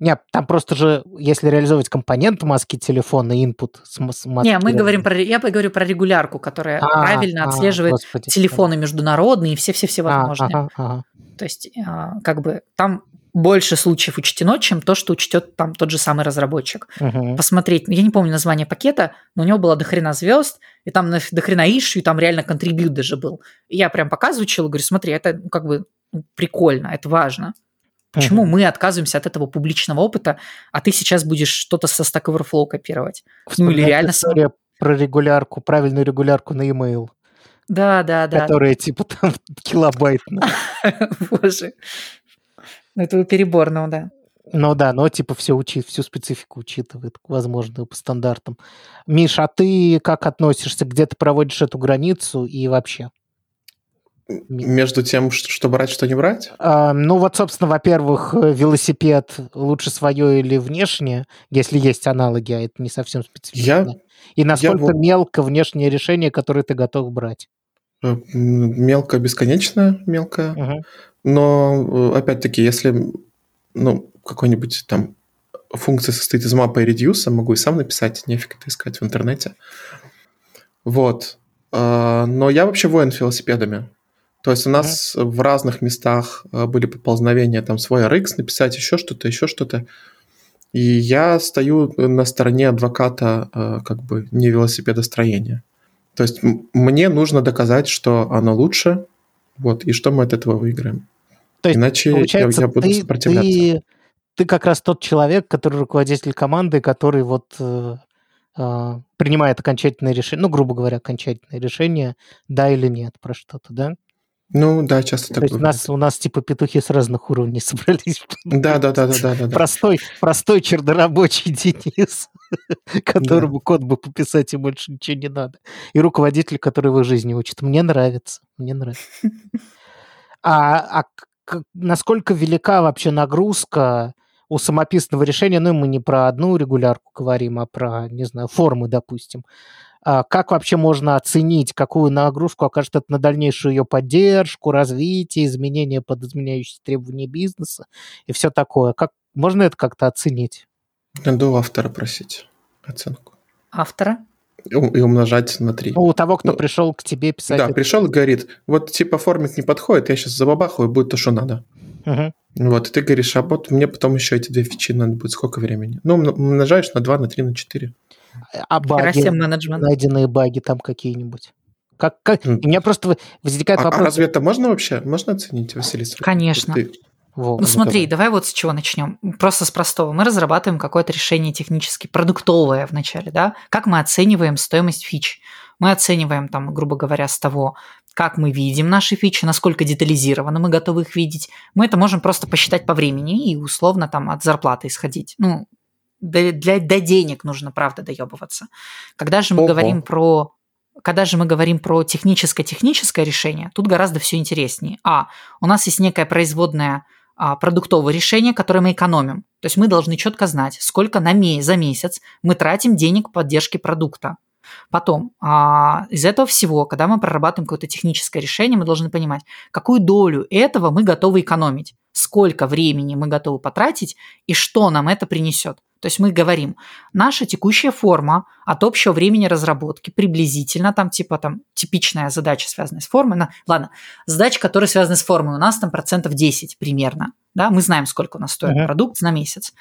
Нет, там просто же, если реализовывать компонент маски телефона, input с, маски Не, мы говорим про... Я говорю про регулярку, которая А, правильно а, отслеживает господи. телефоны международные и все-все-все А, возможные. ага, ага. То есть, а, как бы, там больше случаев учтено, чем то, что учтет там тот же самый разработчик. Мгм. посмотреть. Я не помню название пакета, но у него было дохрена звезд, и там на- дохрена ищу, и там реально контрибьют даже был. И я прям показываю челу, говорю, смотри, это ну, как бы ну, прикольно, это важно. Почему Мгм. мы отказываемся от этого публичного опыта, а ты сейчас будешь что-то со Stack Overflow копировать? Ну или реально... история про регулярку, правильную регулярку на e-mail, Да, да, да. которая типа там килобайтная. Боже. Ну, Это переборно, да. Ну да, но типа все учит, всю специфику учитывает, возможно, по стандартам. Миш, а ты как относишься, где ты проводишь эту границу и вообще? Между тем, что, что брать, что не брать? А, ну вот, собственно, во-первых, э, велосипед лучше свое или внешнее, если есть аналоги, а это не совсем специфично. И насколько вот- мелко внешнее решение, которое ты готов брать. Э, Мелко бесконечно, мелко. Мгм. Но, э, опять-таки, если ну, какой-нибудь там функция состоит из мапы и редюса, могу и сам написать, нефиг это искать в интернете. Вот. А, Но я вообще воин велосипедами. То есть у нас в разных местах э, были поползновения, там свой RX написать, еще что-то, еще что-то. И я стою на стороне адвоката э, как бы не велосипедостроения. То есть мне нужно доказать, что оно лучше, вот, и что мы от этого выиграем. То есть, Иначе я, Получается, я буду ты, сопротивляться. ты, ты как раз тот человек, который руководитель команды, который вот э, э, принимает окончательное решение, ну, грубо говоря, окончательное решение, да или нет про что-то, да? Ну, да, часто То так есть у нас, у нас типа петухи с разных уровней собрались. Да, да, да, да, да, да, да. Простой, простой чернорабочий Денис, которому код бы пописать и больше ничего не надо. И руководитель, который его жизни учит. Мне нравится, мне нравится. А, а насколько велика вообще нагрузка у самописного решения? Ну, мы не про одну регулярку говорим, а про, не знаю, формы, допустим. А как вообще можно оценить, какую нагрузку окажет это на дальнейшую ее поддержку, развитие, изменения под изменяющиеся требования бизнеса и все такое? Как, можно это как-то оценить? Надо у автора просить оценку. Автора? И умножать на 3. Ну, у того, кто Ну, пришел к тебе писать. Да, это. пришел и говорит, вот типа формик не подходит, я сейчас забабахаю, будет то, что надо. Мгм. Вот, и ты говоришь, а вот мне потом еще эти две фичи надо будет сколько времени? Ну, умно- умножаешь на 2, на 3, на 4. А баги, менеджмент. найденные баги там какие-нибудь? Как, как... У меня просто возникает А, а вопрос. разве это можно вообще? Можно оценить, Василиса? Конечно. Ты- Во, Ну смотри, давай. давай вот с чего начнем. Просто с простого. Мы разрабатываем какое-то решение технически продуктовое вначале, да? Как мы оцениваем стоимость фич? Мы оцениваем там, грубо говоря, с того, как мы видим наши фичи, насколько детализированно мы готовы их видеть. Мы это можем просто посчитать по времени и условно там от зарплаты исходить. Ну, для, для- до денег нужно, правда, доебываться. Когда же мы Ого. говорим про когда же мы говорим про техническое-техническое решение, тут гораздо все интереснее. А, у нас есть некая производная а, продуктовое решение, которое мы экономим. То есть мы должны четко знать, сколько на ме- за месяц мы тратим денег поддержки продукта. Потом, а, из этого всего, когда мы прорабатываем какое-то техническое решение, мы должны понимать, какую долю этого мы готовы экономить, сколько времени мы готовы потратить и что нам это принесет. То есть мы говорим, наша текущая форма от общего времени разработки приблизительно, там типа там типичная задача, связанная с формой, на, ладно, задача, которая связана с формой, у нас там процентов 10 примерно, да, мы знаем, сколько у нас стоит Мгм. продукт на месяц,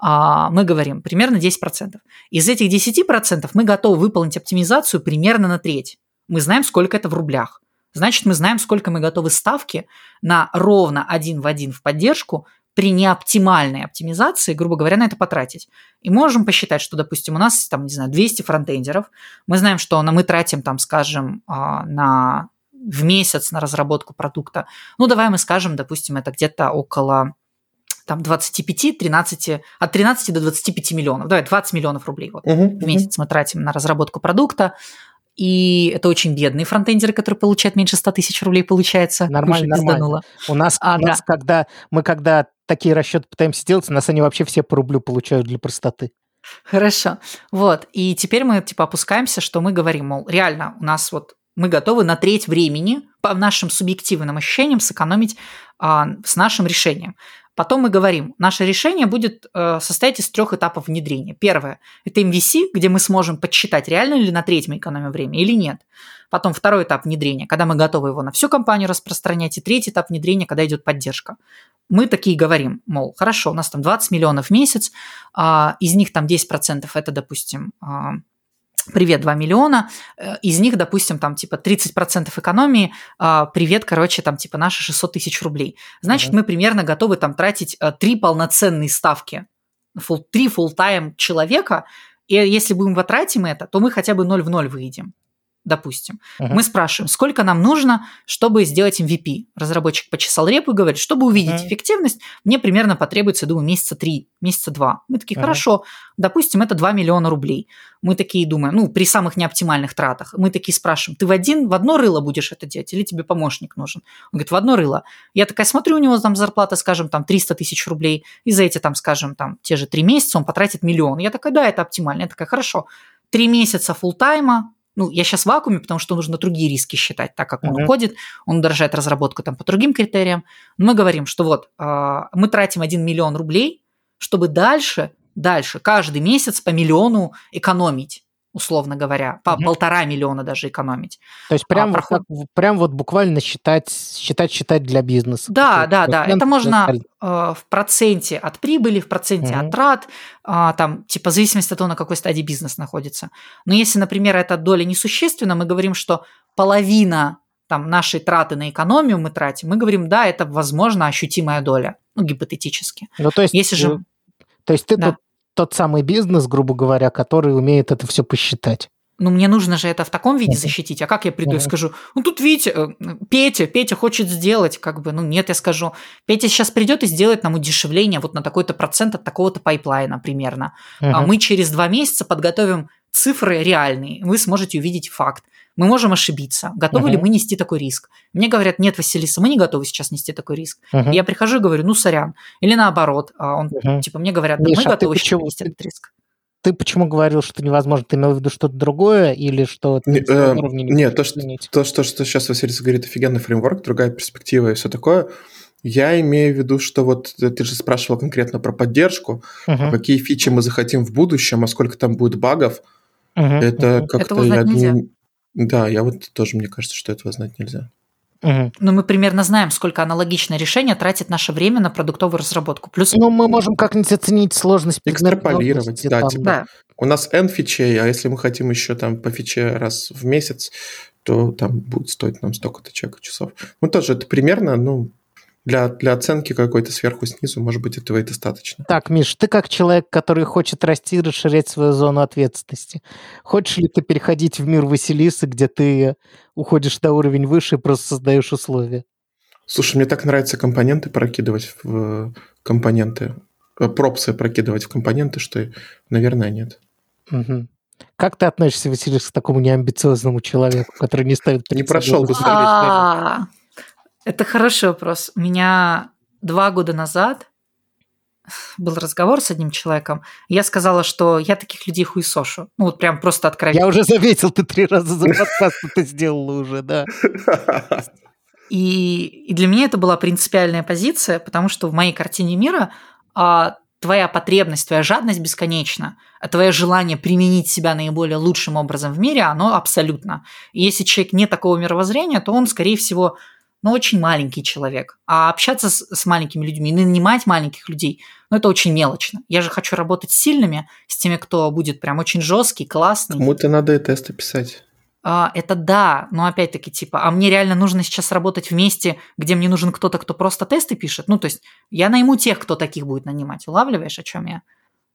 А, мы говорим примерно 10%. Из этих 10% мы готовы выполнить оптимизацию примерно на треть. Мы знаем, сколько это в рублях. Значит, мы знаем, сколько мы готовы ставки на ровно один в один в поддержку при неоптимальной оптимизации, грубо говоря, на это потратить. И можем посчитать, что, допустим, у нас там, не знаю, 200 фронтендеров. Мы знаем, что мы тратим там, скажем, а, на в месяц на разработку продукта. Ну, давай мы скажем, допустим, это где-то около там 25, 13, от 13 до 25 миллионов. Давай, 20 миллионов рублей вот Мгм, в месяц мы тратим на разработку продукта. И это очень бедные фронтендеры, которые получают меньше 100 тысяч рублей, получается. Нормально, нормально. У нас, А, у нас когда мы когда такие расчеты пытаемся делать, у нас они вообще все по рублю получают для простоты. Хорошо. Вот. И теперь мы типа опускаемся, что мы говорим, мол, реально, у нас вот мы готовы на треть времени по нашим субъективным ощущениям сэкономить а, с нашим решением. Потом мы говорим, наше решение будет э, состоять из трех этапов внедрения. Первое – это MVC, где мы сможем подсчитать, реально ли на треть мы экономим время или нет. Потом второй этап внедрения, когда мы готовы его на всю компанию распространять. И третий этап внедрения, когда идет поддержка. Мы такие говорим, мол, хорошо, у нас там 20 миллионов в месяц, а, из них там 10% это, допустим, а, привет, 2 миллиона, э, из них, допустим, там типа 30% экономии, а, привет, короче, там типа наши 600 тысяч рублей. Значит, Мгм. мы примерно готовы там тратить э, три полноценные ставки, full, три full-time человека, и если будем потратим это, то мы хотя бы 0 в 0 выйдем допустим. Мгм. Мы спрашиваем, сколько нам нужно, чтобы сделать MVP. Разработчик почесал репу и говорит, чтобы увидеть Мгм. эффективность, мне примерно потребуется, думаю, месяца три, месяца два. Мы такие, хорошо, допустим, это 2 миллиона рублей. Мы такие думаем, ну, при самых неоптимальных тратах. Мы такие спрашиваем, ты в, один, в одно рыло будешь это делать или тебе помощник нужен? Он говорит, в одно рыло. Я такая смотрю, у него там зарплата, скажем, там 300 тысяч рублей, и за эти, там, скажем, там, те же три месяца он потратит миллион. Я такая, да, это оптимально. Я такая, хорошо, три месяца фултайма, ну, я сейчас в вакууме, потому что нужно другие риски считать, так как он Мгм. уходит, он удорожает разработку там по другим критериям. Мы говорим, что вот а, мы тратим 1 миллион рублей, чтобы дальше, дальше, каждый месяц по миллиону экономить, условно говоря, по Мгм. полтора миллиона даже экономить. То есть прям, вот, проход- так в- прям вот буквально считать, считать, считать для бизнеса. Да, да, да. Это можно э, в проценте от прибыли, в проценте Мгм. от трат, а, там, типа, в зависимости от того, на какой стадии бизнес находится. Но если, например, эта доля несущественна, мы говорим, что половина там, нашей траты на экономию мы тратим, мы говорим, да, это, возможно, ощутимая доля, ну, гипотетически. Ну, то есть, Если же... э, то есть ты Да. тот, тот самый бизнес, грубо говоря, который умеет это все посчитать. ну, мне нужно же это в таком виде защитить. А как я приду и скажу, ну, тут видите, э, Петя, Петя хочет сделать, как бы, ну, нет, я скажу, Петя сейчас придет и сделает нам удешевление вот на такой-то процент от такого-то пайплайна примерно. А Мгм. мы через два месяца подготовим цифры реальные, вы сможете увидеть факт. Мы можем ошибиться. Готовы ли Мгм. мы нести такой риск? Мне говорят, нет, Василиса, мы не готовы сейчас нести такой риск. Мгм. Я прихожу и говорю, ну, сорян. Или наоборот, а он, Мгм. типа, мне говорят, да Миша, мы а готовы сейчас почему- нести этот риск. Ты почему говорил, что невозможно? Ты имел в виду что-то другое или что ты Не, на своем э, уровне не Нет, можешь то, что, то, что, что сейчас Василиса говорит, офигенный фреймворк, другая перспектива и все такое. Я имею в виду, что вот э, ты же спрашивал конкретно про поддержку, Мгм. какие фичи мы захотим в будущем, а сколько там будет багов. Мгм. Это Мгм. как-то я нельзя. не- Да, я вот тоже, мне кажется, что этого знать нельзя. Мгм. Но мы примерно знаем, сколько аналогичное решение тратит наше время на продуктовую разработку. Плюс, Ну, мы можем как-нибудь оценить сложность Экстраполировать, да, там. типа. да, У нас N фичей, а если мы хотим еще там по фиче раз в месяц, то там будет стоить нам столько-то чека часов. Ну, тоже это примерно, ну, для, для оценки какой-то сверху снизу, может быть, этого и достаточно. Так, Миш, ты как человек, который хочет расти и расширять свою зону ответственности, хочешь ли ты переходить в мир Василисы, где ты уходишь на уровень выше и просто создаешь условия? Слушай, мне так нравится компоненты прокидывать в э, компоненты, э, пропсы прокидывать в компоненты, что, наверное, нет. Мгм. Как ты относишься, Василиса, к такому неамбициозному человеку, который не ставит перед Не прошел бы высокие смотреть, цели? А, Это хороший вопрос. У меня два года назад был разговор с одним человеком. Я сказала, что я таких людей хуесошу. Ну, вот прям просто откровенно. Я уже заметил, ты три раза за подкаст это сделала уже, да. И, и для меня это была принципиальная позиция, потому что в моей картине мира а, твоя потребность, твоя жадность бесконечна, а твое желание применить себя наиболее лучшим образом в мире, оно абсолютно. И если человек не такого мировоззрения, то он, скорее всего, ну, очень маленький человек. А общаться с, с маленькими людьми, нанимать маленьких людей, ну, это очень мелочно. Я же хочу работать с сильными, с теми, кто будет прям очень жесткий, классный. Кому-то надо и тесты писать. А, это да, но опять-таки, типа, а мне реально нужно сейчас работать вместе, где мне нужен кто-то, кто просто тесты пишет. Ну, то есть я найму тех, кто таких будет нанимать. Улавливаешь, о чем я?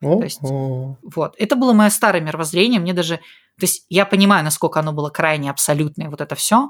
О, есть- о. Вот. Это было мое старое мировоззрение. Мне даже... То есть я понимаю, насколько оно было крайне абсолютное, вот это все.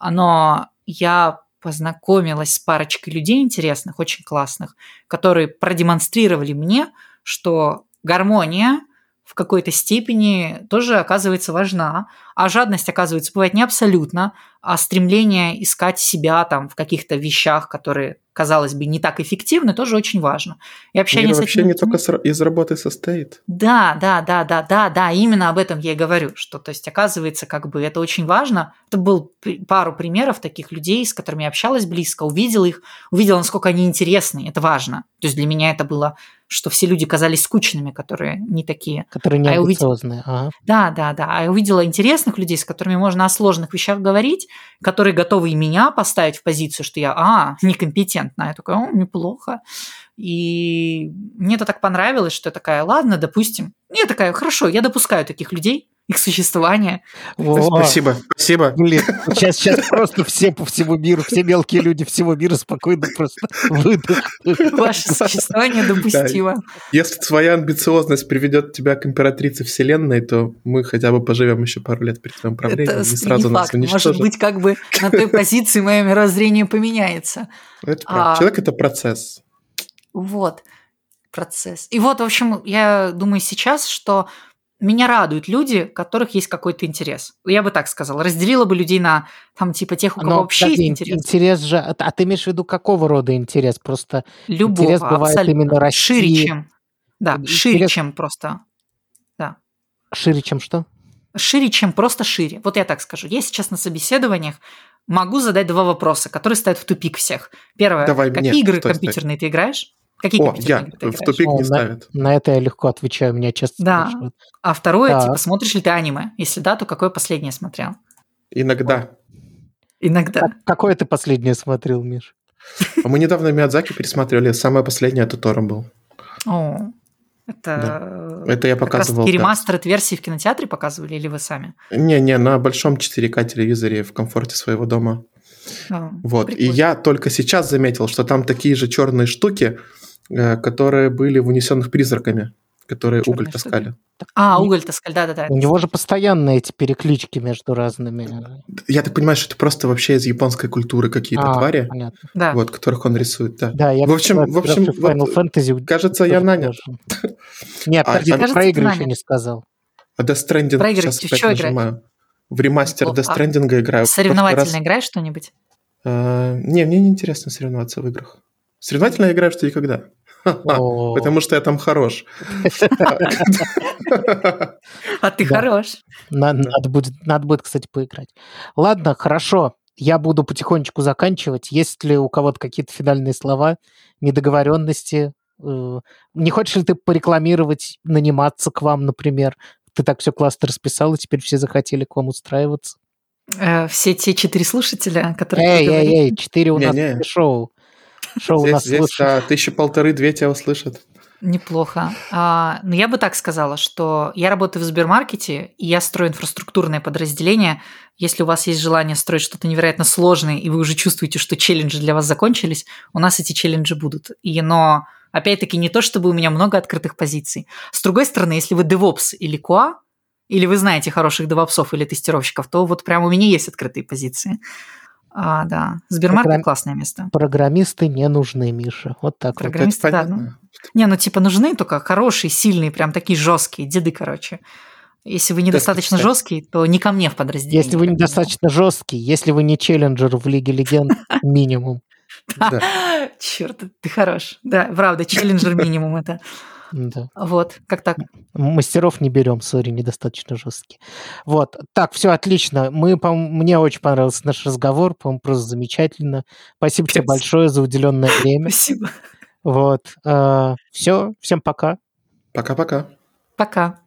Но я познакомилась с парочкой людей интересных, очень классных, которые продемонстрировали мне, что гармония в какой-то степени тоже оказывается важна, а жадность, оказывается, бывает не абсолютно, а стремление искать себя там в каких-то вещах, которые, казалось бы, не так эффективны, тоже очень важно. И общение Мир с вообще этими не только из работы состоит. да, да, да, да, да, да, именно об этом я и говорю, что, то есть, оказывается, как бы это очень важно. Это был пару примеров таких людей, с которыми я общалась близко, увидела их, увидела, насколько они интересны, это важно. То есть для меня это было, что все люди казались скучными, которые не такие. Которые А я увидел- неамбициозные. Ага. Да, да, да. А я увидела интересных людей, с которыми можно о сложных вещах говорить, которые готовы и меня поставить в позицию, что я, а, некомпетентна. Я такая, о, неплохо. И мне это так понравилось, что я такая, ладно, допустим. Я такая, хорошо, я допускаю таких людей, их существование. Во. Спасибо, спасибо. Блин, сейчас, сейчас просто все по всему миру, все мелкие люди всего мира спокойно просто выдохнут. Ваше существование допустимо. Если твоя амбициозность приведет тебя к императрице вселенной, то мы хотя бы поживем еще пару лет при твоем правлении, Это не сразу не нас факт. Может уничтожат. быть, как бы на той позиции мое мировоззрение поменяется. Это а- Человек – это процесс. Вот процесс. И вот, в общем, я думаю сейчас, что меня радуют люди, у которых есть какой-то интерес. Я бы так сказала. Разделила бы людей на там типа тех, у кого Но, вообще подожди, есть интерес. интерес же... А а ты имеешь в виду какого рода интерес? Просто Любого, интерес бывает абсолютно. именно расти. Шире, чем... Да, Интерес- шире, чем просто... шире, чем что? Шире, чем просто шире. Вот я так скажу. Я сейчас на собеседованиях могу задать два вопроса, которые ставят в тупик всех. Первое. Давай какие мне, игры стой, стой. компьютерные ты играешь? Какие О, я. В тупик О, не на- ставят. На это я легко отвечаю, меня часто Да. спрашивают. А второе, Так. типа, смотришь ли ты аниме? Если да, то какое последнее смотрел? Иногда. Иногда. Как- Какое ты последнее смотрел, Миш? А мы недавно Миядзаки пересматривали. Самое последнее это Тором был. О, это... Это я как показывал. таки да. ремастеры версии в кинотеатре показывали или вы сами? Не-не, на большом 4К телевизоре в комфорте своего дома. А, Вот. И прикольно. я только сейчас заметил, что там такие же черные штуки, которые были в унесенных призраками. которые Чёрные уголь таскали. А, уголь таскаль, да-да-да. У него же постоянно эти переклички между разными. Я так понимаю, что это просто вообще из японской культуры какие-то А, твари, Понятно. Да. вот, которых он рисует, да. Да, я В общем- в общем, в Final вот, Fantasy Кажется, я тоже. Нет, А, подожди, а- Кажется, про игры еще не сказал. А Death Stranding Проигрывать, сейчас в опять чё играть? нажимаю. В ремастер Ну, Death а Stranding играю. В прошлый Соревновательно раз- играешь что-нибудь? Э, Не, мне не интересно соревноваться в играх. Соревновательно я играю что и когда. Ха-ха, О. Потому что я там хорош. А ты хорош. На- Надо будет, надо будет, кстати, поиграть. Ладно, хорошо. Я буду потихонечку заканчивать. Есть ли у кого-то какие-то финальные слова, недоговоренности? Э, Не хочешь ли ты порекламировать, наниматься к вам, например? Ты так все классно расписал, и теперь все захотели к вам устраиваться. Э, Все те четыре слушателя, которые... Эй, эй, эй, четыре у нас шоу. Шоу у Здесь, нас здесь, слушают. да, тысячи полторы-две тебя услышат. Неплохо. А, но я бы так сказала, что я работаю в Сбермаркете, и я строю инфраструктурное подразделение. Если у вас есть желание строить что-то невероятно сложное, и вы уже чувствуете, что челленджи для вас закончились, у нас эти челленджи будут. И, но, опять-таки, не то, чтобы у меня много открытых позиций. С другой стороны, если вы DevOps или QA, или вы знаете хороших девопсов или тестировщиков, то вот прям у меня есть открытые позиции. А, да, Сбермаркет Программ- классное место. Программисты не нужны, Миша. Вот так вот. Программ- Программисты, Это да, понятно. Не, ну типа нужны только хорошие, сильные, прям такие жесткие, деды, короче. Если вы недостаточно кстати. жесткий, то не ко мне в подразделение. Если вы недостаточно жесткий, если вы не челленджер в Лиге Легенд, минимум. Черт, ты хорош. Да, правда, челленджер минимум это. Да. Вот, как так? Мастеров не берем, сори, недостаточно жесткий. Вот, так, все отлично. Мы, по мне очень понравился наш разговор, по-моему, просто замечательно. Спасибо тебе Спасибо. большое за уделенное время. Спасибо. Вот, все, всем пока. Пока-пока. Пока.